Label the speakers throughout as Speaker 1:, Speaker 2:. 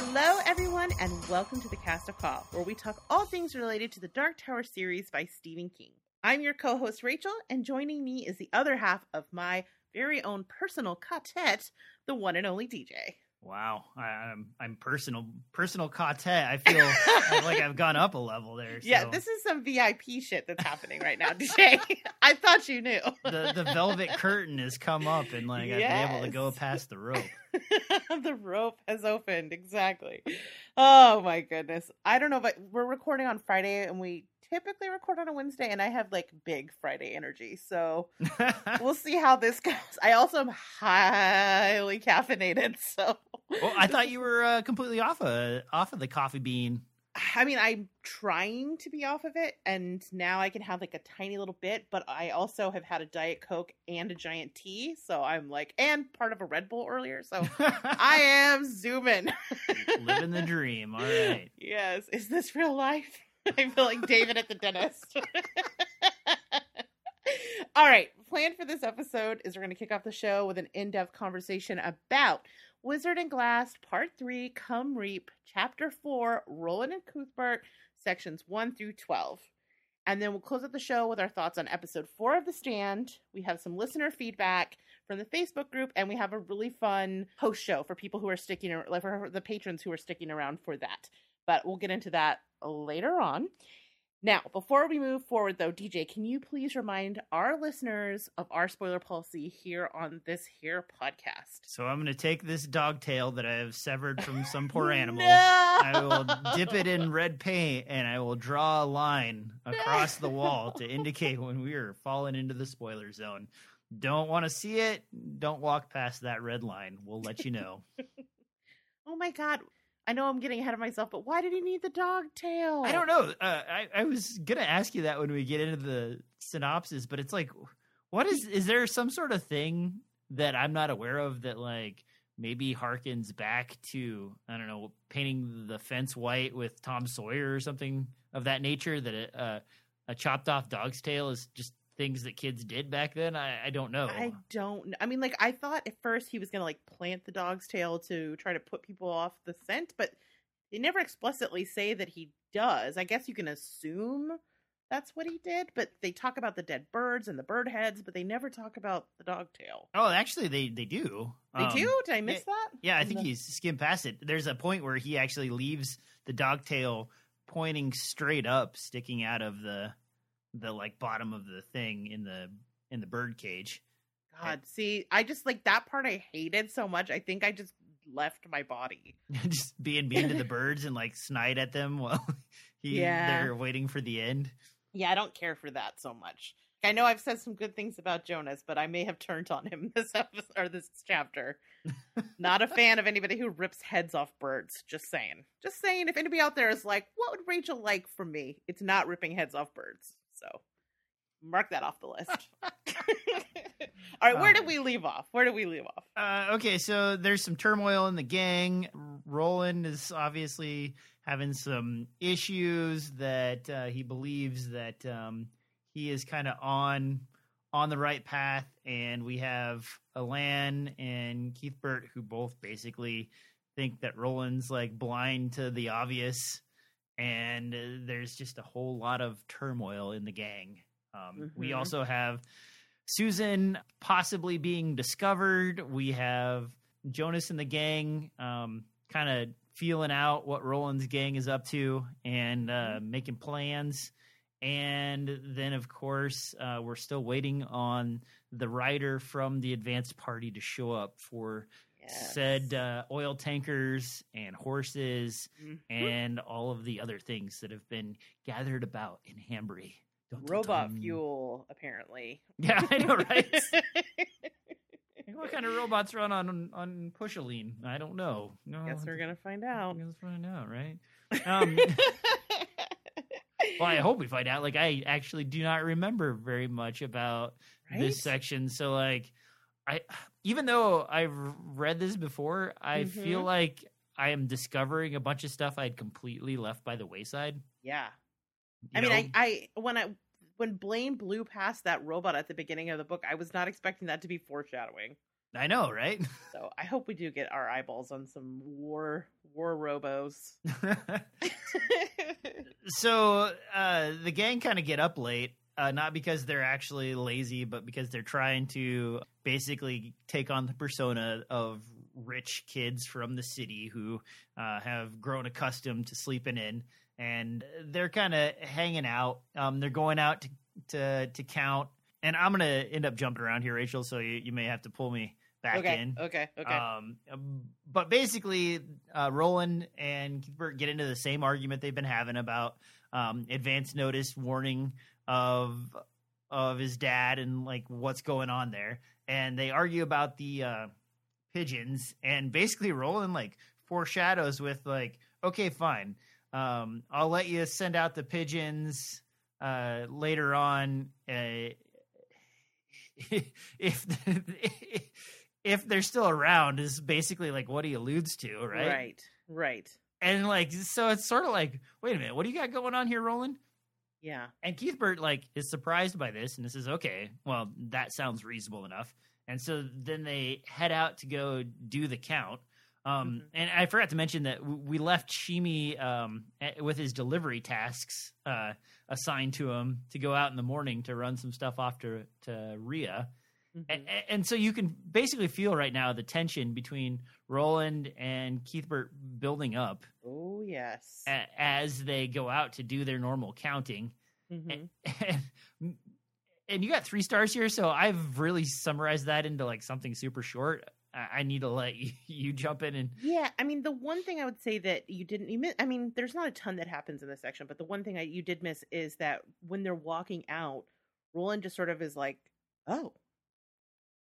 Speaker 1: Hello, everyone, and welcome to the Cast of Ka, where we talk all things related to the Dark Tower series by Stephen King. I'm your co host, Rachel, and joining me is the other half of my very own personal quartet, the one and only DJ.
Speaker 2: Wow, I, am I'm personal personal quartet. I feel like I've gone up a level there. So.
Speaker 1: Yeah, this is some VIP shit that's happening right now, DJ. I thought you knew.
Speaker 2: the the velvet curtain has come up, and like yes. I've been able to go past the rope.
Speaker 1: the rope has opened exactly. Oh my goodness! I don't know, but we're recording on Friday, and we typically record on a Wednesday, and I have like big Friday energy. So we'll see how this goes. I also am highly caffeinated, so.
Speaker 2: Well, I thought you were uh, completely off of off of the coffee bean.
Speaker 1: I mean, I'm trying to be off of it, and now I can have like a tiny little bit. But I also have had a diet coke and a giant tea, so I'm like, and part of a Red Bull earlier, so I am zooming,
Speaker 2: living the dream. All right.
Speaker 1: Yes, is this real life? I feel like David at the dentist. All right, plan for this episode is we're going to kick off the show with an in-depth conversation about Wizard and Glass Part 3 Come Reap Chapter 4 Roland and Cuthbert sections 1 through 12. And then we'll close out the show with our thoughts on episode 4 of The Stand. We have some listener feedback from the Facebook group and we have a really fun post show for people who are sticking like for the patrons who are sticking around for that. But we'll get into that later on. Now, before we move forward, though, DJ, can you please remind our listeners of our spoiler policy here on this here podcast?
Speaker 2: So I'm going to take this dog tail that I have severed from some poor animal.
Speaker 1: no!
Speaker 2: I will dip it in red paint and I will draw a line across the wall to indicate when we are falling into the spoiler zone. Don't want to see it? Don't walk past that red line. We'll let you know.
Speaker 1: oh my god. I know I'm getting ahead of myself, but why did he need the dog tail?
Speaker 2: I don't know. Uh, I I was gonna ask you that when we get into the synopsis, but it's like, what is is there some sort of thing that I'm not aware of that like maybe harkens back to I don't know painting the fence white with Tom Sawyer or something of that nature that a, uh, a chopped off dog's tail is just things that kids did back then? I, I don't know.
Speaker 1: I don't. I mean, like I thought at first he was gonna like plant the dog's tail to try to put people off the scent, but they never explicitly say that he does. I guess you can assume that's what he did, but they talk about the dead birds and the bird heads, but they never talk about the dog tail.
Speaker 2: Oh, actually, they they do.
Speaker 1: They um, do. Did I miss
Speaker 2: it,
Speaker 1: that?
Speaker 2: Yeah, I think the... he's skimmed past it. There's a point where he actually leaves the dog tail pointing straight up, sticking out of the the like bottom of the thing in the in the bird cage.
Speaker 1: God, see, I just like that part I hated so much. I think I just left my body.
Speaker 2: just being mean to the birds and like snide at them while he yeah. they're waiting for the end.
Speaker 1: Yeah, I don't care for that so much. I know I've said some good things about Jonas, but I may have turned on him this episode or this chapter. Not a fan of anybody who rips heads off birds. Just saying. Just saying. If anybody out there is like, what would Rachel like from me? It's not ripping heads off birds. So mark that off the list. All right, where did we leave off? Where did we leave off?
Speaker 2: Uh, okay, so there's some turmoil in the gang. Roland is obviously having some issues that uh, he believes that um, he is kind of on on the right path, and we have Alan and Cuthbert who both basically think that Roland's like blind to the obvious and uh, there's just a whole lot of turmoil in the gang. Um, mm-hmm. We also have Susan possibly being discovered. We have Jonas and the gang um, kind of feeling out what Roland's gang is up to and uh, mm-hmm. making plans. And then, of course, uh, we're still waiting on the rider from the advanced party to show up for. Said uh, oil tankers and horses mm-hmm. and all of the other things that have been gathered about in Hambry.
Speaker 1: Robot fuel, apparently.
Speaker 2: Yeah, I know, right? what kind of robots run on on pushaline? I don't know. No,
Speaker 1: guess we're gonna find out.
Speaker 2: We're gonna find out, right? Um, well, I hope we find out. Like, I actually do not remember very much about right? this section, so like, I even though I've read this before, I mm-hmm. feel like I am discovering a bunch of stuff I'd completely left by the wayside.
Speaker 1: Yeah. You I know? mean, I, I when I when Blaine blew past that robot at the beginning of the book, I was not expecting that to be foreshadowing.
Speaker 2: I know, right?
Speaker 1: So I hope we do get our eyeballs on some war war robos.
Speaker 2: so uh, the gang kind of get up late, uh, not because they're actually lazy, but because they're trying to basically take on the persona of rich kids from the city who uh, have grown accustomed to sleeping in, and they're kind of hanging out. Um, they're going out to, to to count, and I'm gonna end up jumping around here, Rachel. So you, you may have to pull me back
Speaker 1: okay,
Speaker 2: in.
Speaker 1: okay, okay.
Speaker 2: Um, but basically, uh, Roland and Cuthbert get into the same argument they've been having about um, advance notice warning of of his dad and like what's going on there, and they argue about the uh, pigeons, and basically Roland like foreshadows with like, okay, fine, um, I'll let you send out the pigeons uh, later on. Uh, if if they're still around is basically like what he alludes to, right?
Speaker 1: Right, right.
Speaker 2: And like, so it's sort of like, wait a minute, what do you got going on here, Roland?
Speaker 1: Yeah.
Speaker 2: And Cuthbert like is surprised by this, and this is okay. Well, that sounds reasonable enough. And so then they head out to go do the count. Um, mm-hmm. And I forgot to mention that we left Sheemie um, with his delivery tasks uh, assigned to him to go out in the morning to run some stuff off to, to Rhea. Mm-hmm. And, and, so you can basically feel right now the tension between Roland and Cuthbert building up.
Speaker 1: Yes,
Speaker 2: a, as they go out to do their normal counting. Mm-hmm. And, and, and, you got three stars here, so I've really summarized that into like something super short. I, I need to let you, you, jump in and
Speaker 1: yeah. I mean, the one thing I would say that you didn't you miss, I mean, there's not a ton that happens in this section, but the one thing I, you did miss is that when they're walking out, Roland just sort of is like, "Oh,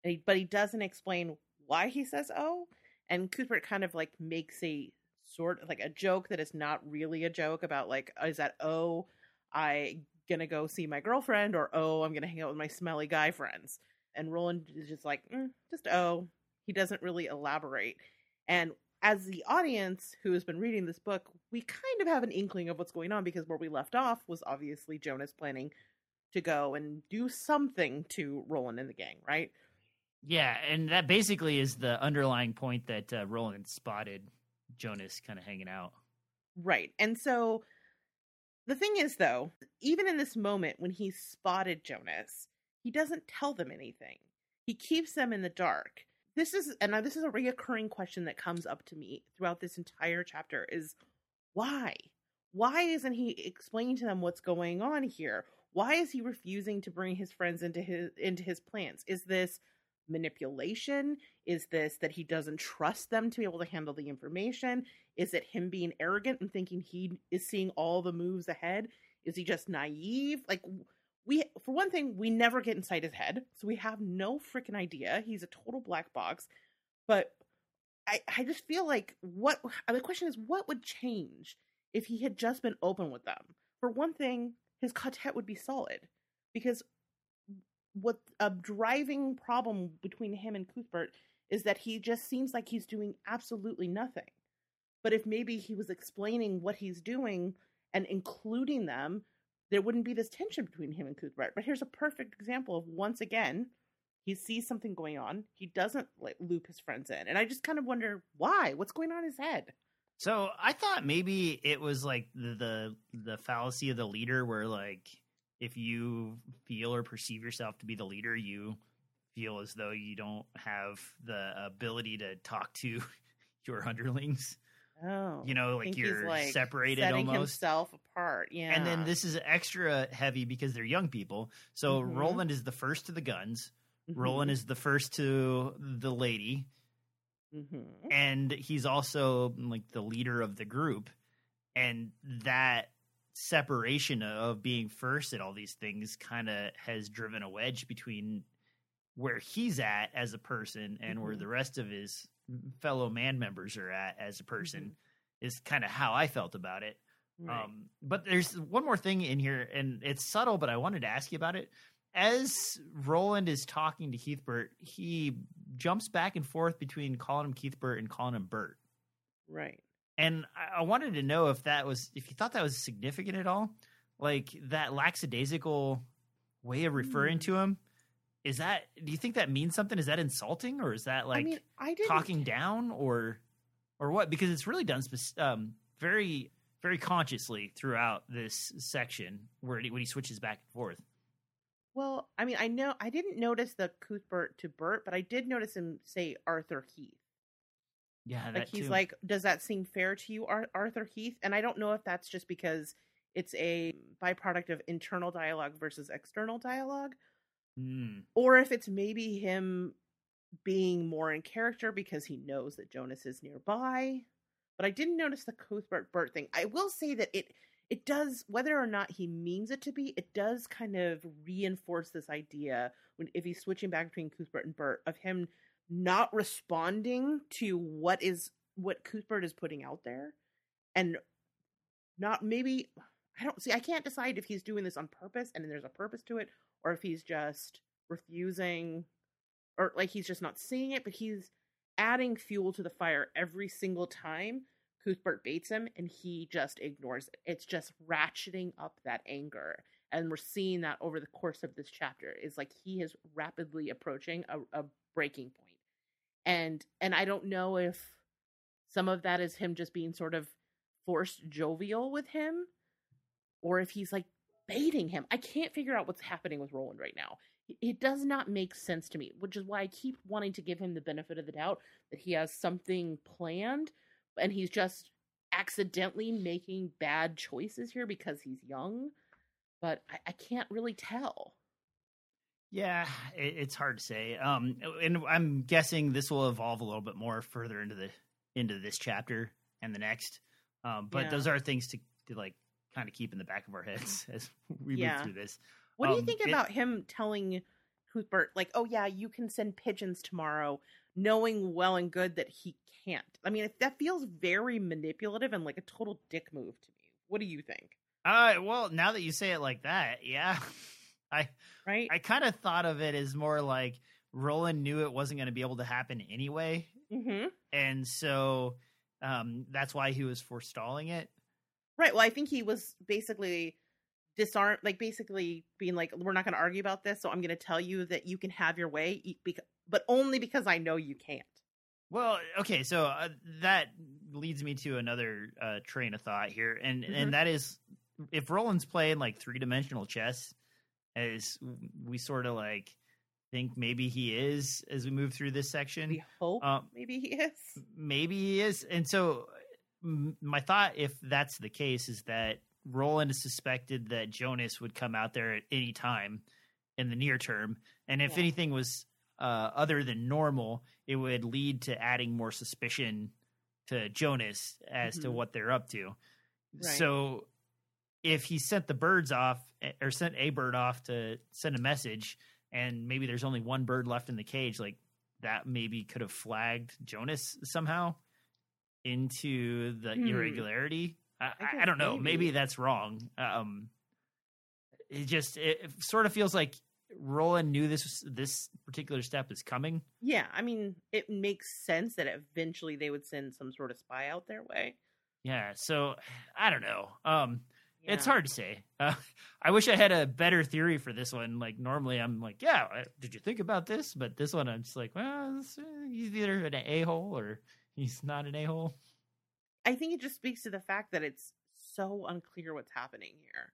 Speaker 1: he, but he doesn't explain why he says oh and cuthbert kind of like makes a sort of like a joke that is not really a joke about like is that oh i gonna go see my girlfriend or oh i'm gonna hang out with my smelly guy friends and roland is just like mm, just oh. He doesn't really elaborate and as the audience who has been reading this book we kind of have an inkling of what's going on because where we left off was obviously jonas planning to go and do something to roland and the gang right?
Speaker 2: Yeah, and that basically is the underlying point that uh, Roland spotted Jonas kind of hanging out.
Speaker 1: Right. And so the thing is, though, even in this moment when he spotted Jonas, he doesn't tell them anything. He keeps them in the dark. This is, and this is a reoccurring question that comes up to me throughout this entire chapter: is why? Why isn't he explaining to them what's going on here? Why is he refusing to bring his friends into his into his plans? Is this manipulation? Is this that he doesn't trust them to be able to handle the information? Is it him being arrogant and thinking he is seeing all the moves ahead? Is he just naive? Like we for one thing, we never get inside his head, so we have no freaking idea. He's a total black box. But I I just feel like what the question is what would change if he had just been open with them? For one thing, his quartet would be solid because what a driving problem between him and Cuthbert is that he just seems like he's doing absolutely nothing. But if maybe he was explaining what he's doing and including them, there wouldn't be this tension between him and Cuthbert. But here's a perfect example of once again, he sees something going on. He doesn't like, loop his friends in. And I just kind of wonder why? What's going on in his head?
Speaker 2: So I thought maybe it was like the the, the fallacy of the leader where like if you feel or perceive yourself to be the leader, you feel as though you don't have the ability to talk to your underlings.
Speaker 1: Oh,
Speaker 2: you know, like you're like separated almost.
Speaker 1: himself apart. Yeah,
Speaker 2: and then this is extra heavy because they're young people. So mm-hmm. Roland is the first to the guns. Mm-hmm. Roland is the first to the lady, mm-hmm. and he's also like the leader of the group. And that separation of being first at all these things kind of has driven a wedge between where he's at as a person and mm-hmm. where the rest of his fellow man members are at as a person mm-hmm. is kind of how I felt about it. Right. Um, but there's one more thing in here, and it's subtle, but I wanted to ask you about it. As Roland is talking to Cuthbert, he jumps back and forth between calling him Cuthbert and calling him Bert.
Speaker 1: Right
Speaker 2: and I wanted to know if that was if you thought that was significant at all, like that lackadaisical way of referring mm. to him. Is that do you think that means something? Is that insulting or is that like
Speaker 1: I mean, I
Speaker 2: talking down or or what? Because it's really done um, very very consciously throughout this section where he, when he switches back and forth.
Speaker 1: Well, I mean, I know I didn't notice the Cuthbert to Bert, but I did notice him say Arthur Heath.
Speaker 2: Yeah,
Speaker 1: Like
Speaker 2: that
Speaker 1: he's
Speaker 2: too.
Speaker 1: like, "Does that seem fair to you, Ar- Arthur Heath?" And I don't know if that's just because it's a byproduct of internal dialogue versus external dialogue,
Speaker 2: Mm,
Speaker 1: or if it's maybe him being more in character because he knows that Jonas is nearby. But I didn't notice the Cuthbert Bert thing. I will say that it it does whether or not he means it to be, it does kind of reinforce this idea when if he's switching back between Cuthbert and Bert of him not responding to what is what Cuthbert is putting out there and not maybe I don't see I can't decide if he's doing this on purpose and there's a purpose to it or if he's just refusing or like he's just not seeing it but he's adding fuel to the fire every single time Cuthbert baits him and he just ignores it. It's just ratcheting up that anger. And we're seeing that over the course of this chapter is like he is rapidly approaching a, a breaking point. And and I don't know if some of that is him just being sort of forced jovial with him or if he's like baiting him. I can't figure out what's happening with Roland right now. It- It does not make sense to me, which is why I keep wanting to give him the benefit of the doubt that he has something planned and he's just accidentally making bad choices here because he's young. But I, I can't really tell.
Speaker 2: yeah, it, it's hard to say. Um, and I'm guessing this will evolve a little bit more further into the into this chapter and the next. Um, but
Speaker 1: Yeah.
Speaker 2: those are things to, to like kind of keep in the back of our heads as we
Speaker 1: Yeah.
Speaker 2: move through this.
Speaker 1: What do you
Speaker 2: Um,
Speaker 1: think
Speaker 2: it-
Speaker 1: about him telling Cuthbert, like, oh, yeah, you can send pigeons tomorrow, knowing well and good that he can't? I mean, that feels very manipulative and like a total dick move to me. What do you think?
Speaker 2: Uh, well, now that you say it like that, yeah, I
Speaker 1: Right?
Speaker 2: I kind of thought of it as more like Roland knew it wasn't going to be able to happen anyway,
Speaker 1: mm-hmm.
Speaker 2: and so um, that's why he was forestalling it.
Speaker 1: Right. Well, I think he was basically disarm, like basically being like, "We're not going to argue about this, so I'm going to tell you that you can have your way, but only because I know you can't."
Speaker 2: Well, okay, so uh, that leads me to another uh, train of thought here, and
Speaker 1: Mhm.
Speaker 2: and that is if Roland's playing like three dimensional chess, as we sort of like think maybe he is as we move through this section.
Speaker 1: We hope
Speaker 2: Um,
Speaker 1: maybe he is.
Speaker 2: maybe he is and so my thought if that's the case is that roland suspected that jonas would come out there at any time in the near term and if
Speaker 1: Yeah.
Speaker 2: anything was uh, other than normal it would lead to adding more suspicion to jonas as to
Speaker 1: Mhm.
Speaker 2: what they're up to
Speaker 1: Right.
Speaker 2: so if he sent the birds off eh, or sent a bird off to send a message and maybe there's only one bird left in the cage like that maybe could have flagged jonas somehow into the
Speaker 1: Hmm.
Speaker 2: irregularity I,
Speaker 1: I
Speaker 2: I, don't know
Speaker 1: maybe.
Speaker 2: maybe that's wrong um it just it, it sort of feels like roland knew this this particular step is coming
Speaker 1: Yeah, I mean, it makes sense that eventually they would send some sort of spy out their way.
Speaker 2: yeah so i don't know um It's hard to say. Uh, I wish I had a better theory for this one. Like normally, I'm like, yeah, did you think about this? But this one, I'm just like, well, uh, he's either an a hole or he's not an a hole.
Speaker 1: I think it just speaks to the fact that it's so unclear what's happening here.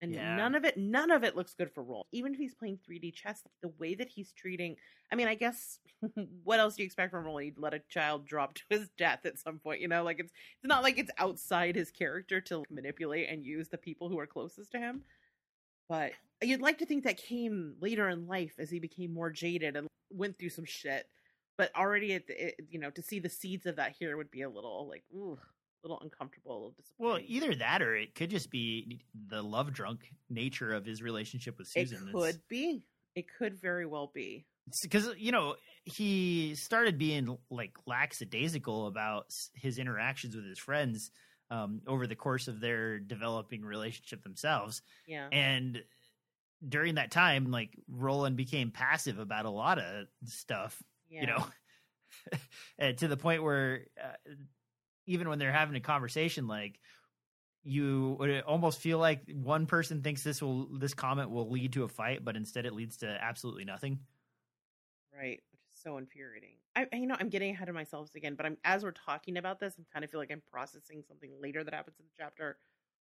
Speaker 1: And
Speaker 2: Yeah.
Speaker 1: none of it none of it looks good for Roll. Even if he's playing 3D chess, the way that he's treating I mean, I guess what else do you expect from Roll? He'd let a child drop to his death at some point, you know, like it's it's not like it's outside his character to manipulate and use the people who are closest to him. But you'd like to think that came later in life as he became more jaded and went through some shit. But already, at the, it, you know, to see the seeds of that here would be a little like, ooh, a little uncomfortable, little
Speaker 2: Well, either that or it could just be the love drunk nature of his relationship with Susan.
Speaker 1: it could be. It could very well be.
Speaker 2: because you know he started being like lackadaisical about his interactions with his friends um, over the course of their developing relationship themselves.
Speaker 1: Yeah.
Speaker 2: and during that time like roland became passive about a lot of stuff
Speaker 1: yeah.
Speaker 2: you know and to the point where uh, even when they're having a conversation like you would almost feel like one person thinks this will this comment will lead to a fight, but instead it leads to absolutely nothing.
Speaker 1: Right, which is so infuriating. I, you know, I'm getting ahead of myself again, but I'm as we're talking about this, I'm kind of feel like I'm processing something later that happens in the chapter,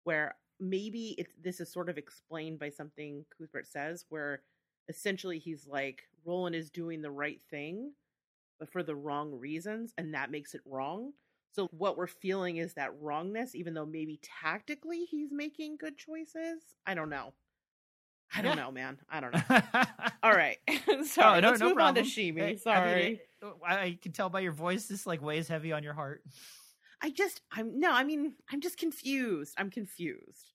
Speaker 1: where maybe it's this is sort of explained by something Cuthbert says, where essentially he's like Roland is doing the right thing, but for the wrong reasons, and that makes it wrong. So what we're feeling is that wrongness, even though maybe tactically he's making good choices. I don't know. I don't
Speaker 2: Yeah.
Speaker 1: know, man. I don't know. All right, oh, sorry.
Speaker 2: Oh, no,
Speaker 1: Let's
Speaker 2: no
Speaker 1: move
Speaker 2: problem.
Speaker 1: on to Sheemie.
Speaker 2: Hey, I mean,
Speaker 1: Sorry.
Speaker 2: it- I, I can tell by your voice this like weighs heavy on your heart.
Speaker 1: I just, I'm no, I mean, I'm just confused. I'm confused.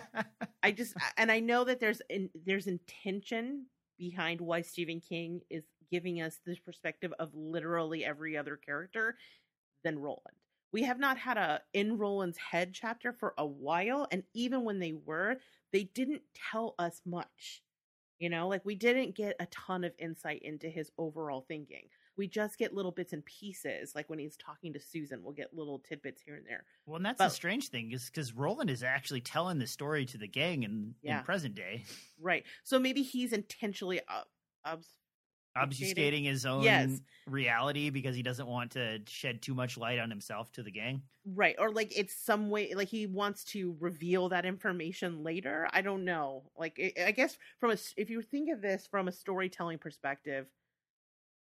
Speaker 1: I just, and I know that there's in, there's intention behind why Stephen King is giving us this perspective of literally every other character than Roland. We have not had a in Roland's head chapter for a while, and even when they were, they didn't tell us much. You know, like we didn't get a ton of insight into his overall thinking. We just get little bits and pieces. Like when he's talking to Susan, we'll get little tidbits here and there.
Speaker 2: well, and that's
Speaker 1: But-
Speaker 2: the strange thing is because Roland is actually telling the story to the gang in,
Speaker 1: Yeah.
Speaker 2: in present day,
Speaker 1: Right. So maybe he's intentionally obs-
Speaker 2: obfuscating his own
Speaker 1: Yes.
Speaker 2: reality because he doesn't want to shed too much light on himself to the gang.
Speaker 1: right or like it's some way like he wants to reveal that information later. I don't know. Like I I guess from a, if you think of this from a storytelling perspective,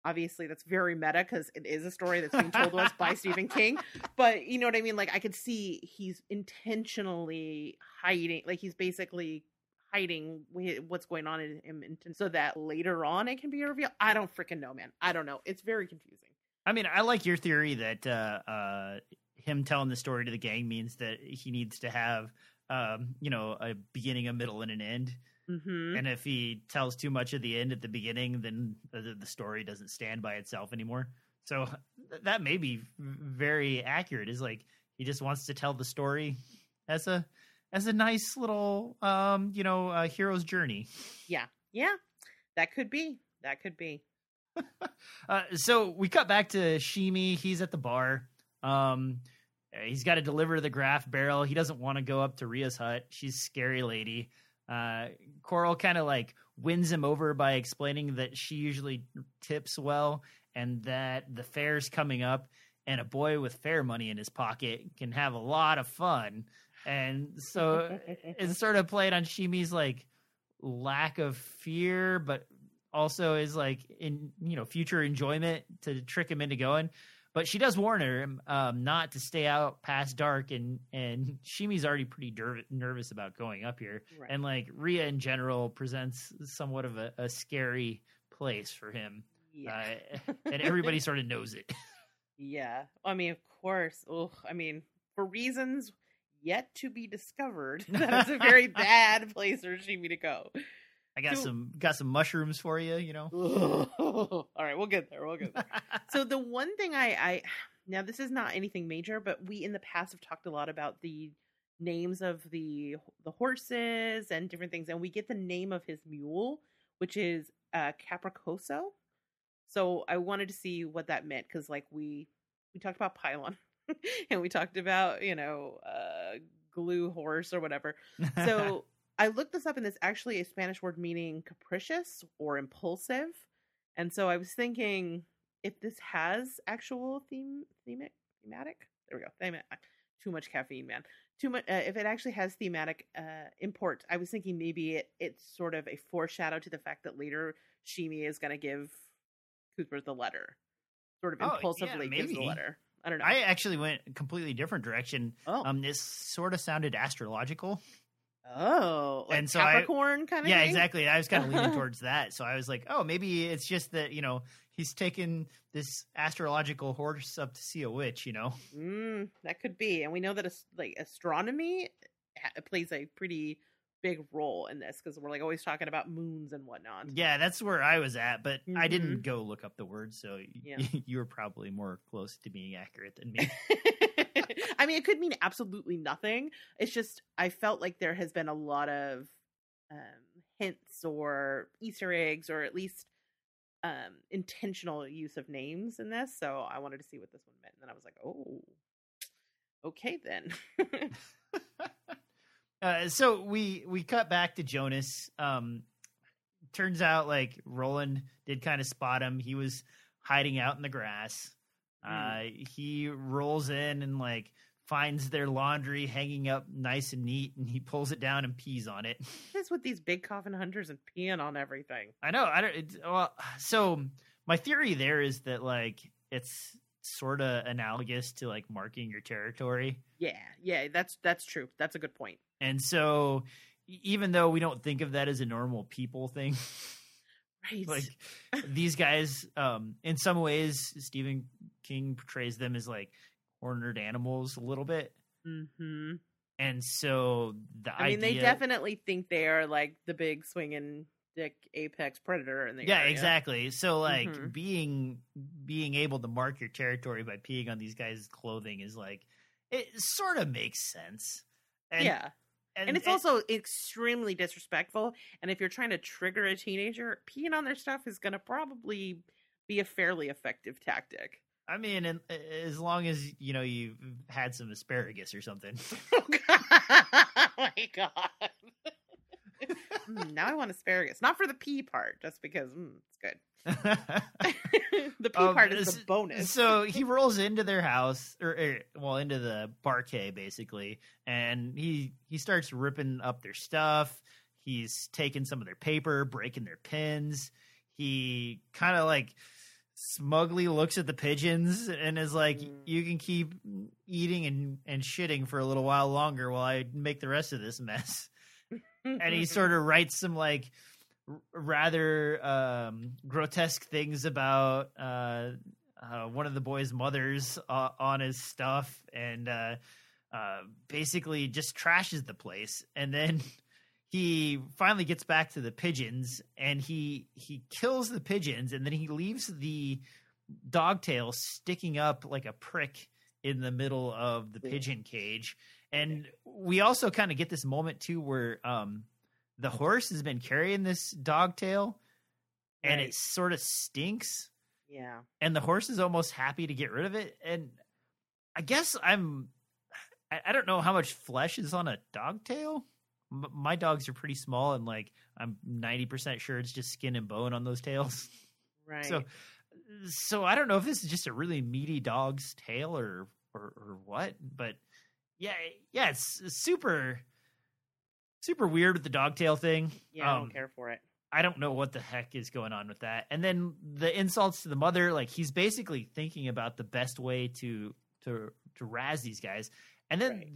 Speaker 1: obviously that's very meta because it is a story that's being told to us by Stephen King. But you know what I mean? Like I could see he's intentionally hiding. Like he's basically hiding what's going on in him so that later on it can be revealed. I don't freaking know, man. I don't know. It's very confusing.
Speaker 2: I mean, I like your theory that uh, uh, him telling the story to the gang means that he needs to have, um, you know, a beginning, a middle, and an end.
Speaker 1: Hmm
Speaker 2: And if he tells too much at the end at the beginning, then the, the story doesn't stand by itself anymore. So th- that may be very accurate. Is like he just wants to tell the story as a as a nice little, um, you know, uh, hero's journey.
Speaker 1: Yeah, yeah, that could be. That could be.
Speaker 2: Uh, so we cut back to Sheemie. He's at the bar. Um, he's got to deliver the graf barrel. He doesn't want to go up to Rhea's hut. She's scary lady. Uh, Coral kind of like wins him over by explaining that she usually tips well and that the fair's coming up and a boy with fair money in his pocket can have a lot of fun. And so it's sort of played on Sheemie's like lack of fear, but also is like in you know future enjoyment to trick him into going. But she does warn her um, not to stay out past dark, and and Sheemie's already pretty ner- nervous about going up here,
Speaker 1: Right.
Speaker 2: and like Rhea in general presents somewhat of a, a scary place for him,
Speaker 1: yeah.
Speaker 2: uh, and everybody sort of knows it.
Speaker 1: yeah. I mean, of course. Oh, I mean, for reasons yet to be discovered, that's a very bad place for Sheemie to go.
Speaker 2: I got
Speaker 1: So-
Speaker 2: some got some mushrooms for you, you know.
Speaker 1: All right, we'll get there. We'll get there. so the one thing I, I now this is not anything major, but we in the past have talked a lot about the names of the the horses and different things, and we get the name of his mule, which is uh Caprichoso. So I wanted to see what that meant because, like, we we talked about pylon, and we talked about you know uh glue horse or whatever. So I looked this up, and it's actually a Spanish word meaning capricious or impulsive. And so I was thinking if this has actual theme, thematic, thematic. There we go. Thema, too much caffeine, man. Too much. Uh, if it actually has thematic uh, import, I was thinking maybe it it's sort of a foreshadow to the fact that later Sheemie is going to give Cuthbert the letter, sort of
Speaker 2: Oh, yeah,
Speaker 1: impulsively gives the letter. I don't know.
Speaker 2: I actually went a completely different direction.
Speaker 1: oh,
Speaker 2: Um, this sort of sounded astrological.
Speaker 1: Oh, like
Speaker 2: and so I-
Speaker 1: Capricorn kind of
Speaker 2: yeah,
Speaker 1: thing?
Speaker 2: exactly. I was kind of leaning towards that, so I was like, oh, maybe it's just that you know he's taken this astrological horse up to see a witch. You know,
Speaker 1: Mm, that could be, and we know that like astronomy plays a pretty big role in this because we're like always talking about moons and whatnot.
Speaker 2: yeah, that's where I was at, but I
Speaker 1: Mhm.
Speaker 2: didn't go look up the word, so
Speaker 1: Yeah.
Speaker 2: you were probably more close to being accurate than me.
Speaker 1: I mean, it could mean absolutely nothing. It's just I felt like there has been a lot of um, hints or Easter eggs, or at least um, intentional use of names in this. So I wanted to see what this one meant, and then I was like, oh, okay then.
Speaker 2: Uh, so we we cut back to Jonas. Um, turns out like Roland did kind of spot him. He was hiding out in the grass. Uh, he rolls in and like finds their laundry hanging up nice and neat, and he pulls it down and pees on it.
Speaker 1: What is with these big coffin hunters and peeing on everything?
Speaker 2: I know. I don't. It's, well, so my theory there is that like it's sort of analogous to like marking your territory.
Speaker 1: Yeah, yeah, that's that's true. That's a good point.
Speaker 2: And so, even though we don't think of that as a normal people thing,
Speaker 1: Right.
Speaker 2: like these guys, um, in some ways, Stephen King portrays them as like cornered animals a little bit.
Speaker 1: hmm
Speaker 2: And so the
Speaker 1: I mean, they definitely think they are like the big swinging dick apex predator in the
Speaker 2: yeah,
Speaker 1: area.
Speaker 2: exactly. So like
Speaker 1: Mhm.
Speaker 2: being being able to mark your territory by peeing on these guys' clothing is like it sort of makes sense. And,
Speaker 1: yeah,
Speaker 2: and,
Speaker 1: and it's also extremely disrespectful. And if you're trying to trigger a teenager, peeing on their stuff is going to probably be a fairly effective tactic.
Speaker 2: I mean, and, as long as you know you've had some asparagus or something.
Speaker 1: oh, God. oh my god! Mm, now I want asparagus, not for the pee part, just because mm, it's good. the pee
Speaker 2: Um,
Speaker 1: part is the
Speaker 2: s-
Speaker 1: bonus.
Speaker 2: so he rolls into their house, or, or well, into the Bar K basically, and he he starts ripping up their stuff. He's taking some of their paper, breaking their pins. He kind of like smugly looks at the pigeons and is like,
Speaker 1: Mm.
Speaker 2: "You can keep eating and and shitting for a little while longer while I make the rest of this mess." And he sort of writes some like rather um, grotesque things about uh, uh, one of the boys' mothers uh, on his stuff, and uh, uh, basically just trashes the place. And then he finally gets back to the pigeons, and he he kills the pigeons, and then he leaves the dog tail sticking up like a prick in the middle of the
Speaker 1: Yeah.
Speaker 2: pigeon cage. And we also kind of get this moment too where um the horse has been carrying this dog tail and
Speaker 1: Right.
Speaker 2: it sort of stinks
Speaker 1: yeah.
Speaker 2: and the horse is almost happy to get rid of it and i guess i'm i, I don't know how much flesh is on a dog tail M- my dogs are pretty small and like i'm 90% sure it's just skin and bone on those tails
Speaker 1: Right.
Speaker 2: so so i don't know if this is just a really meaty dog's tail or or, or what but yeah yeah it's super super weird with the dogtail thing
Speaker 1: yeah, I
Speaker 2: um,
Speaker 1: don't care for it.
Speaker 2: I don't know what the heck is going on with that. And then the insults to the mother, like he's basically thinking about the best way to to to razz these guys. And then
Speaker 1: Right.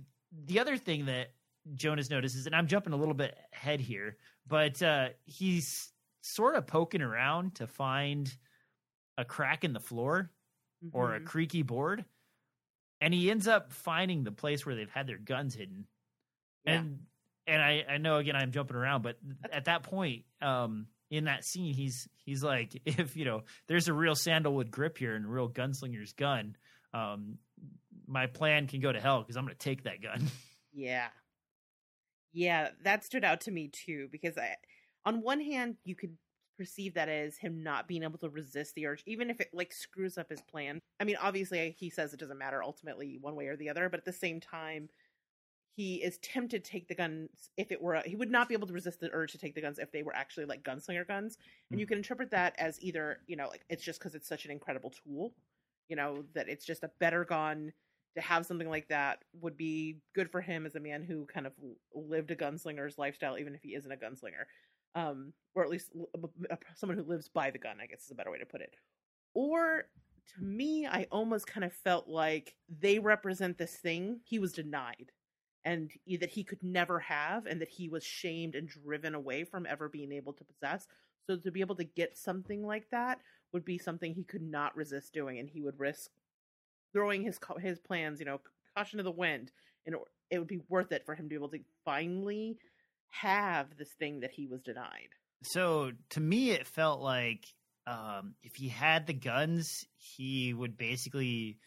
Speaker 2: the other thing that Jonas notices, and I'm jumping a little bit ahead here, but uh, he's sort of poking around to find a crack in the floor or a
Speaker 1: Mhm.
Speaker 2: creaky board, and he ends up finding the place where they've had their guns hidden.
Speaker 1: Yeah.
Speaker 2: And and I, I know again I'm jumping around, but at that point, um, in that scene, he's he's like, if you know, there's a real sandalwood grip here and a real gunslinger's gun, um, my plan can go to hell because I'm going to take that gun.
Speaker 1: Yeah. Yeah, that stood out to me too because I on one hand you could perceive that as him not being able to resist the urge even if it like screws up his plan. I mean, obviously he says it doesn't matter ultimately one way or the other, but at the same time he is tempted to take the guns if it were a, he would not be able to resist the urge to take the guns if they were actually like gunslinger guns. And you mm-hmm. can interpret that as either you know like it's just because it's such an incredible tool you know that it's just a better gun. To have something like that would be good for him as a man who kind of lived a gunslinger's lifestyle even if he isn't a gunslinger um or at least someone who lives by the gun i guess is a better way to put it. Or to me i almost kind of felt like they represent this thing he was denied and that he could never have and that he was shamed and driven away from ever being able to possess. So to be able to get something like that would be something he could not resist doing and he would risk throwing his his plans you know caution to the wind and it would be worth it for him to be able to finally have this thing that he was denied
Speaker 2: so to me, it felt like um, if he had the guns, he would basically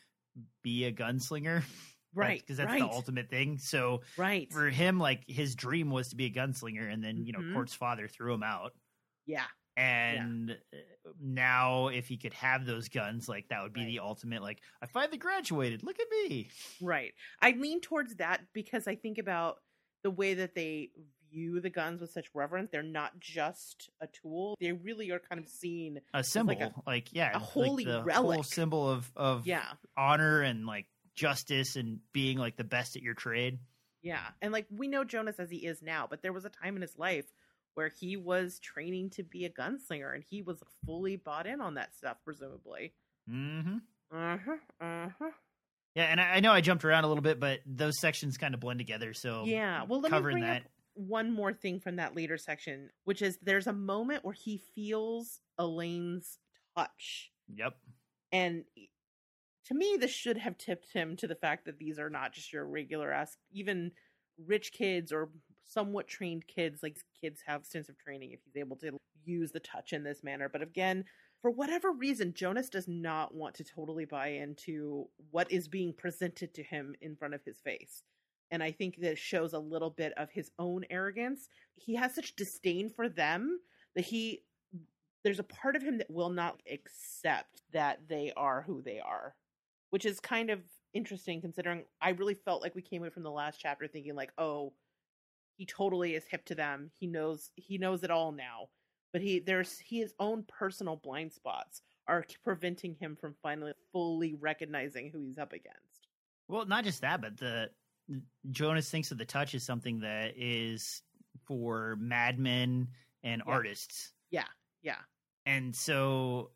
Speaker 2: be a gunslinger,
Speaker 1: right
Speaker 2: Because that's
Speaker 1: right
Speaker 2: the ultimate thing. So
Speaker 1: right
Speaker 2: for him, like his dream was to be a gunslinger, and then you know
Speaker 1: Mhm.
Speaker 2: Cort's father threw him out.
Speaker 1: yeah
Speaker 2: And uh now, if he could have those guns, like that would be
Speaker 1: Right.
Speaker 2: the ultimate. Like, I finally graduated. Look at me.
Speaker 1: Right. I lean towards that because I think about the way that they view the guns with such reverence. They're not just a tool; they really are kind of seen
Speaker 2: a symbol,
Speaker 1: like
Speaker 2: like, yeah,
Speaker 1: a holy
Speaker 2: like
Speaker 1: relic.
Speaker 2: whole symbol of of
Speaker 1: yeah,
Speaker 2: honor and like justice and being like the best at your trade.
Speaker 1: yeah. And like we know Jonas as he is now, but there was a time in his life where he was training to be a gunslinger, and he was fully bought in on that stuff, presumably.
Speaker 2: hmm
Speaker 1: Uh huh. Uh huh.
Speaker 2: Yeah, and I, know I jumped around a little bit, but those sections kind of blend together. So
Speaker 1: Yeah. Well, let me
Speaker 2: covering
Speaker 1: bring
Speaker 2: that.
Speaker 1: up one more thing from that later section, which is there's a moment where he feels Alain's touch.
Speaker 2: Yep.
Speaker 1: And to me, this should have tipped him to the fact that these are not just your regular ass, even rich kids or somewhat trained kids. Like kids have sense of training if he's able to use the touch in this manner. But again, for whatever reason, Jonas does not want to totally buy into what is being presented to him in front of his face. And I think that shows a little bit of his own arrogance. He has such disdain for them that he there's a part of him that will not accept that they are who they are, which is kind of interesting considering I really felt like we came away from the last chapter thinking like, oh, he totally is hip to them. He knows he knows it all now. But he there's he his own personal blind spots are preventing him from finally fully recognizing who he's up against.
Speaker 2: Well, not just that, but the Jonas thinks of the touch as something that is for madmen and
Speaker 1: Yeah.
Speaker 2: artists.
Speaker 1: Yeah, yeah.
Speaker 2: And so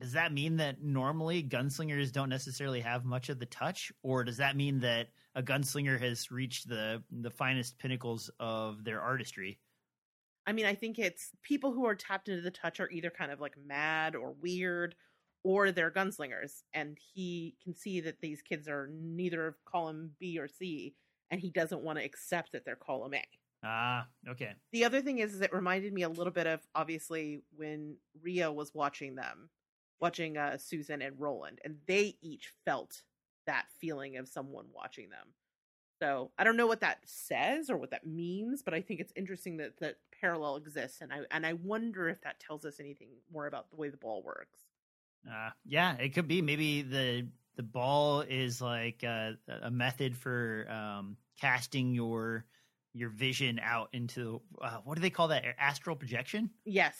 Speaker 2: does that mean that normally gunslingers don't necessarily have much of the touch or does that mean that a gunslinger has reached the the finest pinnacles of their artistry?
Speaker 1: I mean, I think it's people who are tapped into the touch are either kind of like mad or weird or they're gunslingers. And he can see that these kids are neither of column B or C, and he doesn't want to accept that they're column A.
Speaker 2: Ah, okay.
Speaker 1: The other thing is, is it reminded me a little bit of obviously when Rhea was watching them, watching uh, Susan and Roland, and they each felt that feeling of someone watching them. So I don't know what that says or what that means, but I think it's interesting that that parallel exists, and I and I wonder if that tells us anything more about the way the ball works.
Speaker 2: Uh, yeah, it could be. Maybe the the ball is like uh, a method for um, casting your your vision out into uh, what do they call that? Astral projection.
Speaker 1: Yes.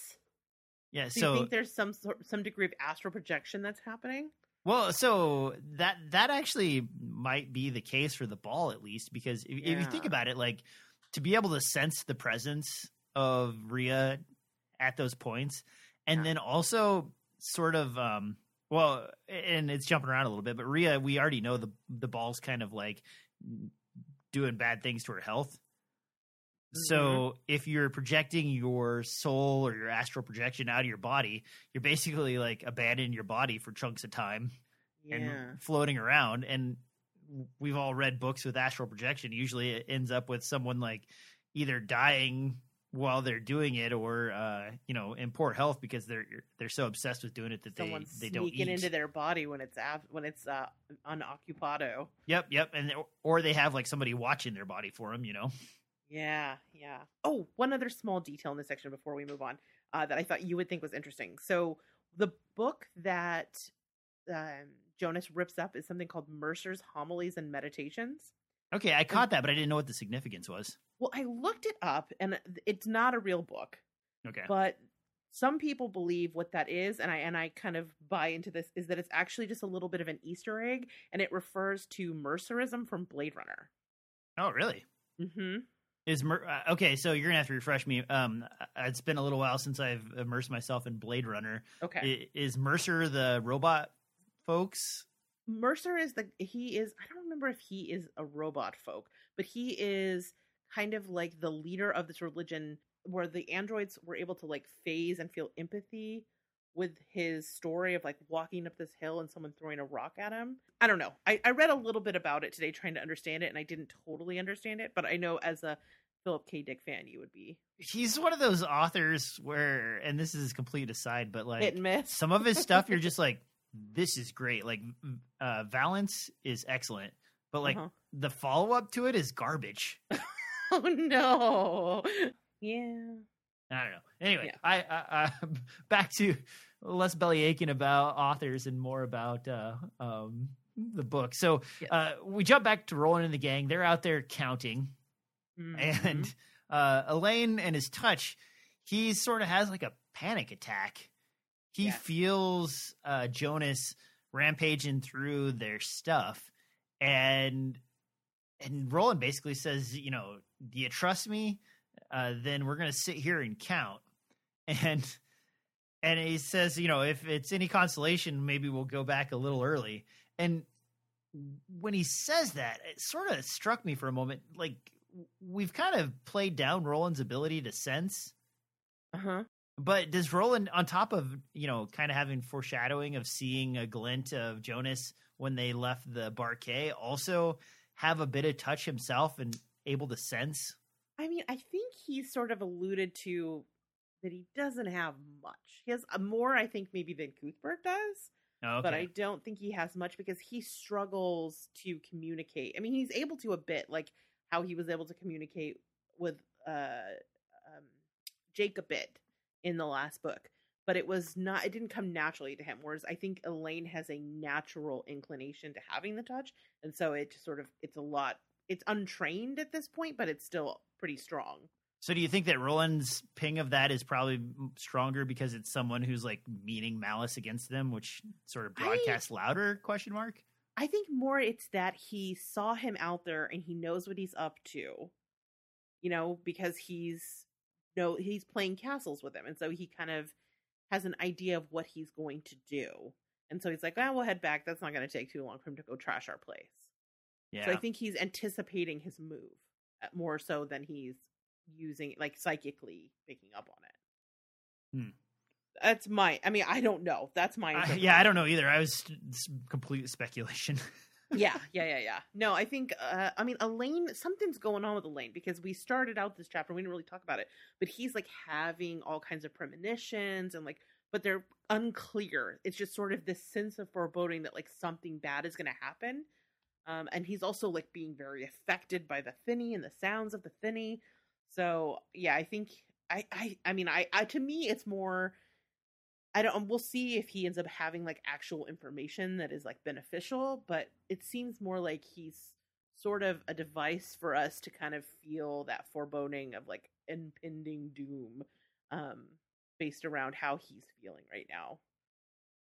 Speaker 2: Yeah.
Speaker 1: So,
Speaker 2: so
Speaker 1: you think there's some sort, some degree of astral projection that's happening?
Speaker 2: well, so that that actually might be the case for the ball at least because if, if you think about it, like to be able to sense the presence of Rhea at those points, and
Speaker 1: Yeah.
Speaker 2: then also sort of um well and it's jumping around a little bit but Rhea we already know the the ball's kind of like doing bad things to her health. So if you're projecting your soul or your astral projection out of your body you're basically like abandoning your body for chunks of time
Speaker 1: Yeah.
Speaker 2: and floating around. And we've all read books with astral projection. Usually it ends up with someone like either dying while they're doing it or uh you know in poor health because they're they're so obsessed with doing it that they they don't eat
Speaker 1: into their body when it's ab- when it's uh, unoccupado.
Speaker 2: yep yep and or they have like somebody watching their body for them you know
Speaker 1: Yeah, yeah. Oh, one other small detail in this section before we move on uh, that I thought you would think was interesting. So the book that um, Jonas rips up is something called Mercer's Homilies and Meditations.
Speaker 2: Okay i caught that but i didn't know what the significance was
Speaker 1: Well, I looked it up, and it's not a real book,
Speaker 2: okay
Speaker 1: but some people believe what that is, and I and I kind of buy into this is that it's actually just a little bit of an Easter egg, and it refers to Mercerism from Blade Runner.
Speaker 2: oh really
Speaker 1: Mm-hmm.
Speaker 2: is Mer- uh, okay so you're gonna have to refresh me um it's been a little while since i've immersed myself in blade runner
Speaker 1: Okay.
Speaker 2: Is mercer the robot folks
Speaker 1: Mercer is the he is I don't remember if he is a robot folk, but he is kind of like the leader of this religion where the androids were able to like phase and feel empathy with his story of like walking up this hill and someone throwing a rock at him. I don't know. I, I read a little bit about it today trying to understand it and I didn't totally understand it, but I know as a Philip K. Dick fan you would be
Speaker 2: he's one of those authors where and this is complete aside but like some of his stuff you're just like this is great like uh VALIS is excellent but like
Speaker 1: Uh-huh.
Speaker 2: the follow-up to it is garbage
Speaker 1: Oh no. Yeah.
Speaker 2: i don't know anyway
Speaker 1: Yeah.
Speaker 2: I, I i back to less belly aching about authors and more about uh um the book so
Speaker 1: Yes.
Speaker 2: uh we jump back to rolling in the gang they're out there counting
Speaker 1: Mhm.
Speaker 2: and uh, Alain and his touch, he sort of has like a panic attack. He
Speaker 1: Yes.
Speaker 2: feels uh, Jonas rampaging through their stuff, and and Roland basically says, you know, do you trust me? Uh, then we're gonna sit here and count, and and he says, you know, if it's any consolation, maybe we'll go back a little early. And when he says that, it sort of struck me for a moment, like we've kind of played down Roland's ability to sense.
Speaker 1: uh-huh.
Speaker 2: But does Roland, on top of you know, kind of having foreshadowing of seeing a glint of Jonas when they left the Bar K, also have a bit of touch himself and able to sense?
Speaker 1: I mean, I think he sort of alluded to that he doesn't have much. He has uh, more, I think, maybe than Cuthbert does.
Speaker 2: Oh, okay.
Speaker 1: but I don't think he has much because he struggles to communicate. I mean, he's able to a bit, like how he was able to communicate with uh, um, Jake a bit in the last book, but it was not. It didn't come naturally to him. Whereas I think Alain has a natural inclination to having the touch, and so it just sort of it's a lot. It's untrained at this point, but it's still pretty strong.
Speaker 2: So do you think that Roland's ping of that is probably stronger because it's someone who's like meaning malice against them, which sort of
Speaker 1: I-
Speaker 2: broadcasts louder? Question mark.
Speaker 1: I think more it's that he saw him out there and he knows what he's up to. You know, because he's no he's playing castles with him and so he kind of has an idea of what he's going to do. And so he's like, "Ah, we'll head back. That's not going to take too long for him to go trash our place."
Speaker 2: Yeah.
Speaker 1: So I think he's anticipating his move uh, more so than he's using like psychically picking up on it.
Speaker 2: Hmm.
Speaker 1: That's my I mean, I don't know. That's my
Speaker 2: I- yeah, I don't know either. I was complete speculation.
Speaker 1: yeah, yeah, yeah, yeah. No, I think uh I mean Alain something's going on with Alain because we started out this chapter, we didn't really talk about it, but he's like having all kinds of premonitions and like but they're unclear. It's just sort of this sense of foreboding that like something bad is gonna happen. Um and he's also like being very affected by the thinny and the sounds of the thinny. So yeah, I think I I I mean I, I to me it's more I don't. We'll see if he ends up having like actual information that is like beneficial, but it seems more like he's sort of a device for us to kind of feel that foreboding of like impending doom, um, based around how he's feeling right now.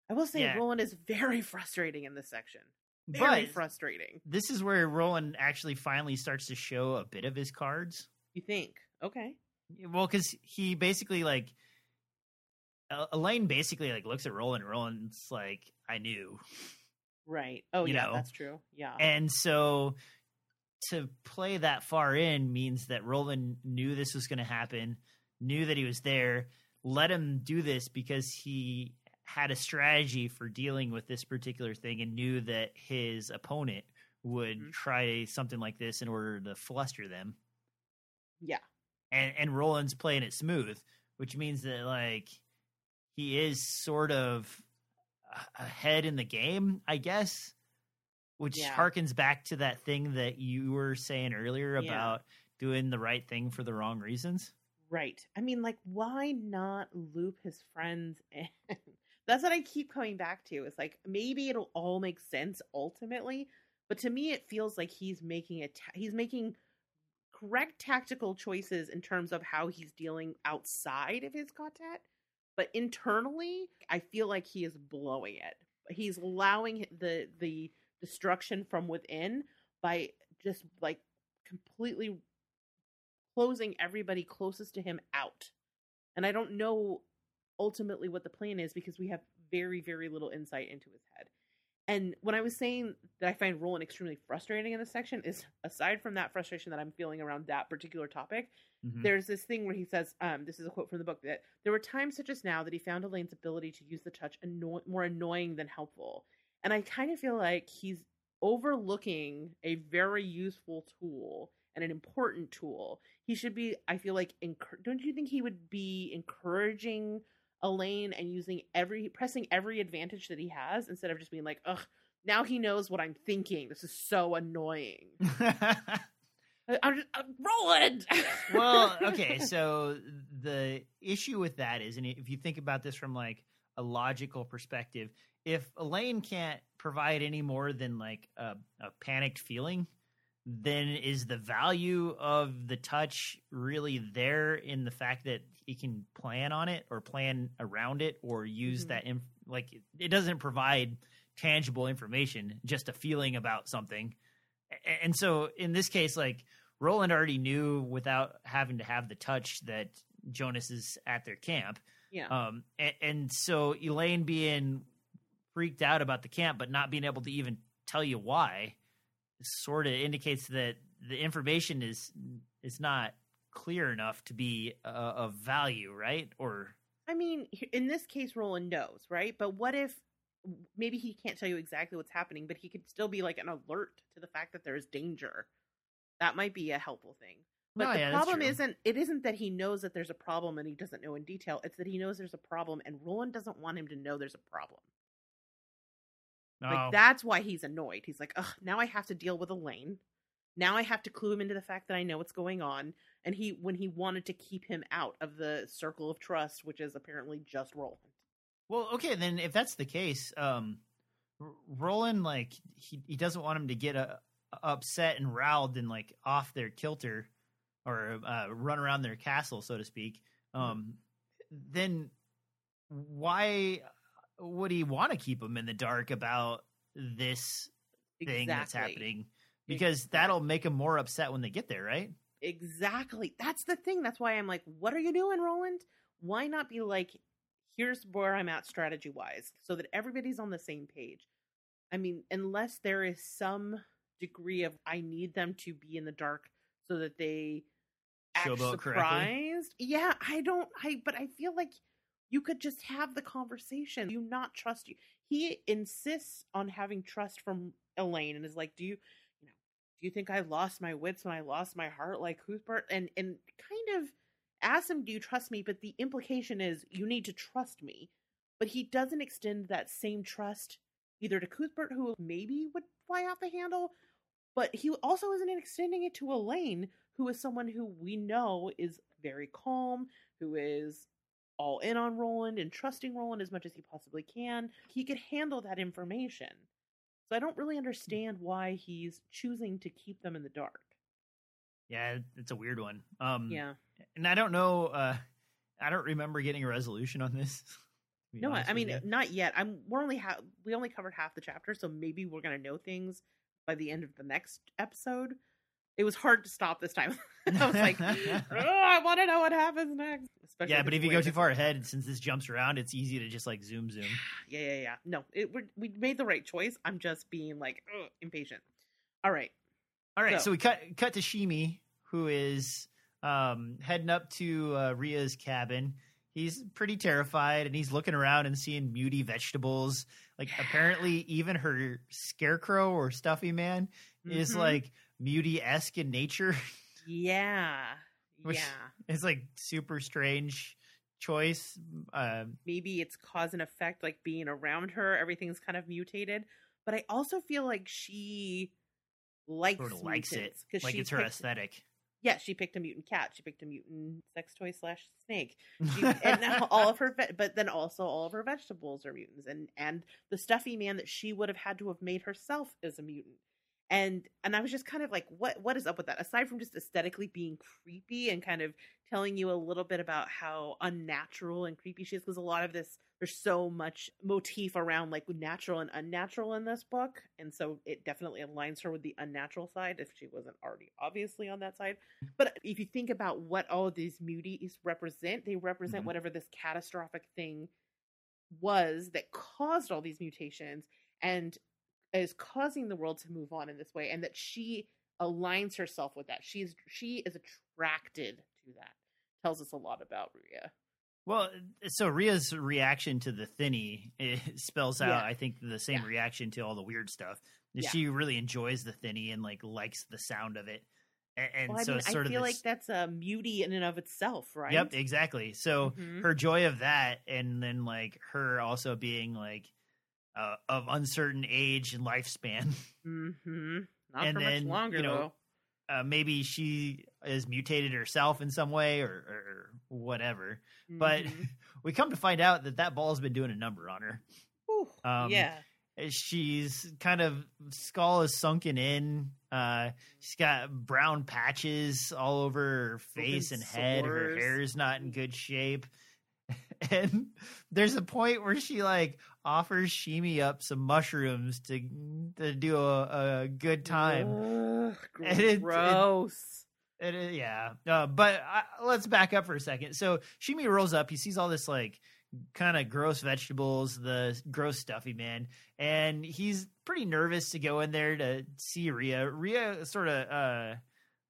Speaker 1: I will say
Speaker 2: Yeah.
Speaker 1: Roland is very frustrating in this section. Very
Speaker 2: but
Speaker 1: frustrating.
Speaker 2: this is where Roland actually finally starts to show a bit of his cards.
Speaker 1: You think? Okay.
Speaker 2: Well, because he basically like Alain basically like looks at Roland. and Roland's like, "I knew,"
Speaker 1: Right. Oh
Speaker 2: You
Speaker 1: yeah,
Speaker 2: know.
Speaker 1: that's true. Yeah.
Speaker 2: and so to play that far in means that Roland knew this was going to happen, knew that he was there, let him do this because he had a strategy for dealing with this particular thing and knew that his opponent would
Speaker 1: Mhm.
Speaker 2: try something like this in order to fluster them.
Speaker 1: yeah.
Speaker 2: and and Roland's playing it smooth, which means that like he is sort of ahead in the game, I guess. Which
Speaker 1: Yeah.
Speaker 2: harkens back to that thing that you were saying earlier
Speaker 1: Yeah.
Speaker 2: about doing the right thing for the wrong reasons.
Speaker 1: Right. I mean, like, why not loop his friends in? That's what I keep coming back to. It's like maybe it'll all make sense ultimately, but to me, it feels like he's making a ta- he's making correct tactical choices in terms of how he's dealing outside of his quartet, but internally, I feel like he is blowing it. He's allowing the the destruction from within by just like completely closing everybody closest to him out. And I don't know ultimately what the plan is because we have very, very little insight into his head. And when I was saying that I find Roland extremely frustrating in this section, is aside from that frustration that I'm feeling around that particular topic,
Speaker 2: Mhm.
Speaker 1: there's this thing where he says, um, this is a quote from the book, that there were times such as now that he found Alain's ability to use the touch anno- more annoying than helpful. And I kind of feel like he's overlooking a very useful tool and an important tool. He should be, I feel like, encour- don't you think he would be encouraging Alain and using every, pressing every advantage that he has instead of just being like, ugh, now he knows what I'm thinking. This is so annoying. I'm just, uh, Roland!
Speaker 2: well, okay, so the issue with that is, and if you think about this from like a logical perspective, if Alain can't provide any more than like a, a panicked feeling, then is the value of the touch really there in the fact that he can plan on it or plan around it or use
Speaker 1: Mhm.
Speaker 2: that inf- like it doesn't provide tangible information just a feeling about something A- and so in this case like roland already knew without having to have the touch that jonas is at their camp
Speaker 1: Yeah.
Speaker 2: um and, and so Alain being freaked out about the camp but not being able to even tell you why sort of indicates that the information is is not clear enough to be uh, of value, right? Or
Speaker 1: I mean, in this case, Roland knows, right? But what if maybe he can't tell you exactly what's happening, but he could still be like an alert to the fact that there is danger? That might be a helpful thing. But
Speaker 2: Oh,
Speaker 1: the
Speaker 2: yeah,
Speaker 1: problem isn't it isn't that he knows that there's a problem and he doesn't know in detail. It's that he knows there's a problem and Roland doesn't want him to know there's a problem. Like
Speaker 2: Oh,
Speaker 1: that's why he's annoyed. He's like, "Ugh, now I have to deal with Alain. Now I have to clue him into the fact that I know what's going on." And he when he wanted to keep him out of the circle of trust, which is apparently just Roland.
Speaker 2: well, okay, then if that's the case, um, Roland like he he doesn't want him to get uh, upset and riled and like off their kilter or uh, run around their castle, so to speak. Um, then why would he want to keep him in the dark about this thing that's happening? Because that'll make him more upset when they get there, right?
Speaker 1: Exactly. That's the thing. That's why I'm like, what are you doing, Roland? Why not be like, here's where I'm at strategy wise, so that everybody's on the same page. I mean, unless there is some degree of I need them to be in the dark so that they act
Speaker 2: Showboat correctly.
Speaker 1: surprised. Yeah, I don't. I but I feel like you could just have the conversation. Do you not trust you? He insists on having trust from Alain and is like, do you, do you think I lost my wits when I lost my heart like Cuthbert? And and kind of asks him, do you trust me? But the implication is you need to trust me. But he doesn't extend that same trust either to Cuthbert, who maybe would fly off the handle, but he also isn't extending it to Alain, who is someone who we know is very calm, who is all in on Roland and trusting Roland as much as he possibly can. He could handle that information. So I don't really understand why he's choosing to keep them in the dark.
Speaker 2: Yeah, it's a weird one. Um,
Speaker 1: Yeah.
Speaker 2: and I don't know. Uh, I don't remember getting a resolution on this.
Speaker 1: No, I,
Speaker 2: honest
Speaker 1: I
Speaker 2: with
Speaker 1: mean
Speaker 2: you.
Speaker 1: not yet. I'm we're only ha- we only covered half the chapter, so maybe we're gonna know things by the end of the next episode. It was hard to stop this time. I was like, oh, I want to know what happens next. Especially
Speaker 2: yeah, but if you go too far ahead, since this jumps around, it's easy to just like zoom, zoom.
Speaker 1: yeah, yeah, yeah. No, it we made the right choice. I'm just being like ugh, impatient. All right.
Speaker 2: All right,
Speaker 1: So-
Speaker 2: so, we cut cut to Sheemie, who is um, heading up to uh, Rhea's cabin. He's pretty terrified, and he's looking around and seeing mutie vegetables. Like apparently, even her scarecrow or stuffy man is
Speaker 1: Mhm.
Speaker 2: like mutie esque in nature.
Speaker 1: yeah,
Speaker 2: Which-
Speaker 1: yeah.
Speaker 2: it's like super strange choice. Uh,
Speaker 1: maybe it's cause and effect like being around her everything's kind of mutated but i also feel like she likes
Speaker 2: sort of likes it,
Speaker 1: mutants, 'cause
Speaker 2: like
Speaker 1: she
Speaker 2: it's her
Speaker 1: picked-
Speaker 2: aesthetic.
Speaker 1: yeah she picked a mutant cat she picked a mutant sex toy slash snake she, and now all of her ve- but then also all of her vegetables are mutants and and the stuffy man that she would have had to have made herself is a mutant and and i was just kind of like what what is up with that? Aside from just aesthetically being creepy and kind of telling you a little bit about how unnatural and creepy she is because a lot of this there's so much motif around like natural and unnatural in this book and so it definitely aligns her with the unnatural side if she wasn't already obviously on that side. But if you think about what all of these muties represent they represent
Speaker 2: Mhm.
Speaker 1: whatever this catastrophic thing was that caused all these mutations and is causing the world to move on in this way and that she aligns herself with that she's she is attracted to that tells us a lot about Rhea.
Speaker 2: Well, so Rhea's reaction to the thinny it spells out,
Speaker 1: Yeah.
Speaker 2: I think, the same
Speaker 1: Yeah.
Speaker 2: reaction to all the weird stuff.
Speaker 1: Yeah.
Speaker 2: She really enjoys the thinny and like likes the sound of it, and, and
Speaker 1: well,
Speaker 2: so
Speaker 1: mean,
Speaker 2: it's
Speaker 1: I
Speaker 2: sort
Speaker 1: feel
Speaker 2: of
Speaker 1: like that's a muty in and of itself, right?
Speaker 2: Yep, exactly. So
Speaker 1: Mhm.
Speaker 2: her joy of that, and then like her also being like uh, of uncertain age and lifespan.
Speaker 1: Mm-hmm. Not
Speaker 2: And
Speaker 1: for
Speaker 2: then,
Speaker 1: much longer,
Speaker 2: you know,
Speaker 1: though.
Speaker 2: Uh, maybe she is mutated herself in some way, or, or whatever. But
Speaker 1: Mhm.
Speaker 2: we come to find out that that ball's been doing a number on her.
Speaker 1: Whew,
Speaker 2: um,
Speaker 1: yeah,
Speaker 2: she's kind of skull is sunken in. Uh, she's got brown patches all over her face and head. Her hair is not in good shape. And there's a point where she like offers Sheemie up some mushrooms to to do a, a good time.
Speaker 1: Ugh, it, gross.
Speaker 2: It, it, yeah, uh, but uh, let's back up for a second. So Sheemie rolls up. He sees all this like kind of gross vegetables, the gross stuffy man, and he's pretty nervous to go in there to see Rhea. Rhea sort of uh,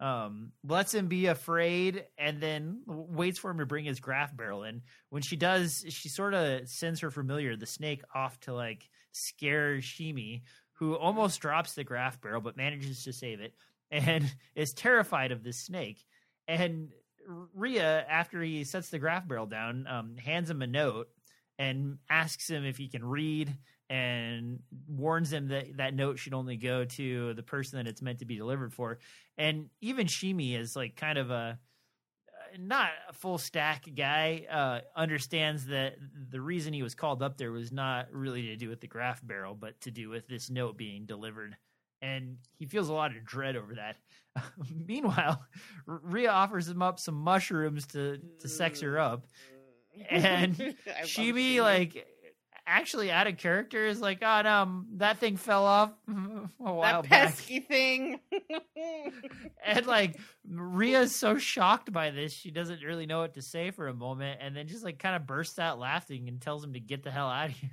Speaker 2: um, lets him be afraid, and then waits for him to bring his graf barrel in. When she does, she sort of sends her familiar, the snake, off to like scare Sheemie, who almost drops the graf barrel but manages to save it, and is terrified of this snake. And Rhea, after he sets the graf barrel down, um, hands him a note and asks him if he can read and warns him that that note should only go to the person that it's meant to be delivered for. And even Sheemie is like kind of a not a full stack guy, uh, understands that the reason he was called up there was not really to do with the graf barrel, but to do with this note being delivered. And he feels a lot of dread over that. Meanwhile, Rhea offers him up some mushrooms to to sex her up, and Sheemie like actually out of character is like, oh no, um, that thing fell off a while
Speaker 1: that pesky back. thing.
Speaker 2: and like Rhea's so shocked by this, she doesn't really know what to say for a moment, and then just like kind of bursts out laughing and tells him to get the hell out of here.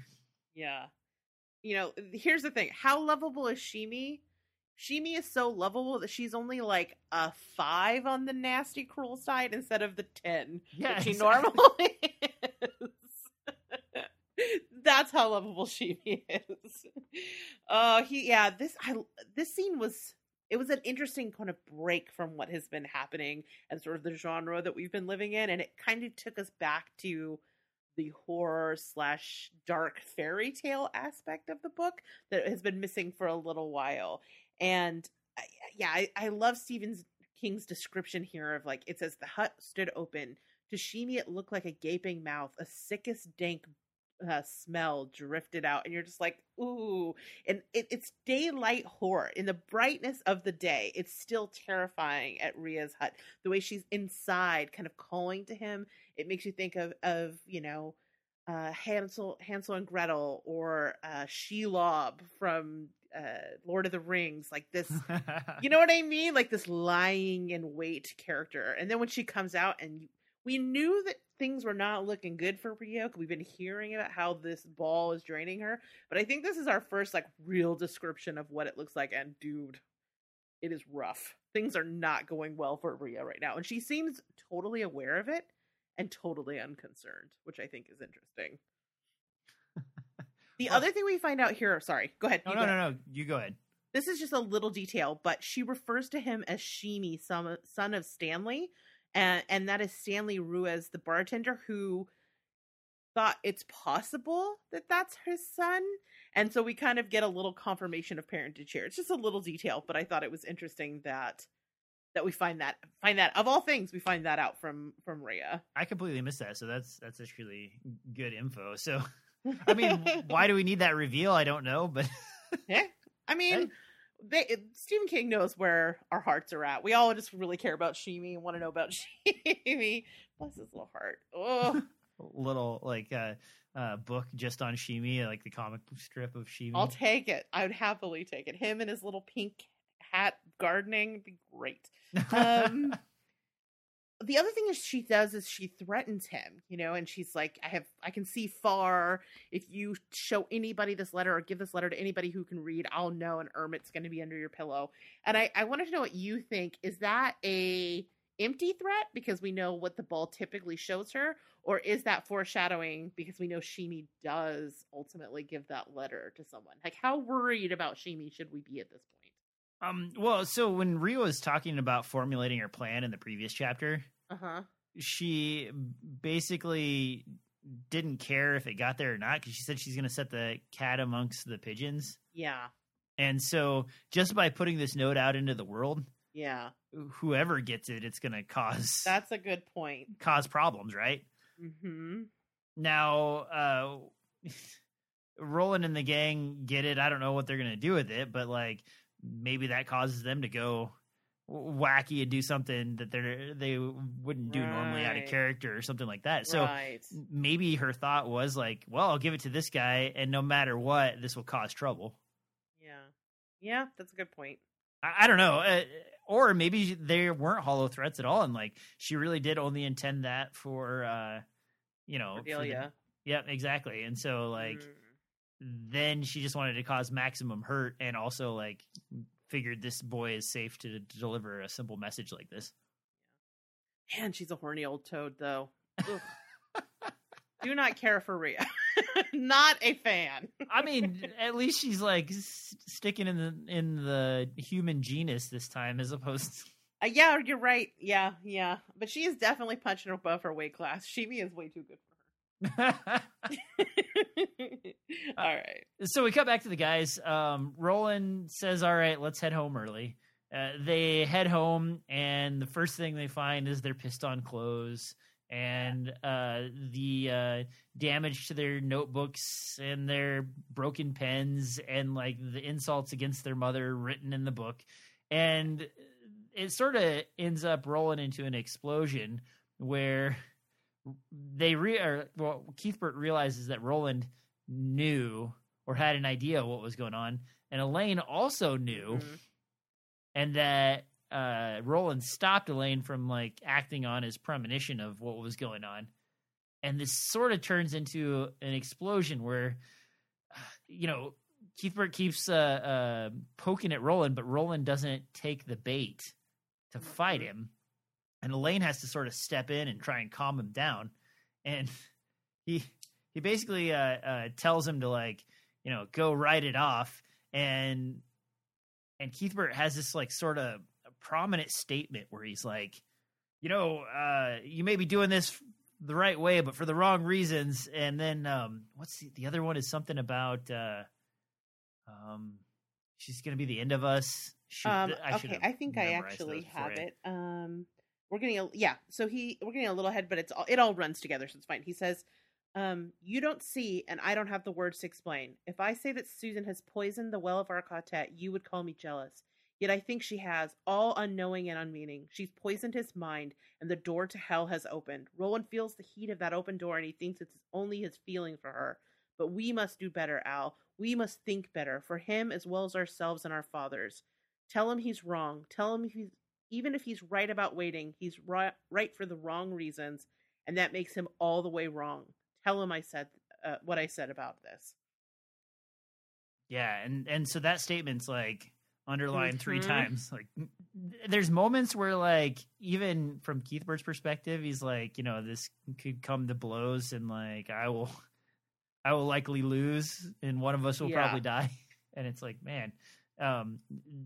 Speaker 1: Yeah. You know, here's the thing. How lovable is Sheemie? Sheemie is so lovable that she's only like a five on the nasty cruel side instead of the ten yeah, that she exactly. normally is. That's how lovable Sheemie is. Uh he yeah, this I this scene was it was an interesting kind of break from what has been happening and sort of the genre that we've been living in, and it kind of took us back to the horror slash dark fairy tale aspect of the book that has been missing for a little while. And yeah, I, I love Stephen King's description here of like it says the hut stood open. To Sheemie, it looked like a gaping mouth, a sickest dank uh, smell drifted out, and you're just like, ooh. And it, it's daylight horror in the brightness of the day. It's still terrifying at Rhea's hut. The way she's inside, kind of calling to him, it makes you think of of you know uh, Hansel Hansel and Gretel or uh, Shelob from uh, Lord of the Rings, like this. you know what I mean? Like this lying in wait character. And then when she comes out, and we knew that things were not looking good for Rhea. We've been hearing about how this ball is draining her, but I think this is our first like real description of what it looks like. And dude, it is rough. Things are not going well for Rhea right now, and she seems totally aware of it and totally unconcerned, which I think is interesting. The well, other thing we find out here, sorry, go ahead.
Speaker 2: No, no, no, no. You go ahead.
Speaker 1: This is just a little detail, but she refers to him as Sheemie, son, son of Stanley, and and that is Stanley Ruiz, the bartender who thought it's possible that that's his son, and so we kind of get a little confirmation of parentage here. It's just a little detail, but I thought it was interesting that that we find that find that of all things we find that out from from Rhea.
Speaker 2: I completely missed that, so that's that's actually good info. So, I mean, why do we need that reveal? I don't know, but
Speaker 1: yeah, I mean. They, Stephen King knows where our hearts are at. We all just really care about Sheemie and want to know about Sheemie. Bless his little heart. Oh,
Speaker 2: little like uh, uh, book just on Sheemie, like the comic strip of Sheemie.
Speaker 1: I'll take it. I would happily take it. Him and his little pink hat gardening would be great. Um, the other thing is she does is she threatens him, you know, and she's like, I have, I can see far. If you show anybody this letter or give this letter to anybody who can read, I'll know an Ermot's going to be under your pillow. And I, I wanted to know what you think. Is that a empty threat because we know what the ball typically shows her, or is that foreshadowing because we know Sheemie does ultimately give that letter to someone? Like, how worried about Sheemie should we be at this point?
Speaker 2: Um. Well, so when Rhea was talking about formulating her plan in the previous chapter,
Speaker 1: uh-huh.
Speaker 2: she basically didn't care if it got there or not because she said she's going to set the cat amongst the pigeons.
Speaker 1: Yeah.
Speaker 2: And so just by putting this note out into the world,
Speaker 1: yeah,
Speaker 2: whoever gets it, it's going to cause.
Speaker 1: That's a good point.
Speaker 2: Cause problems, right?
Speaker 1: Hmm.
Speaker 2: Now, uh, Roland and the gang get it. I don't know what they're gonna do with it, but like maybe that causes them to go wacky and do something that they they wouldn't do normally out of character or something like that. So
Speaker 1: right.
Speaker 2: maybe her thought was like, well, I'll give it to this guy, and no matter what, this will cause trouble.
Speaker 1: Yeah. Yeah, that's a good point.
Speaker 2: I, I don't know. Uh, or maybe there weren't hollow threats at all, and like she really did only intend that for, uh, you know, for the-
Speaker 1: Cordelia.
Speaker 2: Yep, exactly. And so like
Speaker 1: Mm.
Speaker 2: Then she just wanted to cause maximum hurt, and also like figured this boy is safe to, deliver a simple message like this.
Speaker 1: Man, she's a horny old toad, though. Do not care for Rhea. not a fan.
Speaker 2: I mean, at least she's like s- sticking in the in the human genus this time, as opposed. to...
Speaker 1: Uh, yeah, you're right. Yeah, yeah. But she is definitely punching above her weight class. Shimi is way too good for her. All right.
Speaker 2: so we cut back to the guys. Um, Roland says, "All right, let's head home early." Uh, they head home, and the first thing they find is their pissed on clothes and uh, the uh, damage to their notebooks and their broken pens and like the insults against their mother written in the book. And it sort of ends up rolling into an explosion where they re or well Cuthbert realizes that Roland knew or had an idea what was going on, and Alain also knew,
Speaker 1: Mhm.
Speaker 2: and that uh, Roland stopped Alain from like acting on his premonition of what was going on, and this sort of turns into an explosion where, you know, Cuthbert keeps uh, uh, poking at Roland, but Roland doesn't take the bait to fight
Speaker 1: Mhm.
Speaker 2: him, and Alain has to sort of step in and try and calm him down, and he he basically uh, uh, tells him to like you know go write it off, and and Cuthbert has this like sort of prominent statement where he's like, you know, uh, you may be doing this the right way, but for the wrong reasons. And then um, what's the, the other one is something about uh, um, she's going to be the end of us. Shoot,
Speaker 1: Um,
Speaker 2: I
Speaker 1: okay, I think I actually have it. Um, we're getting a yeah. So he we're getting a little ahead, but it's all it all runs together, so it's fine. He says, um, "You don't see, and I don't have the words to explain. If I say that Susan has poisoned the well of our quartet, you would call me jealous. Yet I think she has, all unknowing and unmeaning. She's poisoned his mind, and the door to hell has opened. Roland feels the heat of that open door, and he thinks it's only his feeling for her. But we must do better, Al. We must think better for him as well as ourselves and our fathers. Tell him he's wrong. Tell him he's even if he's right about waiting, he's right, right for the wrong reasons, and that makes him all the way wrong. Tell him I said uh, what I said about this.
Speaker 2: Yeah, and and so that statement's like underlined three
Speaker 1: Mhm.
Speaker 2: times. Like, there's moments where like even from Cuthbert's perspective, he's like, you know, this could come to blows, and like I will, I will likely lose, and one of us will
Speaker 1: Yeah.
Speaker 2: probably die. And it's like, man, um,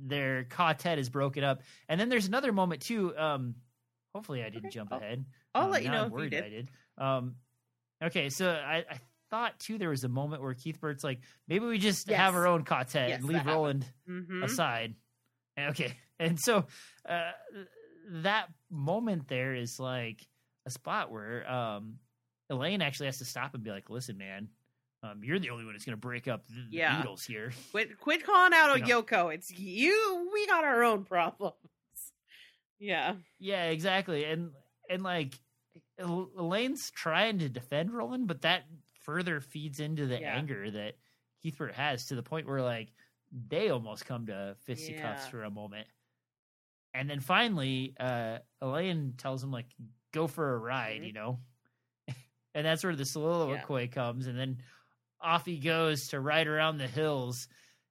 Speaker 2: their quartet is broken up, and then there's another moment too. Um, hopefully, I didn't
Speaker 1: Okay,
Speaker 2: jump
Speaker 1: I'll-
Speaker 2: ahead.
Speaker 1: I'll
Speaker 2: Um,
Speaker 1: let you know
Speaker 2: I'm
Speaker 1: if you did.
Speaker 2: I did. Um, okay, so I, I thought too there was a moment where Cuthbert's like, maybe we just
Speaker 1: Yes.
Speaker 2: have our own quartet
Speaker 1: Yes,
Speaker 2: and leave. Roland
Speaker 1: Mm-hmm.
Speaker 2: aside. Okay, and so uh, that moment there is like a spot where um, Alain actually has to stop and be like, "Listen, man." Um, you're the only one that's going to break up the, the
Speaker 1: Yeah.
Speaker 2: Beatles here.
Speaker 1: Quit, quit calling out
Speaker 2: You know.
Speaker 1: Yoko. It's you. We got our own problems. Yeah.
Speaker 2: Yeah, exactly. And and like El- Alain's trying to defend Roland, but that further feeds into the
Speaker 1: Yeah.
Speaker 2: anger that Cuthbert has to the point where like they almost come to fisticuffs
Speaker 1: Yeah.
Speaker 2: for a moment. And then finally, uh Alain tells him like go for a ride,
Speaker 1: Mhm.
Speaker 2: you know. and that's where the soliloquy comes and then off he goes to ride around the hills.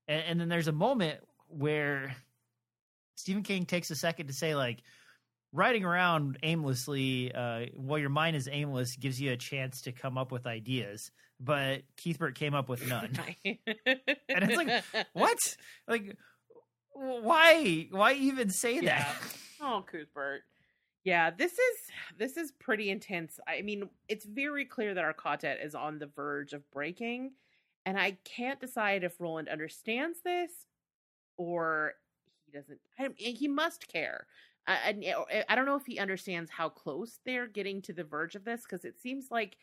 Speaker 2: And, and then there's a moment where Stephen King takes a second to say like riding around aimlessly uh, while your mind is aimless gives you a chance to come up with ideas but Cuthbert came up with none
Speaker 1: and
Speaker 2: it's like, what like why why even say
Speaker 1: Yeah.
Speaker 2: that
Speaker 1: Oh, Cuthbert. Yeah, this is this is pretty intense. I mean, it's very clear that our quartet is on the verge of breaking, and I can't decide if Roland understands this or he doesn't. I, he must care. I, I, eh, eh, I don't know if he understands how close they're getting to the verge of this because it seems like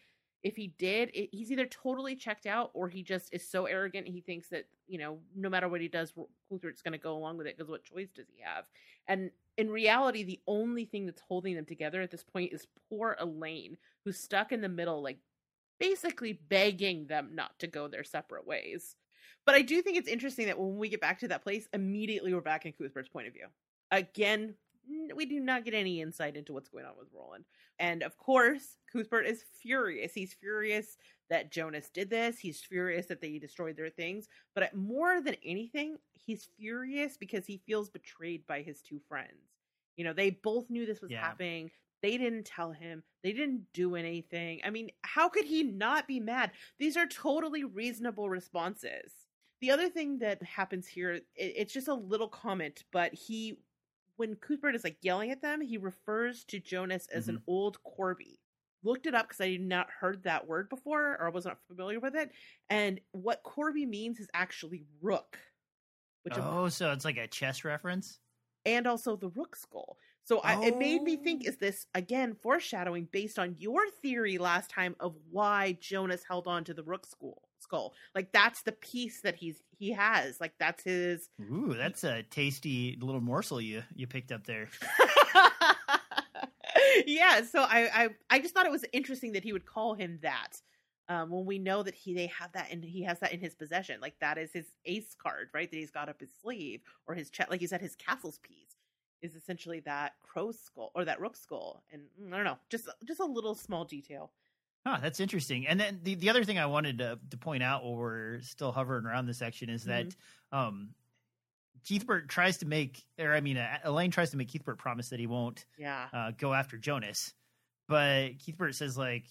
Speaker 1: if he did, it, he's either totally checked out or he just is so arrogant he thinks that you know no matter what he does, Cuthbert's going to go along with it because what choice does he have? And in reality, the only thing that's holding them together at this point is poor Alain, who's stuck in the middle, like basically begging them not to go their separate ways. But I do think it's interesting that when we get back to that place, immediately we're back in Cuthbert's point of view. Again, we do not get any insight into what's going on with Roland. And of course, Cuthbert is furious. He's furious that Jonas did this. He's furious that they destroyed their things. But more than anything, he's furious because he feels betrayed by his two friends. You know, they both knew this was yeah. happening. They didn't tell him. They didn't do anything. I mean, how could he not be mad? These are totally reasonable responses. The other thing that happens here, it's just a little comment, but he when Cuthbert is like yelling at them, he refers to Jonas as mm-hmm. an old corbie. Looked it up because I had not heard that word before or I wasn't familiar with it. And what corbie means is actually rook.
Speaker 2: Which oh, I'm, so it's like a chess reference?
Speaker 1: And also the rook skull. So I, it made me think: oh. Is this again foreshadowing based on your theory last time of why Jonas held on to the rook skull? Skull, like that's the piece that he's he has. Like that's his.
Speaker 2: Ooh, that's a tasty little morsel you you picked up there.
Speaker 1: yeah, so I, I I just thought it was interesting that he would call him that. Um, when we know that he they have that and he has that in his possession, like that is his ace card, right? That he's got up his sleeve or his chest, like you said, his castle's piece is essentially that crow skull or that rook skull, and mm, I don't know, just just a little small detail.
Speaker 2: Huh, that's interesting. And then the, the other thing I wanted to, to point out while we're still hovering around this section is that mm-hmm. um, Cuthbert tries to make, or I mean, uh, Alain tries to make Cuthbert promise that he won't
Speaker 1: yeah.
Speaker 2: uh, go after Jonas. But Cuthbert says, like,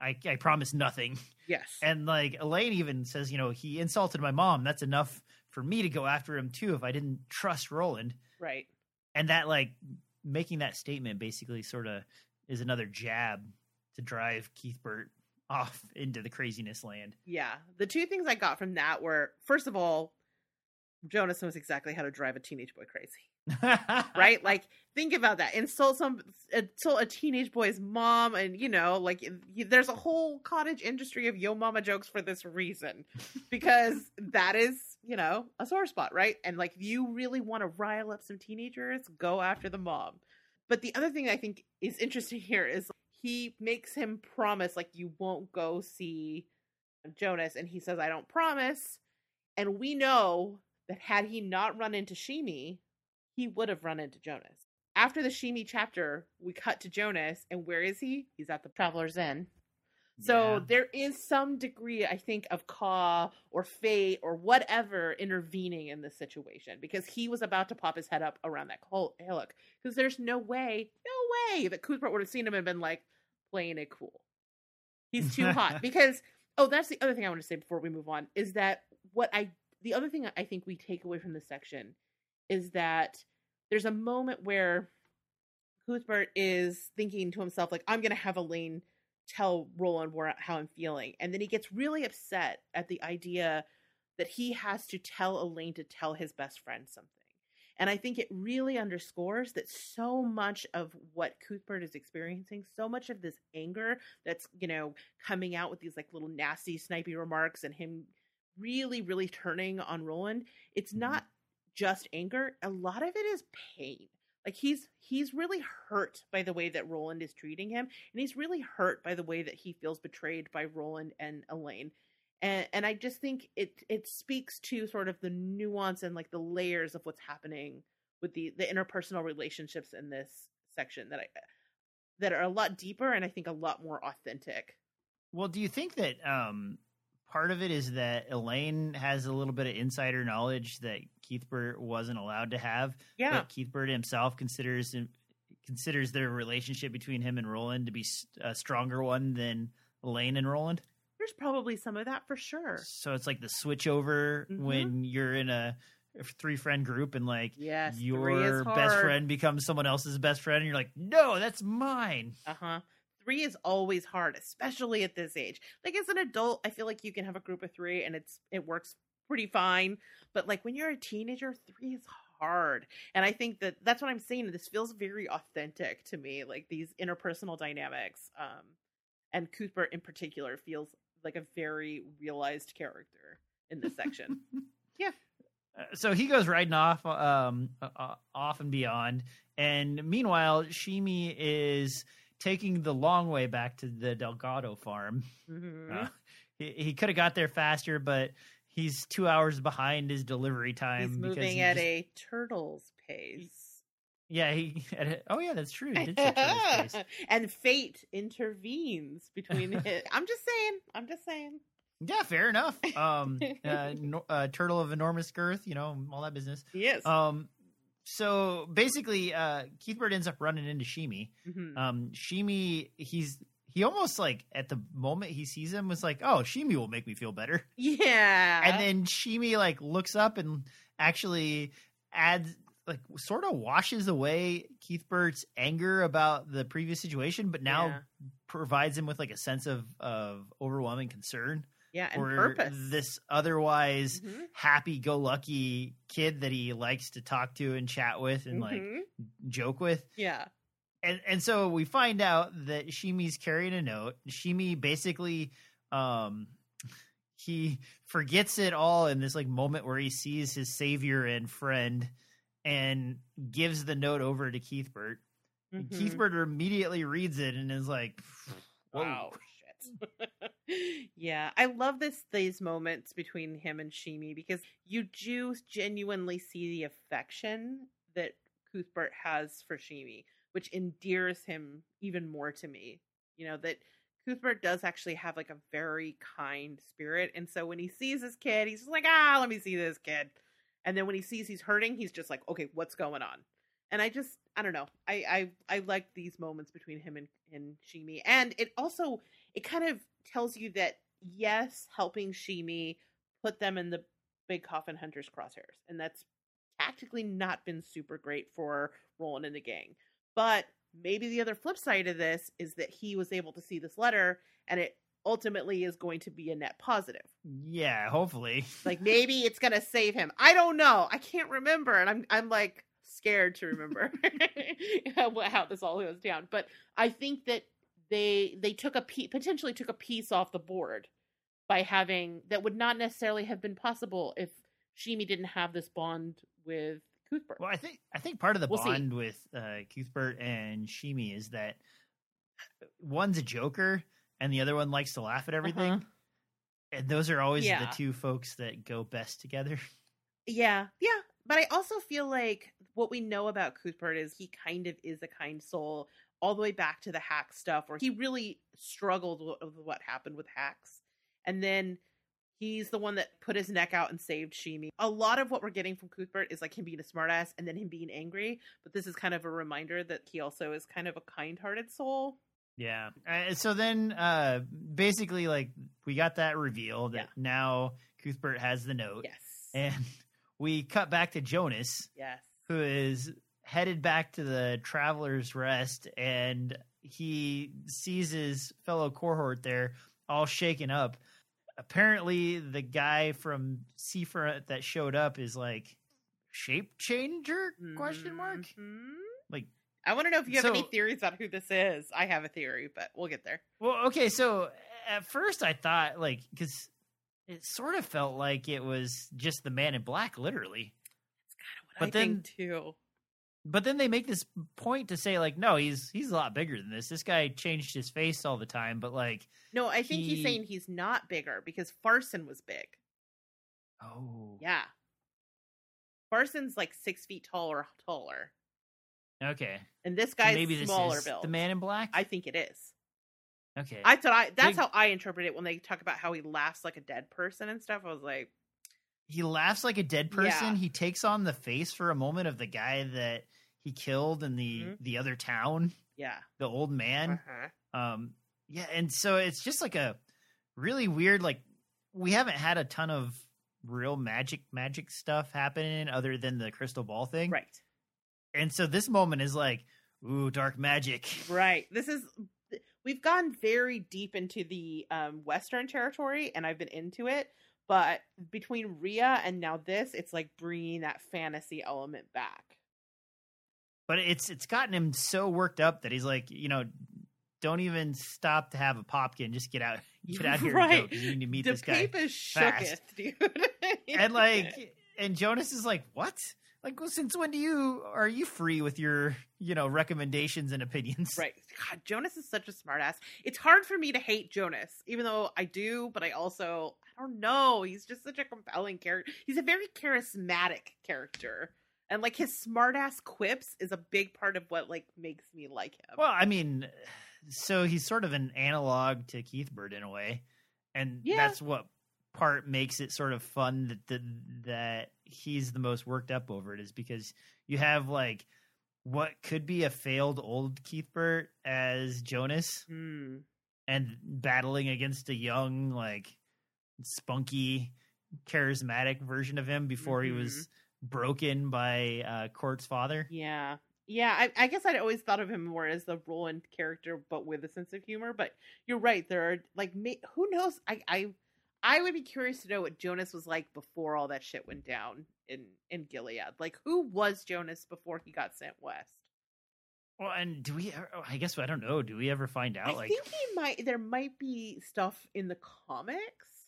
Speaker 2: I, I promise nothing.
Speaker 1: Yes.
Speaker 2: And, like, Alain even says, you know, he insulted my mom. That's enough for me to go after him, too, if I didn't trust Roland.
Speaker 1: Right
Speaker 2: and that like making that statement basically sort of is another jab to drive Bert off into the craziness land.
Speaker 1: Yeah. The two things I got from that were first of all, Jonas knows exactly how to drive a teenage boy crazy. right? Like think about that. Insult some insult a teenage boy's mom and you know, like there's a whole cottage industry of yo mama jokes for this reason. Because that is you know, a sore spot, right? And like, if you really want to rile up some teenagers, go after the mom. But the other thing I think is interesting here is he makes him promise, like, you won't go see Jonas. And he says, I don't promise. And we know that had he not run into Sheemie, he would have run into Jonas. After the Sheemie chapter, we cut to Jonas, and where is he? He's at the Traveler's Inn. So yeah. there is some degree, I think, of Ka or fate or whatever intervening in this situation because he was about to pop his head up around that hillock. Because there's no way, no way that Cuthbert would have seen him and been like playing it cool. He's too hot. Because oh, that's the other thing I want to say before we move on is that what I the other thing I think we take away from this section is that there's a moment where Cuthbert is thinking to himself like, I'm gonna have Alain tell Roland where, how I'm feeling. And then he gets really upset at the idea that he has to tell Alain to tell his best friend something. And I think it really underscores that so much of what Cuthbert is experiencing, so much of this anger that's, you know, coming out with these like little nasty, snipey remarks and him really, really turning on Roland, it's mm-hmm. not just anger. A lot of it is pain. Like he's he's really hurt by the way that Roland is treating him, and he's really hurt by the way that he feels betrayed by Roland and Alain. And and I just think it it speaks to sort of the nuance and like the layers of what's happening with the the interpersonal relationships in this section that I that are a lot deeper and I think a lot more authentic.
Speaker 2: Well, do you think that um part of it is that Alain has a little bit of insider knowledge that Cuthbert wasn't allowed to have.
Speaker 1: Yeah,
Speaker 2: that Cuthbert himself considers considers their relationship between him and Roland to be a stronger one than Alain and Roland.
Speaker 1: There's probably some of that for sure.
Speaker 2: So it's like the switchover mm-hmm. when you're in a three friend group and like
Speaker 1: yes,
Speaker 2: your best friend becomes someone else's best friend and you're like no that's mine
Speaker 1: uh-huh three is always hard, especially at this age. Like as an adult, I feel like you can have a group of three and it's it works pretty fine. But like when you're a teenager, three is hard. And I think that that's what I'm saying. This feels very authentic to me, like these interpersonal dynamics. Um, and Cooper in particular feels like a very realized character in this section.
Speaker 2: yeah. so he goes riding off um uh, off and beyond and meanwhile Sheemie is taking the long way back to the delgado farm
Speaker 1: Mhm.
Speaker 2: Uh, he, he could have got there faster but he's two hours behind his delivery time
Speaker 1: He's moving
Speaker 2: he
Speaker 1: at
Speaker 2: just-
Speaker 1: a turtle's pace.
Speaker 2: yeah he at a- oh yeah that's true he did say turtle's pace.
Speaker 1: and fate intervenes between it. I'm just saying. I'm just saying.
Speaker 2: yeah fair enough um uh, no, uh turtle of enormous girth you know all that business
Speaker 1: Yes.
Speaker 2: um so basically uh Cuthbert ends up running into Sheemie
Speaker 1: Mhm.
Speaker 2: um Sheemie he's he almost like at the moment he sees him was like oh Sheemie will make me feel better
Speaker 1: yeah.
Speaker 2: and then Sheemie like looks up and actually adds like sort of washes away Cuthbert's anger about the previous situation but now
Speaker 1: Yeah.
Speaker 2: provides him with like a sense of of overwhelming concern
Speaker 1: yeah, and
Speaker 2: for
Speaker 1: purpose.
Speaker 2: this otherwise
Speaker 1: Mhm.
Speaker 2: happy-go-lucky kid that he likes to talk to and chat with and like
Speaker 1: Mhm.
Speaker 2: joke with
Speaker 1: yeah.
Speaker 2: and and so we find out that Sheemie's carrying a note. Sheemie basically um he forgets it all in this like moment where he sees his savior and friend and gives the note over to Keith Cuthbert.
Speaker 1: Mhm.
Speaker 2: Cuthbert immediately reads it and is like Whoa.
Speaker 1: Wow, shit. yeah, I love this these moments between him and Sheemie because you do genuinely see the affection that Cuthbert has for Sheemie, which endears him even more to me. You know that Cuthbert does actually have like a very kind spirit, and so when he sees this kid, he's just like, ah, let me see this kid. And then when he sees he's hurting, he's just like, okay, what's going on? And I just, I don't know, I I I like these moments between him and and Sheemie, and it also it kind of tells you that yes, helping Sheemie put them in the big coffin hunters crosshairs, and that's tactically not been super great for Roland and the gang. But maybe the other flip side of this is that he was able to see this letter, and it ultimately is going to be a net positive.
Speaker 2: yeah, hopefully.
Speaker 1: Like maybe it's gonna save him. I don't know. I can't remember, and I'm I'm like scared to remember how this all goes down. But I think that they they took a piece, potentially took a piece off the board by having that would not necessarily have been possible if Sheemie didn't have this bond with Cuthbert.
Speaker 2: Well, I think I think part of the
Speaker 1: We'll see.
Speaker 2: bond with uh, Cuthbert and Shimi is that one's a joker and the other one likes to laugh at everything,
Speaker 1: Uh-huh.
Speaker 2: and those are always
Speaker 1: Yeah.
Speaker 2: the two folks that go best together.
Speaker 1: Yeah, yeah. But I also feel like what we know about Cuthbert is he kind of is a kind soul, all the way back to the hack stuff, where he really struggled with what happened with Hax. And then he's the one that put his neck out and saved Sheemie. A lot of what we're getting from Cuthbert is like him being a smartass and then him being angry. But this is kind of a reminder that he also is kind of a kind hearted soul.
Speaker 2: Yeah. Uh, so then, uh, basically, like we got that reveal that
Speaker 1: Yeah.
Speaker 2: now Cuthbert has the note,
Speaker 1: Yes.
Speaker 2: and we cut back to Jonas,
Speaker 1: yes.
Speaker 2: who is headed back to the Traveler's Rest, and he sees his fellow cohort there, all shaken up. Apparently, the guy from Seafront that showed up is like shape changer? Question mark.
Speaker 1: Mhm.
Speaker 2: Like,
Speaker 1: I want to know if you have any theories on who this is. I have a theory, but we'll get there.
Speaker 2: well, okay. So at first, I thought like because it sort of felt like it was just the Man in Black, literally.
Speaker 1: That's kind of What
Speaker 2: But
Speaker 1: I
Speaker 2: then-
Speaker 1: think too.
Speaker 2: But then they make this point to say like, no, he's he's a lot bigger than this. This guy changed his face all the time, but like,
Speaker 1: No, I think he's saying he's not bigger because Farson was big.
Speaker 2: oh,
Speaker 1: Yeah. Farson's like six feet tall or taller.
Speaker 2: okay.
Speaker 1: And this
Speaker 2: So
Speaker 1: guy's
Speaker 2: maybe this
Speaker 1: smaller
Speaker 2: is
Speaker 1: build.
Speaker 2: the Man in Black.
Speaker 1: I think it is.
Speaker 2: okay.
Speaker 1: I thought I that's
Speaker 2: Big-
Speaker 1: how I interpret it when they talk about how he laughs like a dead person and stuff. I was like,
Speaker 2: he laughs like a dead person.
Speaker 1: Yeah.
Speaker 2: He takes on the face for a moment of the guy that he killed in the
Speaker 1: Mhm.
Speaker 2: the other town,
Speaker 1: yeah.
Speaker 2: the old man.
Speaker 1: Uh-huh.
Speaker 2: Um, yeah, and so it's just like a really weird. Like we haven't had a ton of real magic magic stuff happening other than the crystal ball thing,
Speaker 1: Right.
Speaker 2: And so this moment is like, ooh, dark magic.
Speaker 1: Right. This is we've gone very deep into the um western territory and I've been into it, but between Rhea and now this, it's like bringing that fantasy element back.
Speaker 2: But it's it's gotten him so worked up that he's like, you know, don't even stop to have a popkin. Just get out, get out here
Speaker 1: Right.
Speaker 2: and go. 'cause You need to meet
Speaker 1: the
Speaker 2: this guy.
Speaker 1: paper shooketh, dude.
Speaker 2: And like, and Jonas is like, what? Like, well, since when do you are you free with your you know recommendations and opinions?
Speaker 1: Right. God, Jonas is such a smartass. It's hard for me to hate Jonas, even though I do, but I also I don't know. He's just such a compelling character. He's a very charismatic character. And like his smartass quips is a big part of what like makes me like him.
Speaker 2: Well, I mean, so he's sort of an analog to Cuthbert in a way, and
Speaker 1: Yeah.
Speaker 2: that's what part makes it sort of fun that that, that he's the most worked up over it is because you have like what could be a failed old Cuthbert as Jonas
Speaker 1: Hmm.
Speaker 2: and battling against a young like spunky charismatic version of him before he was broken by uh Cort's father.
Speaker 1: Yeah. Yeah, I, I guess I'd always thought of him more as the Roland character, but with a sense of humor. But you're right. There are like, who knows? I, I, I would be curious to know what Jonas was like before all that shit went down in in Gilead. Like, who was Jonas before he got sent west?
Speaker 2: Well, and do we? I guess I don't know. Do we ever find out
Speaker 1: I
Speaker 2: like
Speaker 1: think he might. There might be stuff in the comics.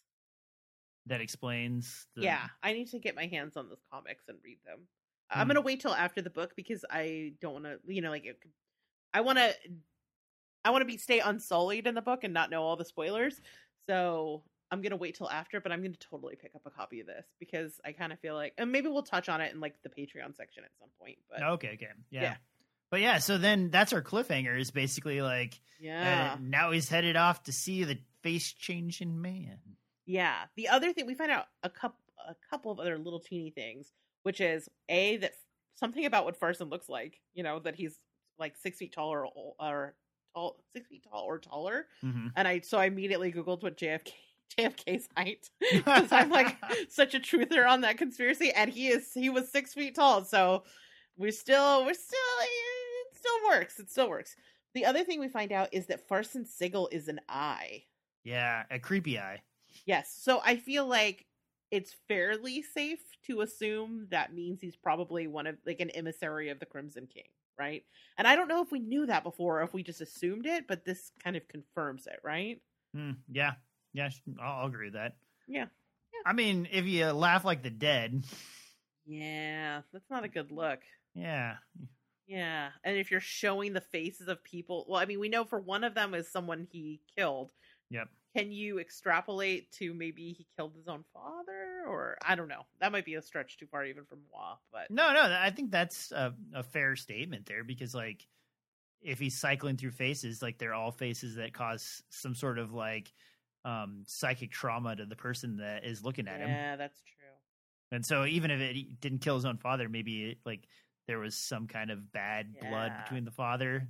Speaker 2: that explains? The,
Speaker 1: Yeah, I need to get my hands on those comics and read them. I'm
Speaker 2: Hmm.
Speaker 1: gonna wait till after the book because I don't want to, you know, like it, I want to, I want to be stay unsullied in the book and not know all the spoilers. So I'm gonna wait till after, but I'm gonna totally pick up a copy of this because I kind of feel like, and maybe we'll touch on it in like the Patreon section at some point. But
Speaker 2: Okay. Okay. Yeah.
Speaker 1: Yeah.
Speaker 2: But yeah, so then that's our cliffhanger. Is basically like
Speaker 1: yeah,
Speaker 2: uh, now he's headed off to see the face changing man.
Speaker 1: Yeah. The other thing we find out a couple a couple of other little teeny things, which is a that something about what Farson looks like. You know that he's like six feet tall or or tall, six feet tall or taller.
Speaker 2: hmm
Speaker 1: And I so I immediately googled what JFK JFK's height because I'm like such a truther on that conspiracy, and he is he was six feet tall. So we're still we're still it still works. It still works. The other thing we find out is that Farson's sigil is an eye.
Speaker 2: yeah, a creepy eye.
Speaker 1: Yes. So I feel like it's fairly safe to assume that means he's probably one of like an emissary of the Crimson King, right? And I don't know if we knew that before or if we just assumed it, but this kind of confirms it, right?
Speaker 2: Hmm, yeah, yeah, I'll, I'll agree with that.
Speaker 1: Yeah.
Speaker 2: I mean, if you laugh like the dead,
Speaker 1: Yeah, that's not a good look.
Speaker 2: yeah,
Speaker 1: Yeah. And if you're showing the faces of people, well, I mean, we know for one of them is someone he killed.
Speaker 2: Yep.
Speaker 1: Can you extrapolate to maybe he killed his own father? Or I don't know. That might be a stretch too far even from moi, but
Speaker 2: no, no, I think that's a, a fair statement there because like if he's cycling through faces, like they're all faces that cause some sort of like um psychic trauma to the person that is looking at him.
Speaker 1: Yeah, that's true.
Speaker 2: And so even if it didn't kill his own father, maybe it, like there was some kind of bad blood between the father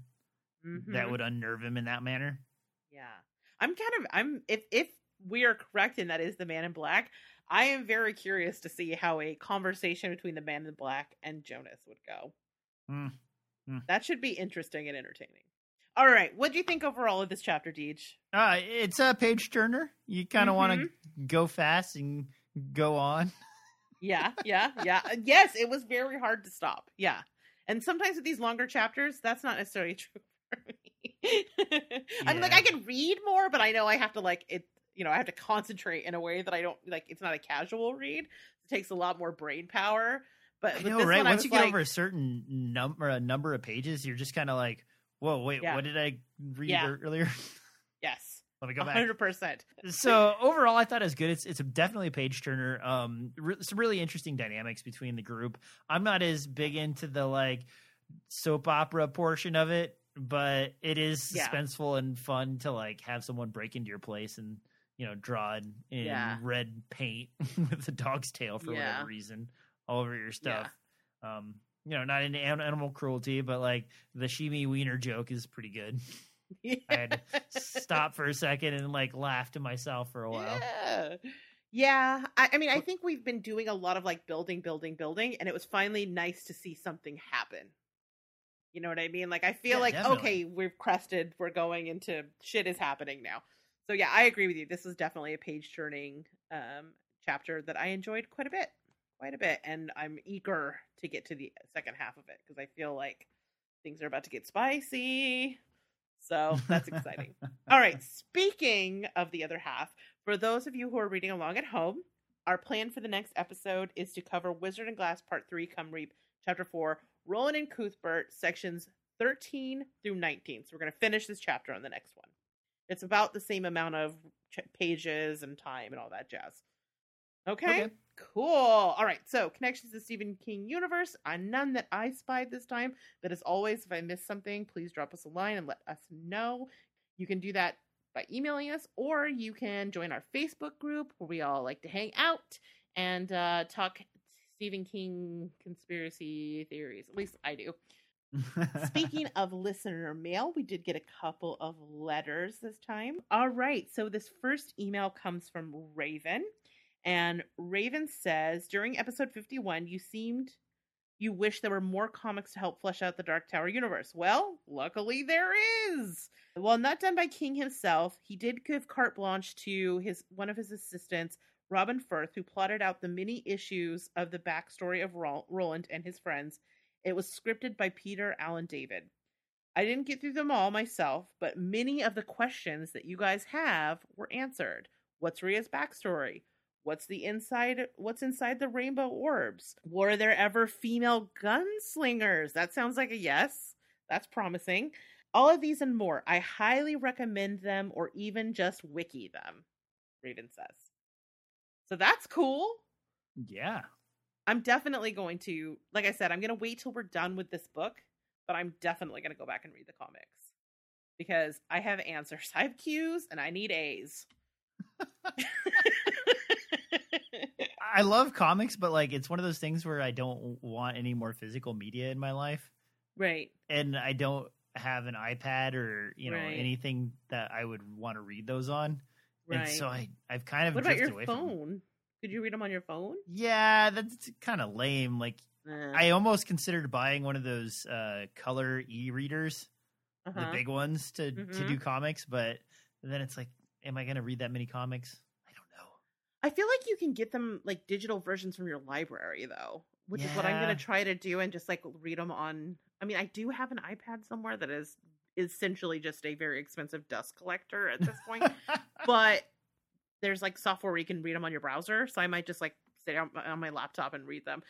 Speaker 1: Mhm.
Speaker 2: that would unnerve him in that manner.
Speaker 1: Yeah. I'm kind of I'm if if we are correct and that is the man in black, I am very curious to see how a conversation between the man in black and Jonas would go.
Speaker 2: Hmm. Hmm.
Speaker 1: That should be interesting and entertaining. All right, what do you think overall of this chapter, Deej?
Speaker 2: Uh, it's a page turner. You kind of want
Speaker 1: Mm-hmm.
Speaker 2: to go fast and go on.
Speaker 1: Yeah, yeah, yeah. Uh, yes, it was very hard to stop. Yeah. And sometimes with these longer chapters, that's not necessarily true for me. I mean, like I can read more, but I know I have to like it. You know, I have to concentrate in a way that I don't like. It's not a casual read. It takes a lot more brain power. But
Speaker 2: I know,
Speaker 1: this
Speaker 2: right?
Speaker 1: one,
Speaker 2: Once you get
Speaker 1: like,
Speaker 2: over a certain number, a number of pages, you're just kind of like, "Whoa, wait,
Speaker 1: Yeah.
Speaker 2: what did I read
Speaker 1: Yeah.
Speaker 2: earlier?"
Speaker 1: yes,
Speaker 2: Let me go back.
Speaker 1: hundred percent.
Speaker 2: so overall, I thought it was good. It's it's definitely a page turner. Um, re- some really interesting dynamics between the group. I'm not as big into the like soap opera portion of it, but it is
Speaker 1: Yeah.
Speaker 2: suspenseful and fun to like have someone break into your place and you know draw it in
Speaker 1: Yeah.
Speaker 2: red paint with a dog's tail for
Speaker 1: Yeah.
Speaker 2: whatever reason all over your stuff. Um, you know, not into animal cruelty, but like the Sheemie Wiener joke is pretty good. I had to stop for a second and like laugh to myself for a while.
Speaker 1: Yeah. Yeah. I, I mean, I think we've been doing a lot of like building, building, building, and it was finally nice to see something happen. You know what I mean? Like, I feel
Speaker 2: Yeah,
Speaker 1: like,
Speaker 2: definitely.
Speaker 1: okay, we've crested, we're going into shit is happening now. So, yeah, I agree with you. This is definitely a page turning um, chapter that I enjoyed quite a bit. Quite a bit. And I'm eager to get to the second half of it because I feel like things are about to get spicy. So that's exciting. All right. Speaking of the other half, for those of you who are reading along at home, our plan for the next episode is to cover Wizard and Glass Part 3, Come Reap, Chapter 4, Roland and Cuthbert, sections 13 through 19. So we're going to finish this chapter on the next one. It's about the same amount of ch- pages and time and all that jazz. Okay?
Speaker 2: Okay.
Speaker 1: Cool. All right. So, connections to Stephen King universe. Uh, none that I spied this time. But as always, if I missed something, please drop us a line and let us know. You can do that by emailing us, or you can join our Facebook group where we all like to hang out and uh, talk Stephen King conspiracy theories. At least I do. Speaking of listener mail, we did get a couple of letters this time. All right, so this first email comes from Raven, and Raven says during episode 51, you seemed you wish there were more comics to help flesh out the Dark Tower universe. Well, luckily there is. While not done by King himself, he did give carte blanche to his one of his assistants, Robin Furth, who plotted out the many issues of the backstory of Roland and his friends. It was scripted by Peter Allen David. I didn't get through them all myself, but many of the questions that you guys have were answered. What's Rhea's backstory? What's the inside what's inside the rainbow orbs? Were there ever female gunslingers? That sounds like a yes. That's promising. All of these and more. I highly recommend them or even just wiki them, Raven says. So that's cool.
Speaker 2: yeah.
Speaker 1: I'm definitely going to, like I said, I'm going to wait till we're done with this book, but I'm definitely going to go back and read the comics because I have answers. I have Q's and I need A's.
Speaker 2: I love comics, but like it's one of those things where I don't want any more physical media in my life,
Speaker 1: right.
Speaker 2: and I don't have an iPad or you know
Speaker 1: Right.
Speaker 2: anything that I would want to read those on.
Speaker 1: Right.
Speaker 2: And so I I've kind of
Speaker 1: what about your
Speaker 2: away from.
Speaker 1: phone? Could you read them on your phone?
Speaker 2: Yeah, that's kind of lame. Like
Speaker 1: Eh,
Speaker 2: I almost considered buying one of those uh color e-readers,
Speaker 1: uh-huh.
Speaker 2: the big ones to to
Speaker 1: Mhm.
Speaker 2: do comics, but then it's like am I going to read that many comics? I don't know.
Speaker 1: I feel like you can get them like digital versions from your library though, which is what I'm going to try to do and just like read them on. I mean, I do have an iPad somewhere that is essentially just a very expensive dust collector at this point, but there's like software where you can read them on your browser, so I might just like sit on, on my laptop and read them.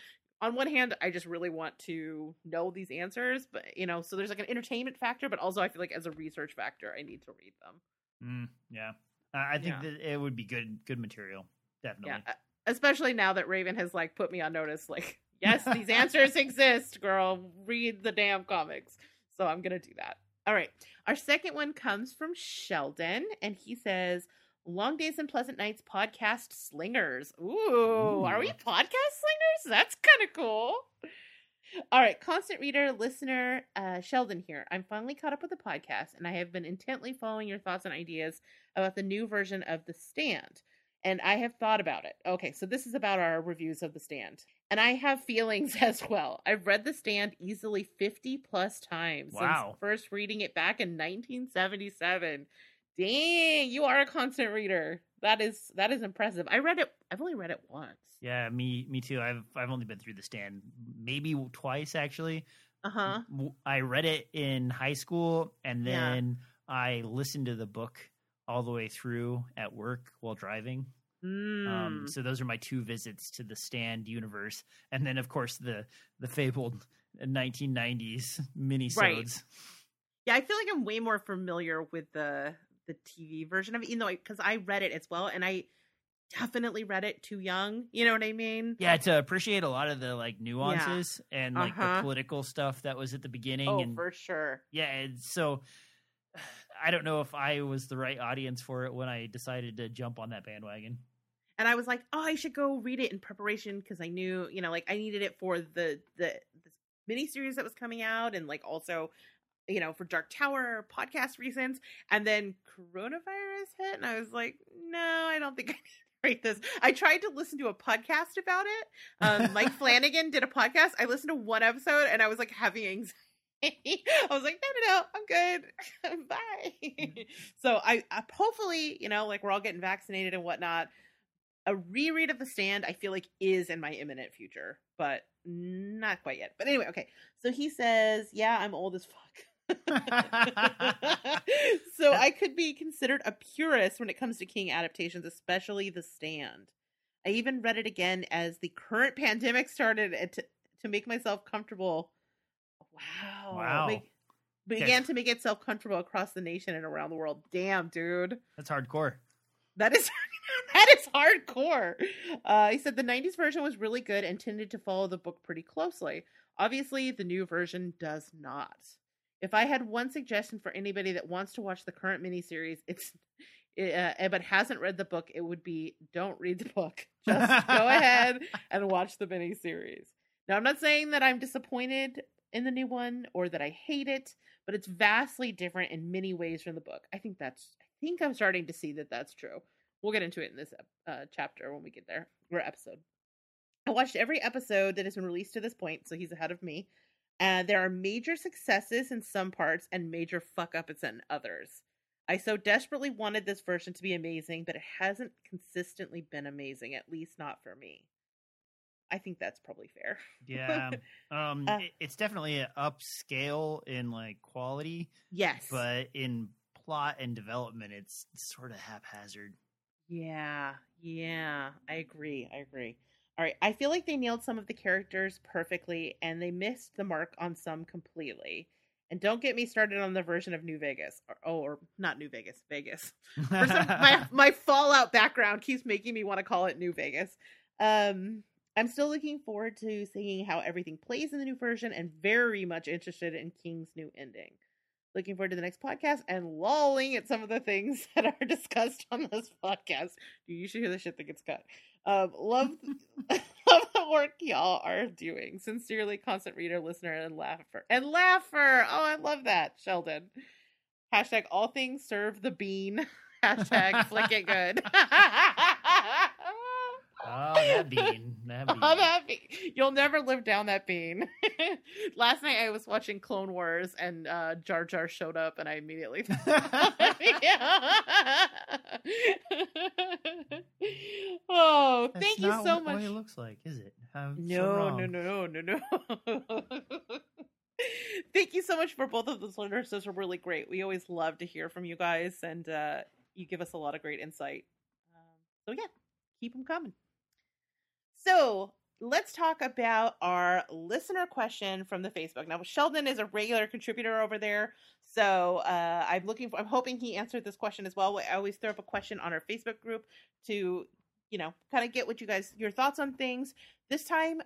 Speaker 1: On one hand, I just really want to know these answers, but you know, so there's like an entertainment factor, but also I feel like as a research factor, I need to read them.
Speaker 2: Mm, yeah. Uh, I think
Speaker 1: Yeah.
Speaker 2: that it would be good good material. Definitely.
Speaker 1: Yeah, uh, especially now that Raven has like put me on notice. Like, yes, these answers exist, girl. Read the damn comics. So I'm gonna do that. All right. Our second one comes from Sheldon, and he says, "Long days and pleasant nights, podcast slingers. Ooh, are we podcast slingers? That's kind of cool." All right, constant reader, listener, uh, Sheldon here. I'm finally caught up with the podcast, and I have been intently following your thoughts and ideas about the new version of The Stand and I have thought about it. Okay, so this is about our reviews of The Stand. And I have feelings as well. I've read The Stand easily 50 plus times
Speaker 2: Wow.
Speaker 1: since first reading it back in 1977. Dang, you are a constant reader. That is that is impressive. I read it I've only read it once.
Speaker 2: Yeah, me me too. I've I've only been through the stand maybe twice actually.
Speaker 1: Uh-huh.
Speaker 2: I read it in high school and
Speaker 1: Yeah.
Speaker 2: then I listened to the book all the way through at work while driving.
Speaker 1: Mm.
Speaker 2: Um, so those are my two visits to the stand universe, and then of course the the fabled 1990s minisodes.
Speaker 1: Right. yeah, I feel like I'm way more familiar with the the TV version of it, even though because I, read it as well, and I definitely read it too young. You know what I mean?
Speaker 2: Yeah, to appreciate a lot of the like nuances and like
Speaker 1: Uh-huh.
Speaker 2: the political stuff that was at the beginning,
Speaker 1: Oh,
Speaker 2: and
Speaker 1: for sure.
Speaker 2: yeah, and so I don't know if I was the right audience for it when I decided to jump on that bandwagon.
Speaker 1: and I was like, "Oh, I should go read it in preparation because I knew, you know, like I needed it for the the this miniseries that was coming out, and like also, you know, for Dark Tower podcast reasons." And then coronavirus hit, and I was like, "No, I don't think I need to read this." I tried to listen to a podcast about it. Um, Mike Flanagan did a podcast. I listened to one episode, and I was like having anxiety. I was like, no, no, no, I'm good. Mm-hmm. Bye. so I, I hopefully, you know, like we're all getting vaccinated and whatnot. A reread of The Stand, I feel like, is in my imminent future, but not quite yet. But anyway, okay. So he says, yeah, I'm old as fuck. so I could be considered a purist when it comes to King adaptations, especially The Stand. I even read it again as the current pandemic started to, to make myself comfortable. Wow.
Speaker 2: Wow.
Speaker 1: Make, began to make itself comfortable across the nation and around the world. Damn, dude.
Speaker 2: That's hardcore.
Speaker 1: That is that is hardcore. Uh, he said the 90s version was really good and tended to follow the book pretty closely. Obviously, the new version does not. If I had one suggestion for anybody that wants to watch the current miniseries, it's uh, but hasn't read the book, it would be don't read the book. Just go ahead and watch the miniseries. Now, I'm not saying that I'm disappointed in the new one or that I hate it, but it's vastly different in many ways from the book. I think that's. I think I'm starting to see that that's true. We'll get into it in this uh, chapter when we get there or episode. I watched every episode that has been released to this point, so he's ahead of me. And there are major successes in some parts and major fuck ups in others. I so desperately wanted this version to be amazing, but it hasn't consistently been amazing, at least not for me. I think that's probably fair.
Speaker 2: Yeah. Um
Speaker 1: Uh,
Speaker 2: it- it's definitely an upscale in like quality,
Speaker 1: Yes.
Speaker 2: but in plot and development it's sort of haphazard.
Speaker 1: Yeah, yeah, I agree. I agree. All right, I feel like they nailed some of the characters perfectly and they missed the mark on some completely. And don't get me started on the version of New Vegas. Or, oh, or not New Vegas, Vegas. Some, my my Fallout background keeps making me want to call it New Vegas. Um, I'm still looking forward to seeing how everything plays in the new version, and very much interested in King's new ending. Looking forward to the next podcast and lolling at some of the things that are discussed on this podcast. You should hear the shit that gets cut. Um, love, love the work y'all are doing. Sincerely, constant reader, listener, and laugher. And laugher. Oh, I love that, Sheldon. Hashtag all things serve the bean. Hashtag flick it good.
Speaker 2: Oh, that bean. That bean.
Speaker 1: Oh, that bean. You'll never live down that bean. Last night I was watching Clone Wars and uh, Jar Jar showed up and I immediately oh,
Speaker 2: That's
Speaker 1: thank you so
Speaker 2: what,
Speaker 1: much.
Speaker 2: What it looks like, is it? So
Speaker 1: No,
Speaker 2: wrong.
Speaker 1: no, no, no, no, no. Thank you so much for both of those letters. Those are really great. We always love to hear from you guys, and uh, you give us a lot of great insight. Um, so yeah, keep them coming. So let's talk about our listener question from the Facebook. Now Sheldon is a regular contributor over there, so uh, I'm looking for. I'm hoping he answered this question as well. I always throw up a question on our Facebook group to, you know, kind of get what you guys your thoughts on things. This time,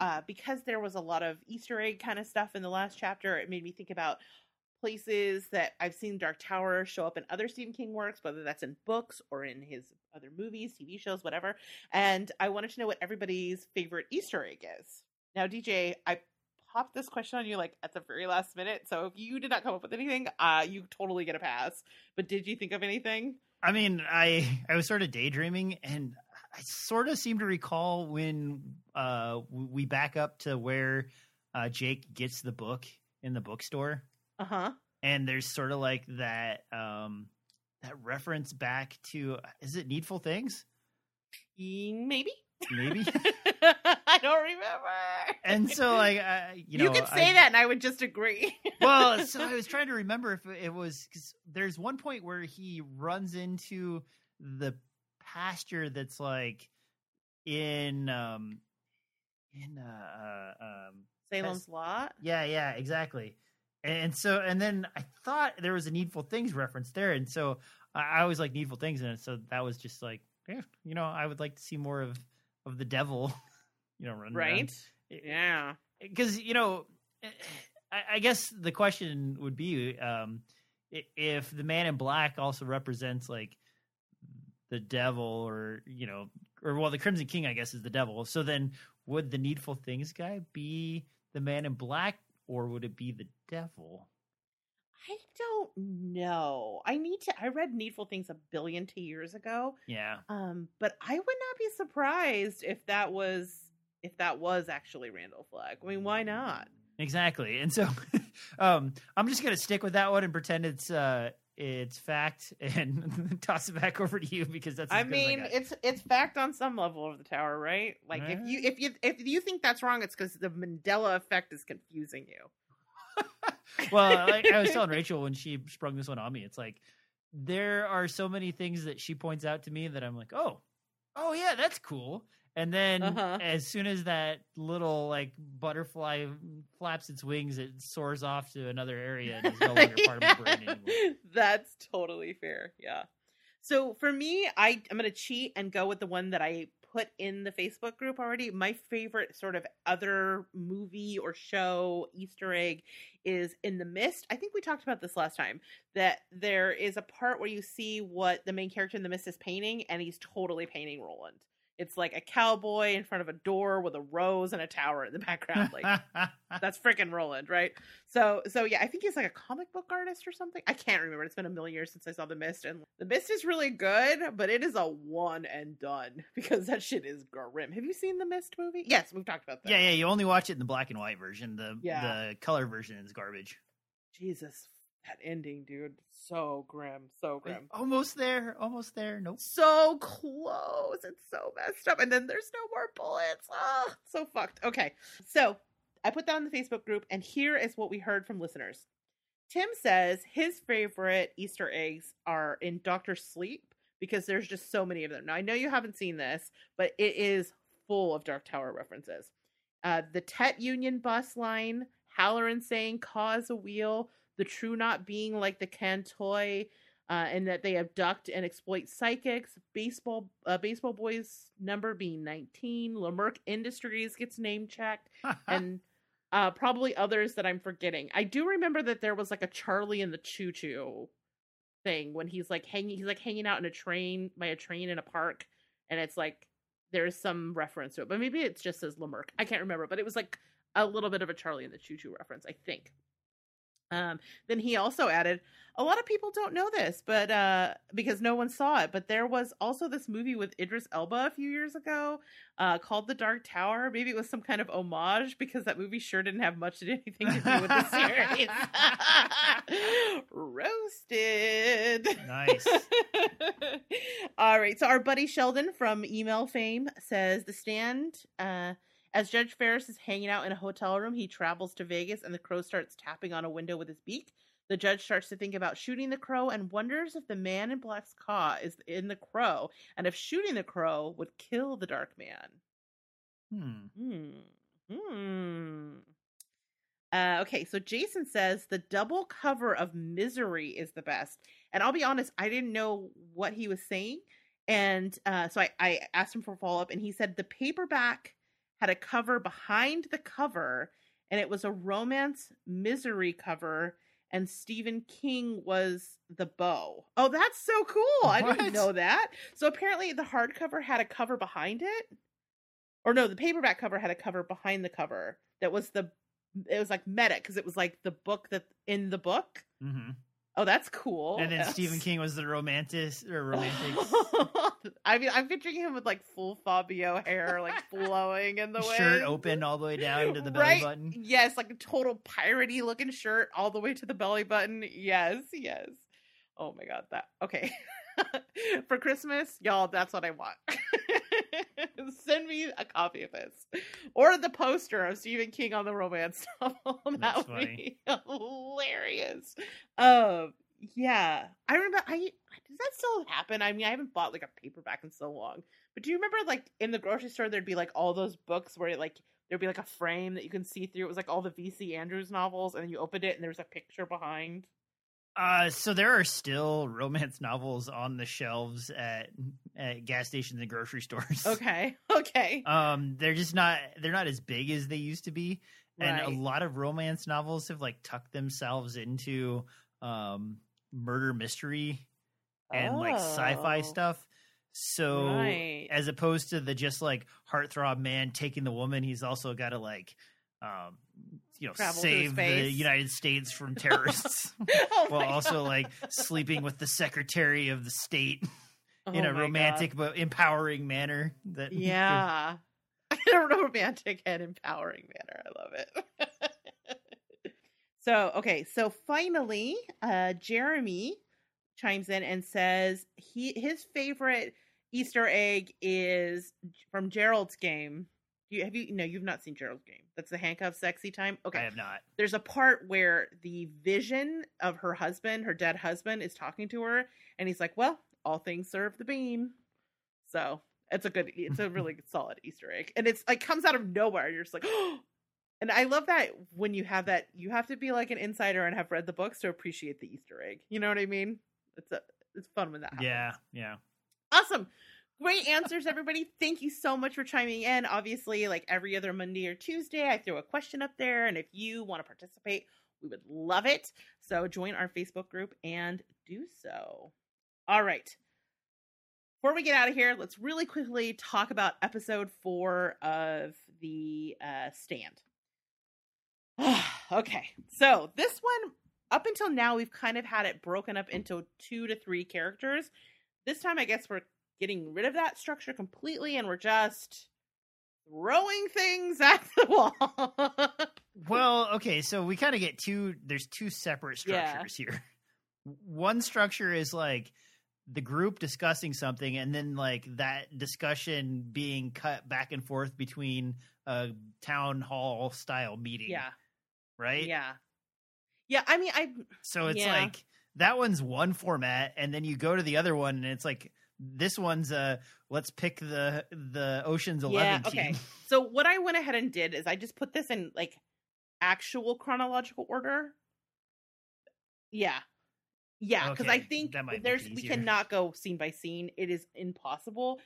Speaker 1: uh, because there was a lot of Easter egg kind of stuff in the last chapter, it made me think about places that I've seen Dark Tower show up in other Stephen King works, whether that's in books or in his other movies, TV shows, whatever. And I wanted to know what everybody's favorite Easter egg is. Now, DJ, I popped this question on you like at the very last minute. So if you did not come up with anything, uh, you totally get a pass. But did you think of anything?
Speaker 2: I mean, I I was sort of daydreaming, and I sort of seem to recall when uh we back up to where uh Jake gets the book in the bookstore,
Speaker 1: Uh huh.
Speaker 2: and there's sort of like that um that reference back to is it Needful Things?
Speaker 1: Maybe.
Speaker 2: Maybe.
Speaker 1: I don't remember.
Speaker 2: and so like I, you know, you
Speaker 1: could say
Speaker 2: I-
Speaker 1: that, and I would just agree.
Speaker 2: well, so I was trying to remember if it was because there's one point where he runs into the pasture that's like in um in uh, uh um
Speaker 1: Salem's Lot.
Speaker 2: yeah yeah exactly and so and then I thought there was a needful things reference there and so I, always like needful things and so that was just like yeah you know I would like to see more of of the devil you know running around.
Speaker 1: Right? Yeah.
Speaker 2: because you know I, I guess the question would be um if the man in black also represents like the devil or you know or well the crimson king i guess is the devil so then would the needful things guy be the man in black or would it be the devil
Speaker 1: I don't know. I need to. I read Needful Things a billion two years ago.
Speaker 2: yeah
Speaker 1: Um, but I would not be surprised if that was if that was actually Randall Flagg. I mean, why not?
Speaker 2: exactly and so um i'm just gonna stick with that one and pretend it's uh it's fact and toss it back over to you because that's
Speaker 1: I mean,
Speaker 2: got.
Speaker 1: it's it's fact on some level of the tower, right? Like if you if you if you think that's wrong, it's because the Mandela effect is confusing you.
Speaker 2: well, like I was telling Rachel when she sprung this one on me, it's like there are so many things that she points out to me that I'm like, oh, oh yeah, that's cool. And then
Speaker 1: Uh-huh.
Speaker 2: as soon as that little like butterfly flaps its wings, it soars off to another area and is no longer part of my brain anymore.
Speaker 1: That's totally fair. Yeah. So for me, I I'm gonna cheat and go with the one that I put in the Facebook group already. My favorite sort of other movie or show Easter egg is in the mist. I think we talked about this last time. That there is a part where you see what the main character in the mist is painting, and he's totally painting Roland. It's like a cowboy in front of a door with a rose and a tower in the background. Like that's freaking Roland, right? So, so yeah, I think he's like a comic book artist or something. I can't remember. It's been a million years since I saw The Mist, and The Mist is really good, but it is a one and done because that shit is grim. Have you seen The Mist movie? Yes, we've talked about that.
Speaker 2: yeah, yeah. You only watch it in the black and white version. The
Speaker 1: Yeah.
Speaker 2: the color version is garbage.
Speaker 1: Jesus, that ending, dude, so grim, so grim.
Speaker 2: Almost there. Almost there. Nope.
Speaker 1: So close. It's so messed up. And then there's no more bullets. Oh, so fucked. Okay. So I put that on the Facebook group, and here is what we heard from listeners. Tim says his favorite Easter eggs are in Doctor Sleep because there's just so many of them. Now, I know you haven't seen this, but it is full of Dark Tower references. Uh, the Tet Union bus line, Hallorann saying ka's a wheel, the True Knot being like the can-toi, uh, and that they abduct and exploit psychics. Baseball, uh, baseball boys number being nineteen. LaMerk Industries gets name checked, and uh, probably others that I'm forgetting. I do remember that there was like a Charlie and the Choo Choo thing when he's like hanging, he's like hanging out in a train by a train in a park, and it's like there's some reference to it, but maybe it's just as LaMerk. I can't remember, but it was like a little bit of a Charlie and the Choo Choo reference, I think. Um, then he also added, a lot of people don't know this, but uh, because no one saw it, but there was also this movie with Idris Elba a few years ago uh, called The Dark Tower. Maybe it was some kind of homage because that movie sure didn't have much to do anything to do with the series. Roasted.
Speaker 2: Nice.
Speaker 1: All right. So our buddy Sheldon from email fame says the stand. Uh, as Judge Farris is hanging out in a hotel room, he travels to Vegas and the crow starts tapping on a window with his beak. The judge starts to think about shooting the crow and wonders if the man in black's caw is in the crow and if shooting the crow would kill the dark man.
Speaker 2: Hmm.
Speaker 1: Hmm. Hmm. Uh, okay, so Jason says the double cover of Misery is the best. And I'll be honest, I didn't know what he was saying. And uh, so I, I asked him for follow up, and he said the paperback had a cover behind the cover, and it was a romance misery cover, and Stephen King was the bow. Oh, that's so cool. I didn't know that. So apparently the hardcover had a cover behind it. Or no, the paperback cover had a cover behind the cover that was the it was like meta because it was like the book that in the book.
Speaker 2: hmm
Speaker 1: Oh, that's cool.
Speaker 2: And then
Speaker 1: That's-
Speaker 2: Stephen King was the romantic or romantic
Speaker 1: I mean, I'm picturing him with like full Fabio hair, like flowing in the wind.
Speaker 2: shirt open all the way down to the belly
Speaker 1: right?
Speaker 2: button.
Speaker 1: Yes, like a total piratey looking shirt all the way to the belly button. Yes, yes. Oh my god, that okay. For Christmas, y'all, that's what I want. Send me a copy of this. Or the poster of Stephen King on the romance novel. that
Speaker 2: That's
Speaker 1: would be hilarious. Um yeah. I remember I does that still happen? I mean, I haven't bought like a paperback in so long. But do you remember like in the grocery store there'd be like all those books where like there'd be like a frame that you can see through. It was like all the VC Andrews novels, and then you opened it and there was a picture behind.
Speaker 2: Uh, so there are still romance novels on the shelves at at gas stations and grocery stores.
Speaker 1: Okay, okay,
Speaker 2: Um, they're just not they're not as big as they used to be, and
Speaker 1: Right.
Speaker 2: a lot of romance novels have like tucked themselves into um murder mystery and like sci-fi
Speaker 1: Oh,
Speaker 2: stuff. So
Speaker 1: right.
Speaker 2: as opposed to the just like heartthrob man taking the woman, he's also got to like um you know
Speaker 1: Travel
Speaker 2: save the. United States from terrorists
Speaker 1: Oh
Speaker 2: while also
Speaker 1: God.
Speaker 2: like sleeping with the secretary of the state in
Speaker 1: Oh
Speaker 2: a
Speaker 1: my
Speaker 2: romantic but empowering manner that
Speaker 1: God. Yeah, in a romantic and empowering manner. I love it. so okay, so finally, uh, Jeremy chimes in and says he his favorite Easter egg is from Gerald's game. You have you no, you've not seen Gerald's game. That's the handcuff sexy time. Okay.
Speaker 2: I have not.
Speaker 1: There's a part where the vision of her husband, her dead husband, is talking to her, and he's like, Well, all things serve the beam. So it's a good it's a really solid Easter egg. And it's like comes out of nowhere. You're just like, Oh, and I love that when you have that, you have to be like an insider and have read the books to appreciate the Easter egg. You know what I mean? It's a it's fun when that happens.
Speaker 2: Yeah, yeah.
Speaker 1: Awesome. Great answers, everybody. Thank you so much for chiming in. Obviously, like every other Monday or Tuesday, I throw a question up there. And if you want to participate, we would love it. So join our Facebook group and do so. All right. Before we get out of here, let's really quickly talk about episode four of the uh, stand. okay. So this one, up until now, we've kind of had it broken up into two to three characters. This time, I guess we're getting rid of that structure completely and we're just throwing things at the wall.
Speaker 2: well, okay, so we kind of get two there's two separate structures yeah. here. One structure is like the group discussing something and then like that discussion being cut back and forth between a town hall style meeting.
Speaker 1: Yeah.
Speaker 2: Right?
Speaker 1: Yeah. Yeah, I mean I
Speaker 2: So it's
Speaker 1: yeah.
Speaker 2: like that one's one format and then you go to the other one and it's like this one's uh let's pick the the Ocean's 11
Speaker 1: yeah,
Speaker 2: team.
Speaker 1: okay. So what I went ahead and did is I just put this in like actual chronological order. Yeah. Yeah, because
Speaker 2: Okay,
Speaker 1: I think there's we cannot go scene by scene. It is impossible.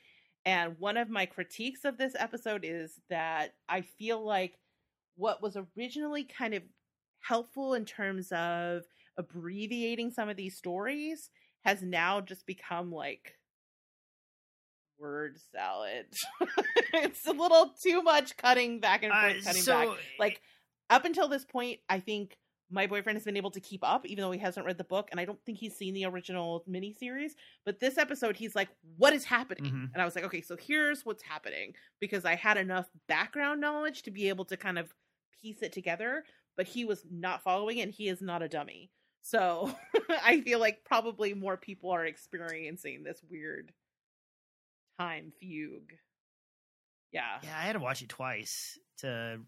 Speaker 1: And one of my critiques of this episode is that I feel like what was originally kind of helpful in terms of abbreviating some of these stories has now just become like word salad. it's a little too much cutting back and forth,
Speaker 2: Uh,
Speaker 1: cutting
Speaker 2: so
Speaker 1: back. Like up until this point, I think my boyfriend has been able to keep up, even though he hasn't read the book, and I don't think he's seen the original miniseries. But this episode, he's like, "What is happening?"
Speaker 2: Mhm.
Speaker 1: And I was like, "Okay, so here's what's happening," because I had enough background knowledge to be able to kind of piece it together. But he was not following, and he is not a dummy. So I feel like probably more people are experiencing this weird time fugue. Yeah.
Speaker 2: yeah, I had to watch it twice to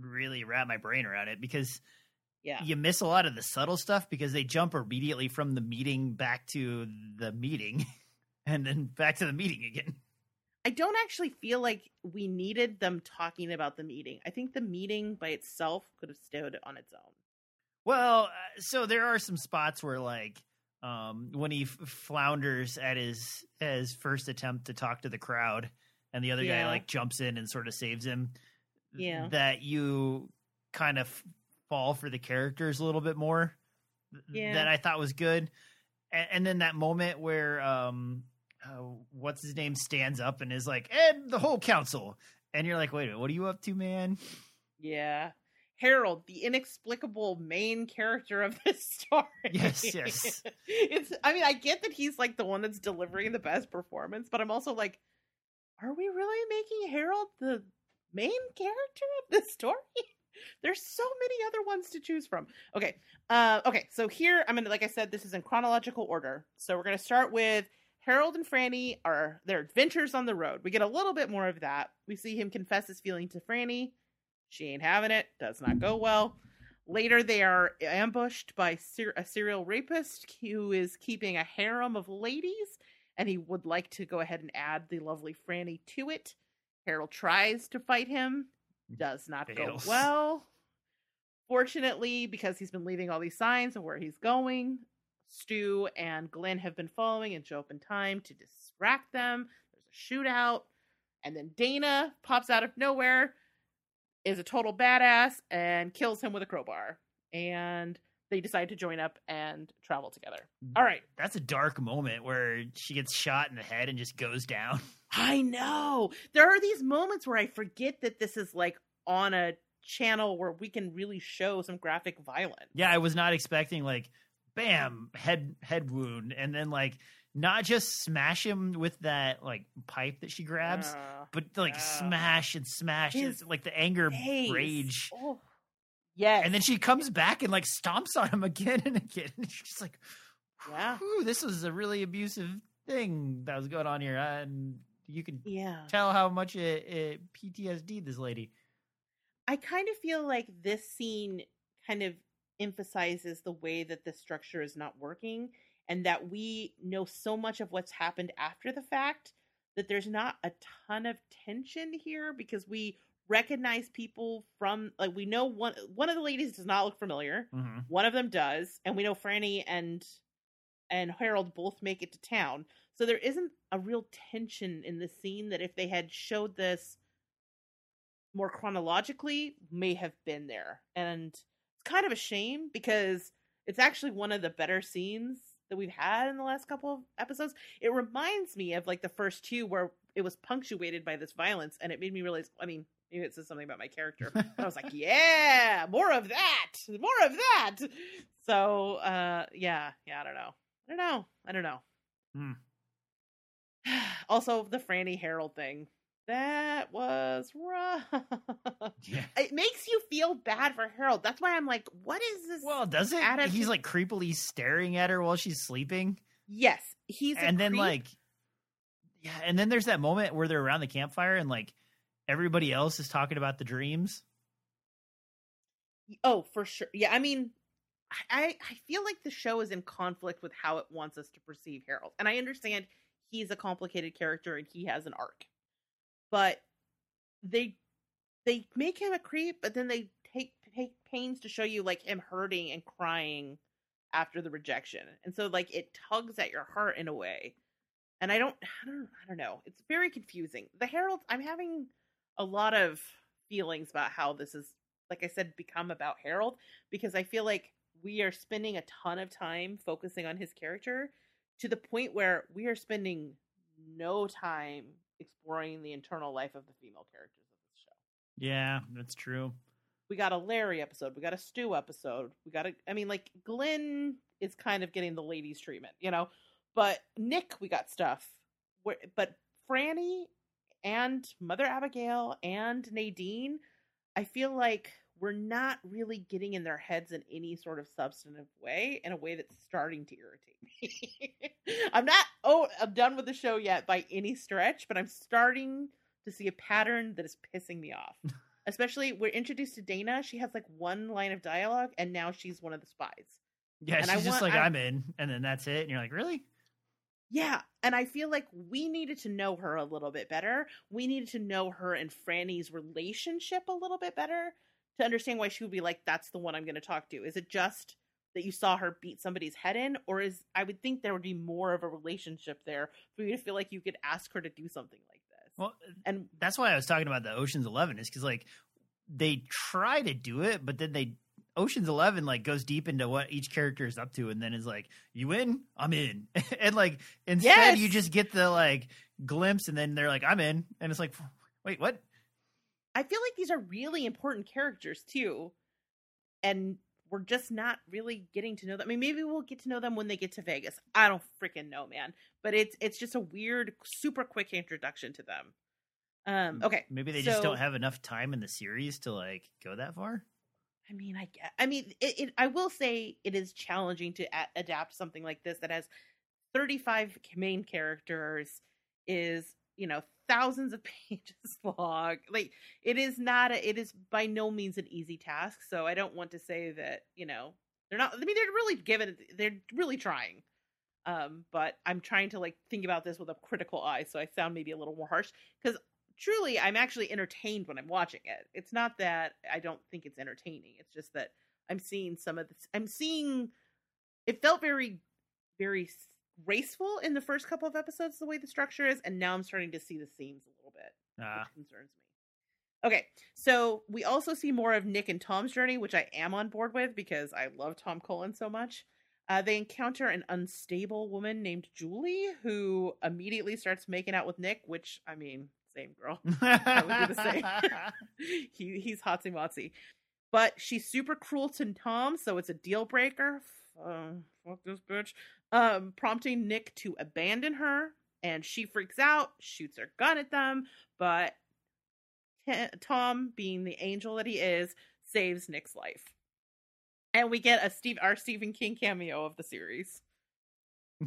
Speaker 2: really wrap my brain around it because
Speaker 1: Yeah.
Speaker 2: you miss a lot of the subtle stuff because they jump immediately from the meeting back to the meeting and then back to the meeting again.
Speaker 1: I don't actually feel like we needed them talking about the meeting. I think the meeting by itself could have stood on its own.
Speaker 2: Well, uh, so there are some spots where like um when he f- flounders at his his first attempt to talk to the crowd and the other guy like jumps in and sort of saves him
Speaker 1: Yeah.
Speaker 2: that you kind of fall for the characters a little bit more
Speaker 1: Yeah.
Speaker 2: that I thought was good and, and then that moment where um uh, what's his name stands up and is like and the whole council and you're like wait a minute what are you up to man
Speaker 1: Yeah. Harold, the inexplicable main character of this story.
Speaker 2: Yes, yes.
Speaker 1: it's I mean, I get that he's like the one that's delivering the best performance, but I'm also like, are we really making Harold the main character of this story? There's so many other ones to choose from. Okay. Uh okay, so here I'm gonna like I said, this is in chronological order. So we're gonna start with Harold and Franny are their adventures on the road. We get a little bit more of that. We see him confess his feeling to Franny. She ain't having it. Does not go well. Later, they are ambushed by ser- a serial rapist who is keeping a harem of ladies, and he would like to go ahead and add the lovely Franny to it. Harold tries to fight him, does not
Speaker 2: Fails.
Speaker 1: go well. Fortunately, because he's been leaving all these signs of where he's going, Stu and Glenn have been following and show up in time to distract them. There's a shootout, and then Dana pops out of nowhere, is a total badass, and kills him with a crowbar. And they decide to join up and travel together. Mm, All right.
Speaker 2: That's a dark moment where she gets shot in the head and just goes down.
Speaker 1: I know. There are these moments where I forget that this is like on a channel where we can really show some graphic violence.
Speaker 2: Yeah, I was not expecting like bam, head head wound and then like not just smash him with that like pipe that she grabs,
Speaker 1: Uh,
Speaker 2: but like
Speaker 1: yeah.
Speaker 2: smash and smash
Speaker 1: His
Speaker 2: like the anger
Speaker 1: face.
Speaker 2: rage.
Speaker 1: Oh. Yes.
Speaker 2: And then she comes back and like stomps on him again and again. And she's just like,
Speaker 1: Yeah.
Speaker 2: This was a really abusive thing that was going on here." And you can
Speaker 1: Yeah.
Speaker 2: tell how much it, it PTSD this lady.
Speaker 1: I kind of feel like this scene kind of emphasizes the way that the structure is not working and that we know so much of what's happened after the fact that there's not a ton of tension here because we recognize people from like we know one one of the ladies does not look familiar.
Speaker 2: Mm-hmm.
Speaker 1: one of them does and we know franny and and harold both make it to town. So there isn't a real tension in the scene that if they had showed this more chronologically may have been there. And it's kind of a shame because it's actually one of the better scenes that we've had in the last couple of episodes it reminds me of like the first two where it was punctuated by this violence and it made me realize i mean maybe it says something about my character i was like yeah more of that more of that. So uh yeah yeah i don't know. I don't know. I don't know.
Speaker 2: Hmm.
Speaker 1: also the franny harold thing that was rough
Speaker 2: Yeah.
Speaker 1: it makes you feel bad for harold that's why i'm like what is this
Speaker 2: Well, does it?
Speaker 1: Adaptation-
Speaker 2: He's like creepily staring at her while she's sleeping,
Speaker 1: yes he's
Speaker 2: and then
Speaker 1: creep.
Speaker 2: like, yeah, and then there's that moment where they're around the campfire and like everybody else is talking about the dreams.
Speaker 1: Oh, for sure. Yeah, I mean, I I feel like the show is in conflict with how it wants us to perceive Harold, and I understand he's a complicated character and he has an arc, but they they make him a creep, but then they take take pains to show you like him hurting and crying after the rejection, and so like it tugs at your heart in a way, and I don't I don't I don't know. It's very confusing. The Harold, I'm having a lot of feelings about how this is like I said, become about Harold because I feel like we are spending a ton of time focusing on his character to the point where we are spending no time exploring the internal life of the female characters of this show.
Speaker 2: Yeah, that's true.
Speaker 1: We got a Larry episode, we got a Stu episode, we got a I mean like Glenn is kind of getting the ladies treatment, you know, but Nick we got stuff. But Franny and Mother Abigail and Nadine I feel like we're not really getting in their heads in any sort of substantive way, in a way that's starting to irritate me. I'm not oh I'm done with the show yet by any stretch, but I'm starting to see a pattern that is pissing me off. Especially we're introduced to Dana. She has like one line of dialogue, and now she's one of the spies.
Speaker 2: Yeah,
Speaker 1: And
Speaker 2: she's
Speaker 1: I
Speaker 2: just
Speaker 1: want-
Speaker 2: like
Speaker 1: I-
Speaker 2: I'm in, and then that's it. And you're like, really?
Speaker 1: Yeah, and I feel like we needed to know her a little bit better. We needed to know her and Franny's relationship a little bit better to understand why she would be like, that's the one I'm going to talk to. Is it just that you saw her beat somebody's head in? Or is, I would think there would be more of a relationship there for you to feel like you could ask her to do something like this.
Speaker 2: Well,
Speaker 1: and
Speaker 2: that's why I was talking about the Ocean's Eleven is because like they try to do it, but then they Ocean's Eleven like goes deep into what each character is up to, and then is like, "You in? I'm in," and like instead
Speaker 1: Yes!
Speaker 2: you just get the like glimpse, and then they're like, "I'm in," and it's like, "Wait, what?"
Speaker 1: I feel like these are really important characters too. And we're just not really getting to know them. I mean, maybe we'll get to know them when they get to Vegas. I don't freaking know, man. But it's it's just a weird, super quick introduction to them. Um, okay.
Speaker 2: Maybe they just don't have enough time in the series to like go that far.
Speaker 1: I mean, I I mean, it, it. I will say it is challenging to a- adapt something like this that has thirty-five main characters, is you know thousands of pages long. Like it is not. A, it is by no means an easy task. So I don't want to say that you know they're not. I mean, they're really giving. it- They're really trying. Um, but I'm trying to like think about this with a critical eye, so I sound maybe a little more harsh because truly i'm actually entertained when i'm watching it it's not that i don't think it's entertaining it's just that i'm seeing some of this i'm seeing it felt very very graceful in the first couple of episodes the way the structure is and now i'm starting to see the seams a little bit
Speaker 2: Ah,
Speaker 1: which concerns me okay so we also see more of nick and tom's journey which i am on board with because i love tom cullen so much uh, they encounter an unstable woman named julie who immediately starts making out with nick which i mean same girl I would do the same. he he's hotsy motsy. But she's super cruel to Tom, so it's a deal breaker. Uh, fuck this bitch. Um, prompting Nick to abandon her, and she freaks out, shoots her gun at them, but T- Tom, being the angel that he is, saves Nick's life. And we get a Steve our Stephen King cameo of the series.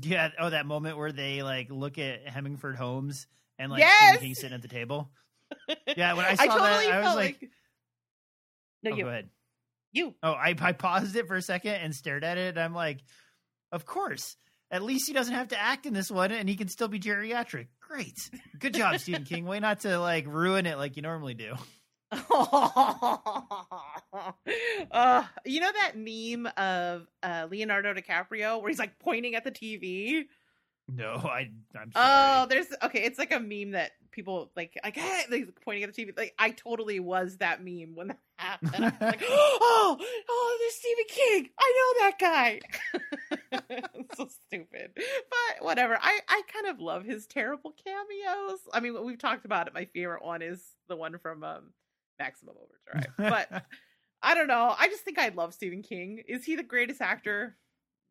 Speaker 2: yeah. Oh, that moment where they like look at Hemingford Holmes and like
Speaker 1: Yes!
Speaker 2: Stephen King sitting at the table. Yeah, when I saw
Speaker 1: I totally
Speaker 2: that, I was like,
Speaker 1: like, no,
Speaker 2: oh,
Speaker 1: you,
Speaker 2: go ahead.
Speaker 1: you.
Speaker 2: Oh, I, I paused it for a second and stared at it. And I'm like, of course. At least he doesn't have to act in this one, and he can still be geriatric. Great, good job, Stephen King. Way not to like ruin it like you normally do.
Speaker 1: uh, you know that meme of uh, Leonardo DiCaprio where he's like pointing at the TV?
Speaker 2: No, I I'm sorry.
Speaker 1: Oh, there's okay. It's like a meme that people like, like hey, like pointing at the TV. Like I totally was that meme when that happened. I was like, oh, oh, there's Stephen King. I know that guy. so stupid, but whatever. I I kind of love his terrible cameos. I mean, we've talked about it. My favorite one is the one from um, Maximum Overdrive, but. I don't know. I just think I love Stephen King. Is he the greatest actor?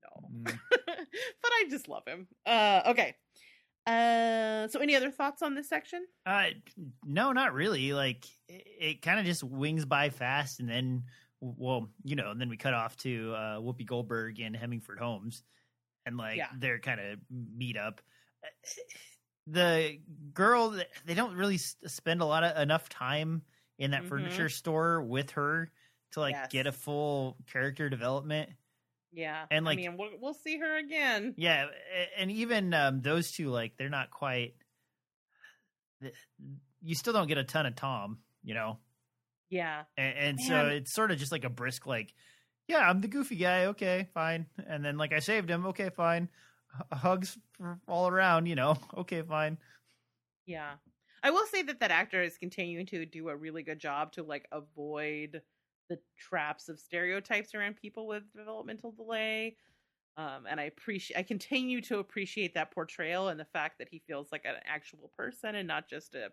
Speaker 1: No.
Speaker 2: Mm.
Speaker 1: but I just love him. Uh okay. Uh so any other thoughts on this section?
Speaker 2: Uh, no, not really. Like it, it kind of just wings by fast, and then, well, you know, and then we cut off to uh, Whoopi Goldberg and Hemingford Holmes, and like
Speaker 1: Yeah.
Speaker 2: they're kind of meet up. The girl, they don't really spend a lot of enough time in that
Speaker 1: Mhm.
Speaker 2: furniture store with her to like
Speaker 1: Yes.
Speaker 2: get a full character development.
Speaker 1: Yeah.
Speaker 2: And,
Speaker 1: I
Speaker 2: like-
Speaker 1: mean, we'll, we'll see her again.
Speaker 2: Yeah, and even um, those two, like, they're not quite. You still don't get a ton of Tom, you know,
Speaker 1: Yeah.
Speaker 2: and, and so it's sort of just like a brisk, like, yeah, I'm the goofy guy, okay, fine, and then like I saved him, okay, fine, H- hugs all around, you know, okay, fine.
Speaker 1: Yeah. I will say that that actor is continuing to do a really good job to like avoid the traps of stereotypes around people with developmental delay. Um, and I appreciate, I continue to appreciate that portrayal and the fact that he feels like an actual person and not just a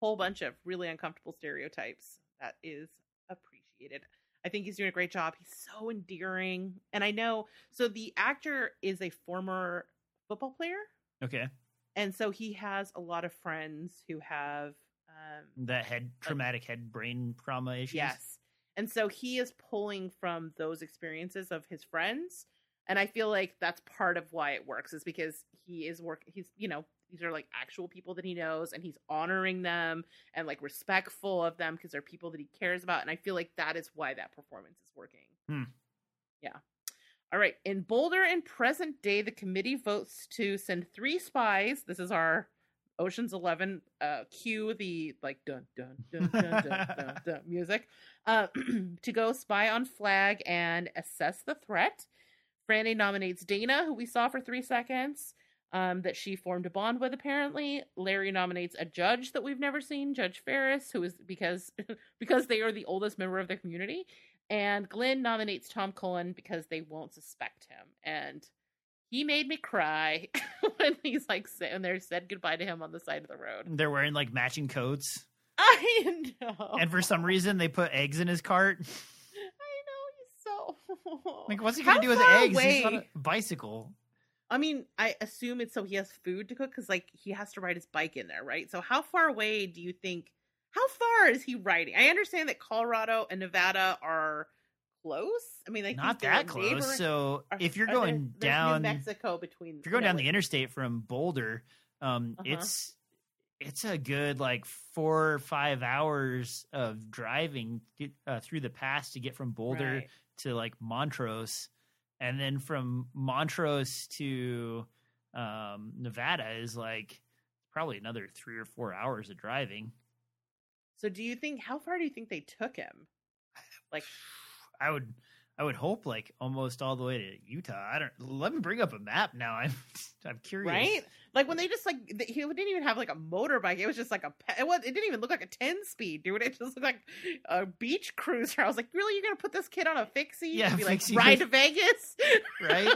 Speaker 1: whole bunch of really uncomfortable stereotypes. That is appreciated. I think he's doing a great job. He's so endearing. And I know, so the actor is a former football player
Speaker 2: Okay,
Speaker 1: and so he has a lot of friends who have um
Speaker 2: that head traumatic head brain trauma issues.
Speaker 1: yes and so he is pulling from those experiences of his friends. And i feel like that's part of why it works is because he is work he's you know these are like actual people that he knows and he's honoring them and like respectful of them because they're people that he cares about. And i feel like that is why that performance is working.
Speaker 2: Hmm.
Speaker 1: yeah. All right. In boulder in present day the committee votes to send three spies this is our oceans 11 uh cue the like dun dun dun dun dun dun, dun music uh to go spy on flagg and assess the threat. Franny nominates dana who we saw for three seconds um, that she formed a bond with apparently. Larry nominates a judge that we've never seen judge Farris who is because because they are the oldest member of the community. And glenn nominates tom cullen because they won't suspect him. And he made me cry when he's like when they said goodbye to him on the side of the road
Speaker 2: they're wearing like matching coats,
Speaker 1: i know
Speaker 2: and for some reason they put eggs in his cart.
Speaker 1: i know he's so
Speaker 2: Like, what's he gonna do with eggs? He's on a bicycle.
Speaker 1: I mean, I assume it's so he has food to cook because, like, he has to ride his bike in there, right? So, how far away do you think? How far is he riding? I understand that Colorado and Nevada are close. I mean, like
Speaker 2: Not that close. So
Speaker 1: are-
Speaker 2: if you're
Speaker 1: are there-
Speaker 2: going down,
Speaker 1: New Mexico between,
Speaker 2: if you're going
Speaker 1: you know,
Speaker 2: down the interstate from Boulder, um,
Speaker 1: Uh-huh.
Speaker 2: it's it's a good like four or five hours of driving get, uh, through the pass to get from Boulder
Speaker 1: Right.
Speaker 2: to like Montrose, and then from Montrose to um, Nevada is like probably another three or four hours of driving.
Speaker 1: So, do you think how far do you think they took him? Like,
Speaker 2: I would I would hope like almost all the way to Utah. I don't. Let me bring up a map now. I'm I'm curious.
Speaker 1: right? Like when they just like he didn't even have like a motorbike. It was just like a it was. It didn't even look like a ten speed, dude. It just looked like a beach cruiser. I was like, really? You're gonna put this kid on a fixie?
Speaker 2: Yeah,
Speaker 1: and be like ride to Vegas,
Speaker 2: Right?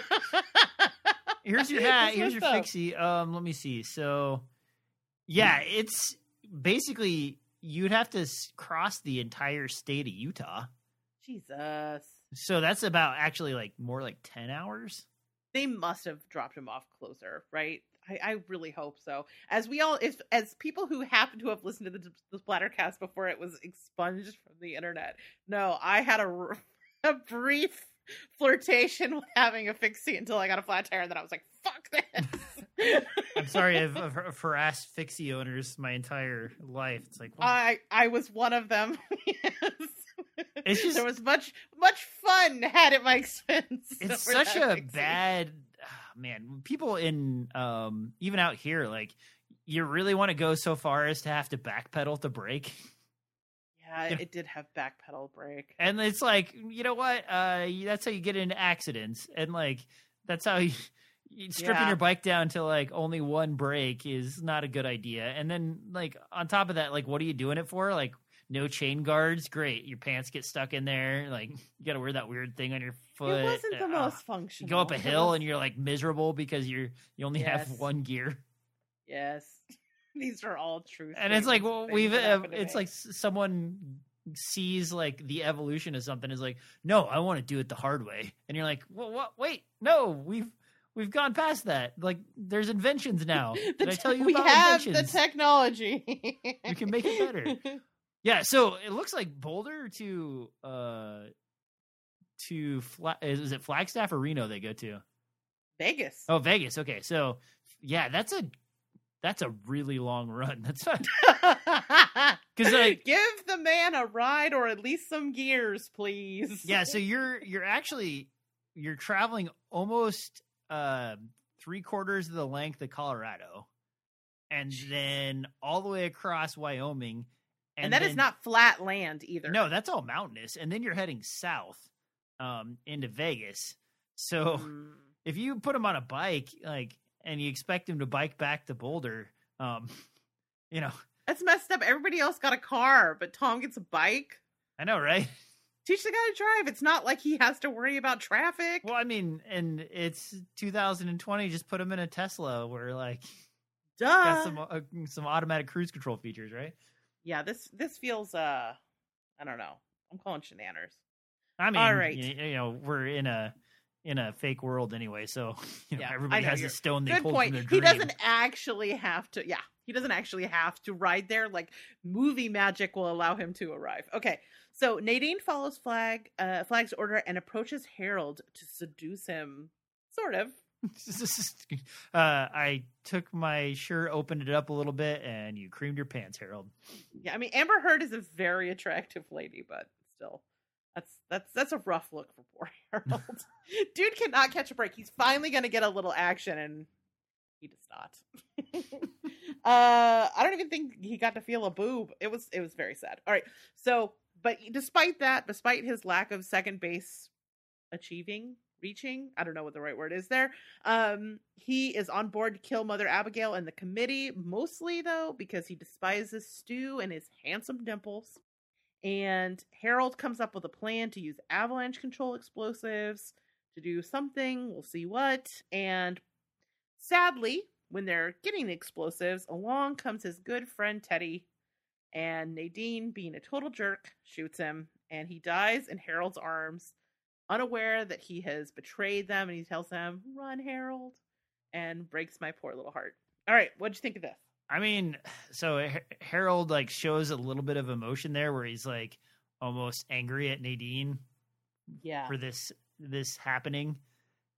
Speaker 2: Here's your hat. Here's your fixie. Um, let me see. So, yeah, it's basically you'd have to cross the entire state of Utah.
Speaker 1: Jesus.
Speaker 2: So that's about actually like more like ten hours.
Speaker 1: They must have dropped him off closer, right? I, I really hope so. As we all, if as people who happen to have listened to the, the Splattercast before it was expunged from the internet, no, I had a, a brief flirtation with having a fixie until I got a flat tire, and then I was like, "Fuck this."
Speaker 2: I'm sorry, I've, I've harassed fixie owners my entire life. It's like
Speaker 1: I I was one of them. yes.
Speaker 2: It's just-
Speaker 1: there was much much fun had at my expense.
Speaker 2: it's such a bad ah, man. People in um even out here, like you really want to go so far as to have to backpedal to brake.
Speaker 1: Yeah, it did have back pedal brake.
Speaker 2: And it's like, you know what? Uh, that's how you get into accidents, and like that's how you, you stripping
Speaker 1: Yeah.
Speaker 2: your bike down to like only one brake is not a good idea. And then like on top of that, like what are you doing it for? Like no chain guards, great. Your pants get stuck in there. Like you got to wear that weird thing on your foot.
Speaker 1: it wasn't the
Speaker 2: Uh,
Speaker 1: most
Speaker 2: You
Speaker 1: functional.
Speaker 2: go up a hill and you're like miserable because you're you only have one gear.
Speaker 1: yes, these are all true.
Speaker 2: and it's like well we've uh, it's like someone sees like the evolution of something is like no i want to do it the hard way and you're like well what wait no we've we've gone past that like there's inventions now did i tell you
Speaker 1: we
Speaker 2: about
Speaker 1: have
Speaker 2: inventions
Speaker 1: the technology.
Speaker 2: We can make it better. yeah so it looks like boulder to uh to Fla- is it flagstaff or reno they go to
Speaker 1: Vegas.
Speaker 2: oh vegas okay so yeah that's a that's a really long run that's not 'Cause, like-
Speaker 1: give the man a ride or at least some gears, please.
Speaker 2: yeah so you're you're actually you're traveling almost uh three quarters of the length of colorado and then all the way across wyoming
Speaker 1: and, that is
Speaker 2: then-
Speaker 1: not flat land either.
Speaker 2: no that's all mountainous and then you're heading south um into vegas so
Speaker 1: Mm.
Speaker 2: if you put him on a bike like and you expect him to bike back to boulder um you know
Speaker 1: That's messed up. Everybody else got a car, but Tom gets a bike.
Speaker 2: i know right
Speaker 1: Teach the guy to drive. It's not like he has to worry about traffic.
Speaker 2: well i mean and it's 2020 just put him in a tesla where like
Speaker 1: Duh.
Speaker 2: got some uh, some automatic cruise control features, right?
Speaker 1: Yeah, this this feels uh I don't know. I'm calling shenanigans.
Speaker 2: I mean,
Speaker 1: All right.
Speaker 2: you, you know, we're in a in a fake world anyway, so you know
Speaker 1: Yeah,
Speaker 2: everybody
Speaker 1: know,
Speaker 2: has a stone they
Speaker 1: Good
Speaker 2: pulled
Speaker 1: point.
Speaker 2: from their
Speaker 1: He doesn't actually have to. Yeah, he doesn't actually have to ride there. Like movie magic will allow him to arrive. Okay, so Nadine follows Flagg, uh, Flagg's order and approaches Harold to seduce him. Sort of.
Speaker 2: uh, I took my shirt, opened it up a little bit, and you creamed your pants, Harold.
Speaker 1: Yeah, I mean Amber Heard is a very attractive lady, but still, that's that's that's a rough look for poor Harold. Dude cannot catch a break. He's finally gonna get a little action, and he does not. uh, I don't even think he got to feel a boob. It was it was very sad. All right, so but despite that, despite his lack of second base achieving reaching i don't know what the right word is there um he is on board to kill mother abigail and the committee mostly though because he despises stu and his handsome dimples. And harold comes up with a plan to use avalanche control explosives to do something. We'll see what. And sadly when they're getting the explosives along comes his good friend teddy. And nadine being a total jerk shoots him and he dies in harold's arms unaware that he has betrayed them and he tells them run harold and breaks my poor little heart all right what'd you think of this
Speaker 2: I mean, so Har- Harold like shows a little bit of emotion there, where he's like almost angry at Nadine
Speaker 1: yeah
Speaker 2: for this this happening.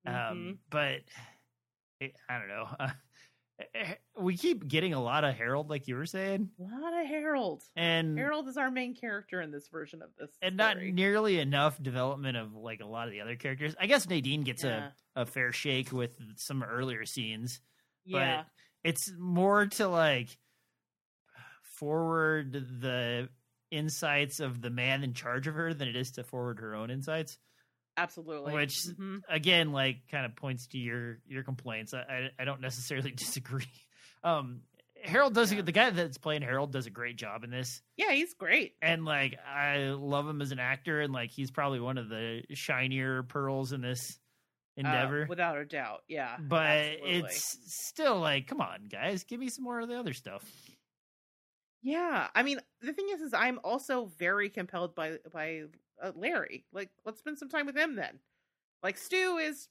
Speaker 1: Mhm.
Speaker 2: Um, but it, I don't know. Uh, we keep getting a lot of Harold, like you were saying,
Speaker 1: a lot of harold
Speaker 2: and
Speaker 1: harold is our main character in this version of this
Speaker 2: and not nearly enough development of like a lot of the other characters. I guess Nadine gets
Speaker 1: yeah.
Speaker 2: a, a fair shake with some earlier scenes.
Speaker 1: yeah
Speaker 2: It's more to like forward the insights of the man in charge of her than it is to forward her own insights.
Speaker 1: Absolutely
Speaker 2: Which
Speaker 1: Mhm.
Speaker 2: again, like, kind of points to your your complaints. I I, I don't necessarily disagree. Um, Harold does
Speaker 1: Yeah.
Speaker 2: the guy that's playing Harold does a great job in this,
Speaker 1: yeah he's great
Speaker 2: and like I love him as an actor, and like he's probably one of the shinier pearls in this
Speaker 1: uh,
Speaker 2: endeavor.
Speaker 1: without a doubt yeah
Speaker 2: but
Speaker 1: absolutely.
Speaker 2: it's still like, come on, guys, give me some more of the other stuff.
Speaker 1: Yeah, I mean, the thing is, is I'm also very compelled by by uh, Larry. Like, let's spend some time with him then. Like, Stu is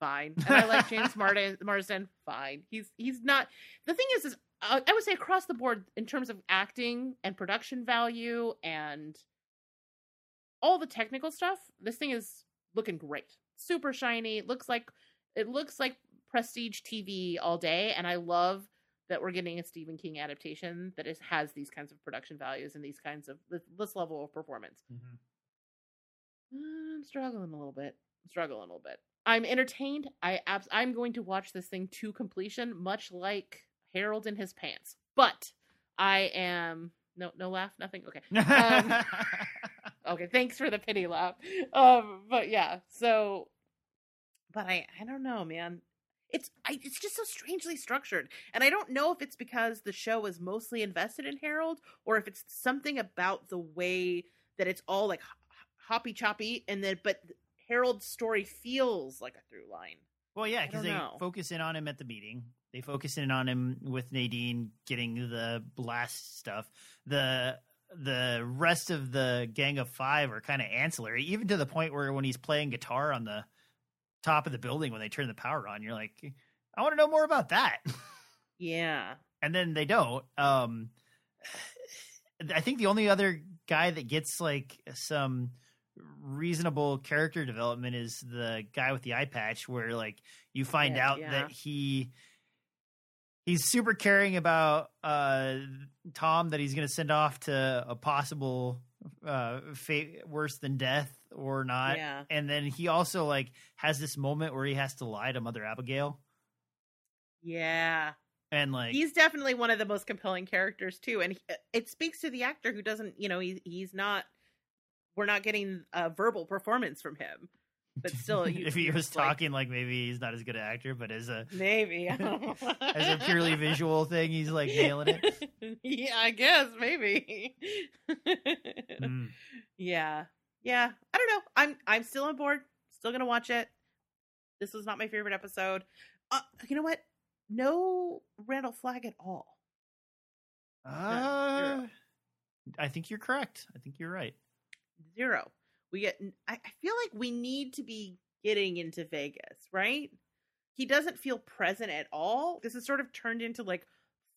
Speaker 1: fine, and I like James Martin. Marsden, fine. He's he's not. The thing is, is uh, I would say across the board in terms of acting and production value and all the technical stuff, this thing is looking great. Super shiny. It looks like it looks like prestige TV all day, and I love that we're getting a Stephen King adaptation that is, has these kinds of production values and these kinds of this, this level of performance. I'm struggling a little bit. I'm struggling a little bit. I'm entertained. I abs- I'm going to watch this thing to completion, much like Harold in his pants. But I am no no laugh, nothing. Okay, Um, okay. Thanks for the pity laugh. Um, but yeah. So, but I I don't know, man. It's I, it's just so strangely structured, and I don't know if it's because the show is mostly invested in Harold, or if it's something about the way that it's all like hoppy choppy, and then but Harold's story feels like a through line.
Speaker 2: Well, yeah, because they
Speaker 1: know.
Speaker 2: focus in on him at the meeting. They focus in on him with Nadine getting the blast stuff. The the rest of the gang of five are kind of ancillary, even to the point where when he's playing guitar on the top of the building when they turn the power on, you're like, I want to know more about that.
Speaker 1: Yeah,
Speaker 2: and then they don't. Um, I think the only other guy that gets like some reasonable character development is the guy with the eye patch, where like you find
Speaker 1: Yeah,
Speaker 2: out
Speaker 1: yeah.
Speaker 2: that he he's super caring about uh Tom that he's going to send off to a possible uh fate worse than death or not.
Speaker 1: yeah,
Speaker 2: And then he also like has this moment where he has to lie to Mother Abigail
Speaker 1: yeah.
Speaker 2: and like
Speaker 1: he's definitely one of the most compelling characters too and he, it speaks to the actor who doesn't you know he, he's not we're not getting a verbal performance from him but still you,
Speaker 2: if he was
Speaker 1: just like,
Speaker 2: talking like maybe he's not as good an actor, but as a
Speaker 1: maybe.
Speaker 2: as a purely visual thing, he's like nailing it.
Speaker 1: yeah i guess maybe.
Speaker 2: Mm.
Speaker 1: yeah. Yeah. I don't know. I'm i'm still on board. Still gonna watch it. This was not my favorite episode. Uh, you know what? No randall flagg at all.
Speaker 2: Uh, I think you're correct. I think you're right.
Speaker 1: Zero. We get. I, I feel like we need to be getting into Vegas, right? He doesn't feel present at all. This is sort of turned into like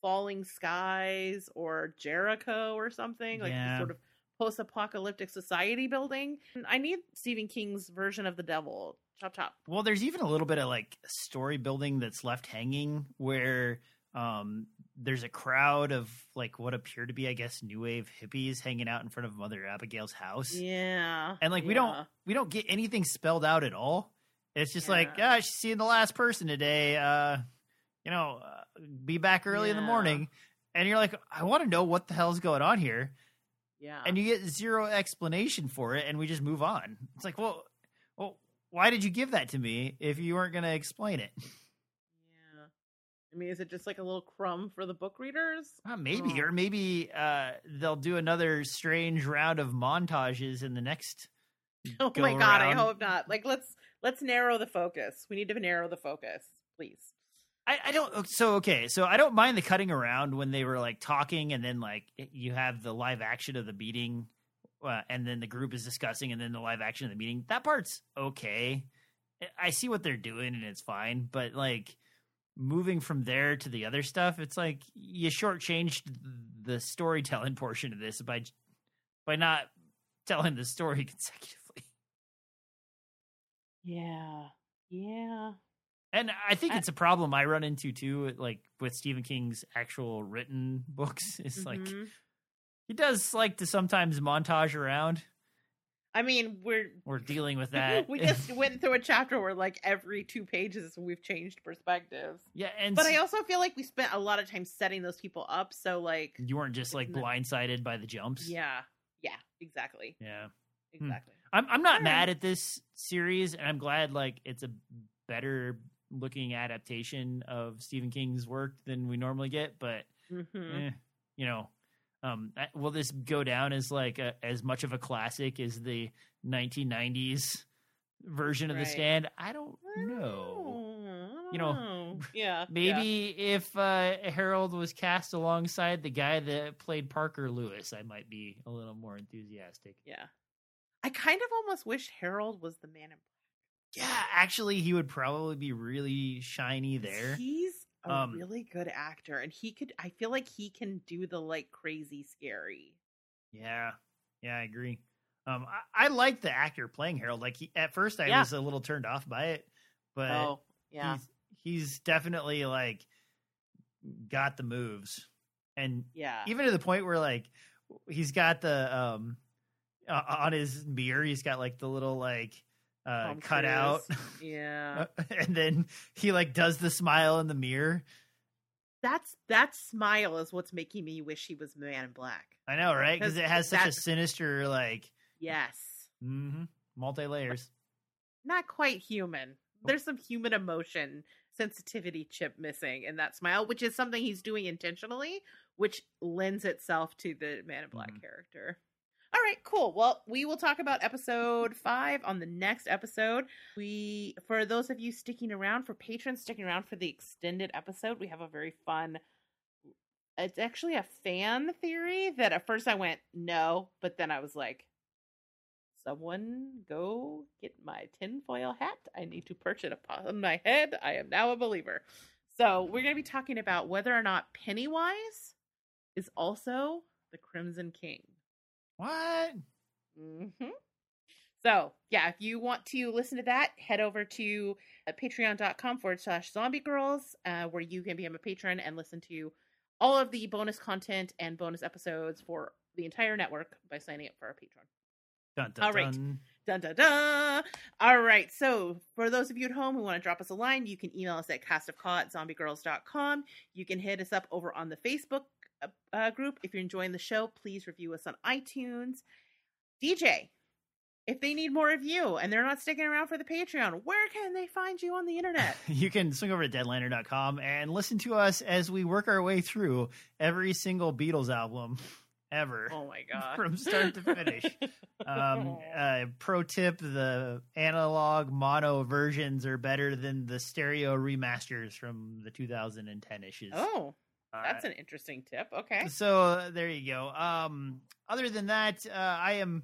Speaker 1: Falling Skies or Jericho or something, like
Speaker 2: Yeah.
Speaker 1: sort of post-apocalyptic society building. I need Stephen King's version of the devil. Chop chop.
Speaker 2: Well, there's even a little bit of like story building that's left hanging where um there's a crowd of like what appear to be, I guess, new wave hippies hanging out in front of Mother Abigail's house.
Speaker 1: Yeah,
Speaker 2: And like we don't we don't get anything spelled out at all. It's just like,
Speaker 1: Yeah.
Speaker 2: ah, she's seeing the last person today. Uh, you know, uh, be back early in the morning. And you're like, I want to know what the hell's going on here.
Speaker 1: Yeah,
Speaker 2: And you get zero explanation for it, and we just move on. It's like, well, well, why did you give that to me if you weren't going to explain it?
Speaker 1: I mean, is it just like a little crumb for the book readers?
Speaker 2: Uh, maybe,
Speaker 1: Oh.
Speaker 2: or maybe uh, they'll do another strange round of montages in the next.
Speaker 1: Oh my god, I hope not. Like let's let's narrow the focus. We need to narrow the focus, please.
Speaker 2: I, I don't. So okay, so I don't mind the cutting around when they were like talking, and then like you have the live action of the meeting, uh, and then the group is discussing, and then the live action of the meeting. That part's okay. I see what they're doing, and it's fine. But like moving from there to the other stuff, it's like you shortchanged the storytelling portion of this by by not telling the story consecutively.
Speaker 1: Yeah. Yeah.
Speaker 2: And I think
Speaker 1: I-
Speaker 2: it's a problem I run into too, like with Stephen King's actual written books. Is like
Speaker 1: Mhm.
Speaker 2: he does like to sometimes montage around.
Speaker 1: I mean, we're
Speaker 2: We're dealing with that.
Speaker 1: we just went through a chapter where like every two pages we've changed perspectives.
Speaker 2: yeah, and
Speaker 1: But I also feel like we spent a lot of time setting those people up, so like
Speaker 2: you weren't just like blindsided by the jumps.
Speaker 1: yeah. Yeah, exactly.
Speaker 2: yeah.
Speaker 1: Exactly.
Speaker 2: I'm I'm not mad at this series, and I'm glad like it's a better looking adaptation of Stephen King's work than we normally get. But
Speaker 1: Mhm.
Speaker 2: eh, you know, um, will this go down as like a, as much of a classic as the 1990s version of The Stand? I don't know. You know,
Speaker 1: yeah,
Speaker 2: Maybe if uh, Harold was cast alongside the guy that played Parker Lewis, I might be a little more enthusiastic.
Speaker 1: yeah. yeah. I kind of almost wish Harold was the man in black.
Speaker 2: Yeah, actually, he would probably be really shiny there.
Speaker 1: He's a
Speaker 2: Um,
Speaker 1: really good actor, and he could. I feel like he can do the like crazy scary.
Speaker 2: Yeah, yeah, I agree. Um, I, I like the actor playing Harold. Like he, at first, I
Speaker 1: Yeah.
Speaker 2: was a little turned off by it, but
Speaker 1: oh, yeah.
Speaker 2: he's he's definitely like got the moves, and
Speaker 1: Yeah.
Speaker 2: even to the point where like he's got the um uh, on his mirror, he's got like the little like uh cut out,
Speaker 1: Yeah.
Speaker 2: and then he like does the smile in the mirror.
Speaker 1: That's that smile is what's making me wish he was Man in Black.
Speaker 2: I know, right? Because it has such a sinister like
Speaker 1: Yes.
Speaker 2: Mm-hmm, multi layers.
Speaker 1: Not quite human. There's some human emotion sensitivity chip missing in that smile, which is something he's doing intentionally, which lends itself to the Man in Black
Speaker 2: Mhm.
Speaker 1: character. All right, cool. Well, we will talk about episode five on the next episode. We, for those of you sticking around, for patrons sticking around for the extended episode, we have a very fun. It's actually a fan theory that at first I went no, but then I was like, someone go get my tinfoil hat. I need to perch it upon my head. I am now a believer. So we're going to be talking about whether or not Pennywise is also the Crimson King.
Speaker 2: What?
Speaker 1: hmm So, yeah, if you want to listen to that, head over to uh, patreon.com forward slash zombie grrlz, uh, where you can become a patron and listen to all of the bonus content and bonus episodes for the entire network by signing up for our Patreon.
Speaker 2: Dun, dun,
Speaker 1: All right.
Speaker 2: dun.
Speaker 1: Dun dun dun. All right. So, for those of you at home who want to drop us a line, you can email us at castofka at zombiegrrlz.com. You can hit us up over on the Facebook uh, uh, group. If you're enjoying the show, please review us on iTunes. DJ, if they need more of you and they're not sticking around for the Patreon, where can they find you on the internet?
Speaker 2: You can swing over to deadliner.com and listen to us as we work our way through every single Beatles album ever.
Speaker 1: oh my God.
Speaker 2: From start to finish. Um, uh, pro tip: the analog mono versions are better than the stereo remasters from the 2010 issues.
Speaker 1: oh, That's an interesting tip. Okay.
Speaker 2: so uh, there you go. Um, other than that, uh, I am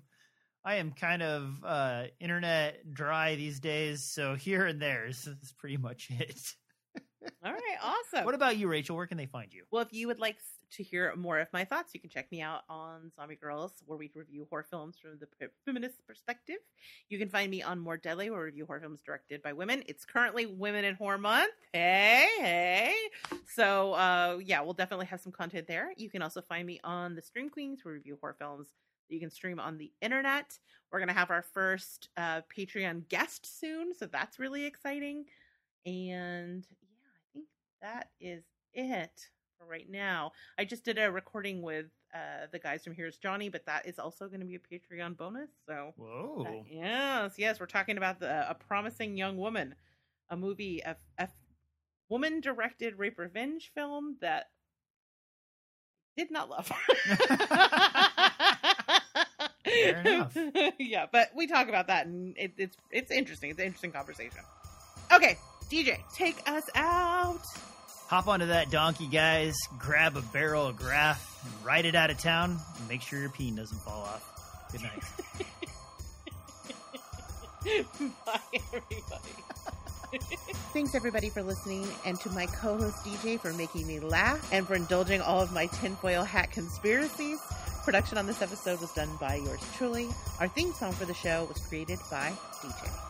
Speaker 2: I am kind of uh, internet dry these days. So here and there is, is pretty much it.
Speaker 1: All right. Awesome.
Speaker 2: what about you, Rachel? Where can they find you?
Speaker 1: Well, if you would like to hear more of my thoughts, you can check me out on Zombie Grrlz, where we review horror films from the feminist perspective. You can find me on More Deadly, where we review horror films directed by women. It's currently Women in Horror Month. Hey, hey. So, uh, yeah, we'll definitely have some content there. You can also find me on the Stream Queens, where we review horror films that you can stream on the internet. We're going to have our first uh, Patreon guest soon, so that's really exciting. And yeah, I think that is it right now. I just did a recording with uh, the guys from Here's Johnny, but that is also going to be a Patreon bonus. So uh,
Speaker 2: Whoa.
Speaker 1: yes, yes, we're talking about the a promising young woman, a movie, a, a woman directed rape revenge film that did not love.
Speaker 2: Fair enough.
Speaker 1: yeah, but we talk about that, and it, it's it's interesting. It's an interesting conversation. Okay, DJ, take us out.
Speaker 2: Hop onto that donkey, guys. Grab a barrel of Graf and ride it out of town. And make sure your peen doesn't fall off. Good night.
Speaker 1: Bye, everybody. Thanks, everybody, for listening, and to my co host DJ for making me laugh and for indulging all of my tinfoil hat conspiracies. Production on this episode was done by yours truly. Our theme song for the show was created by DJ.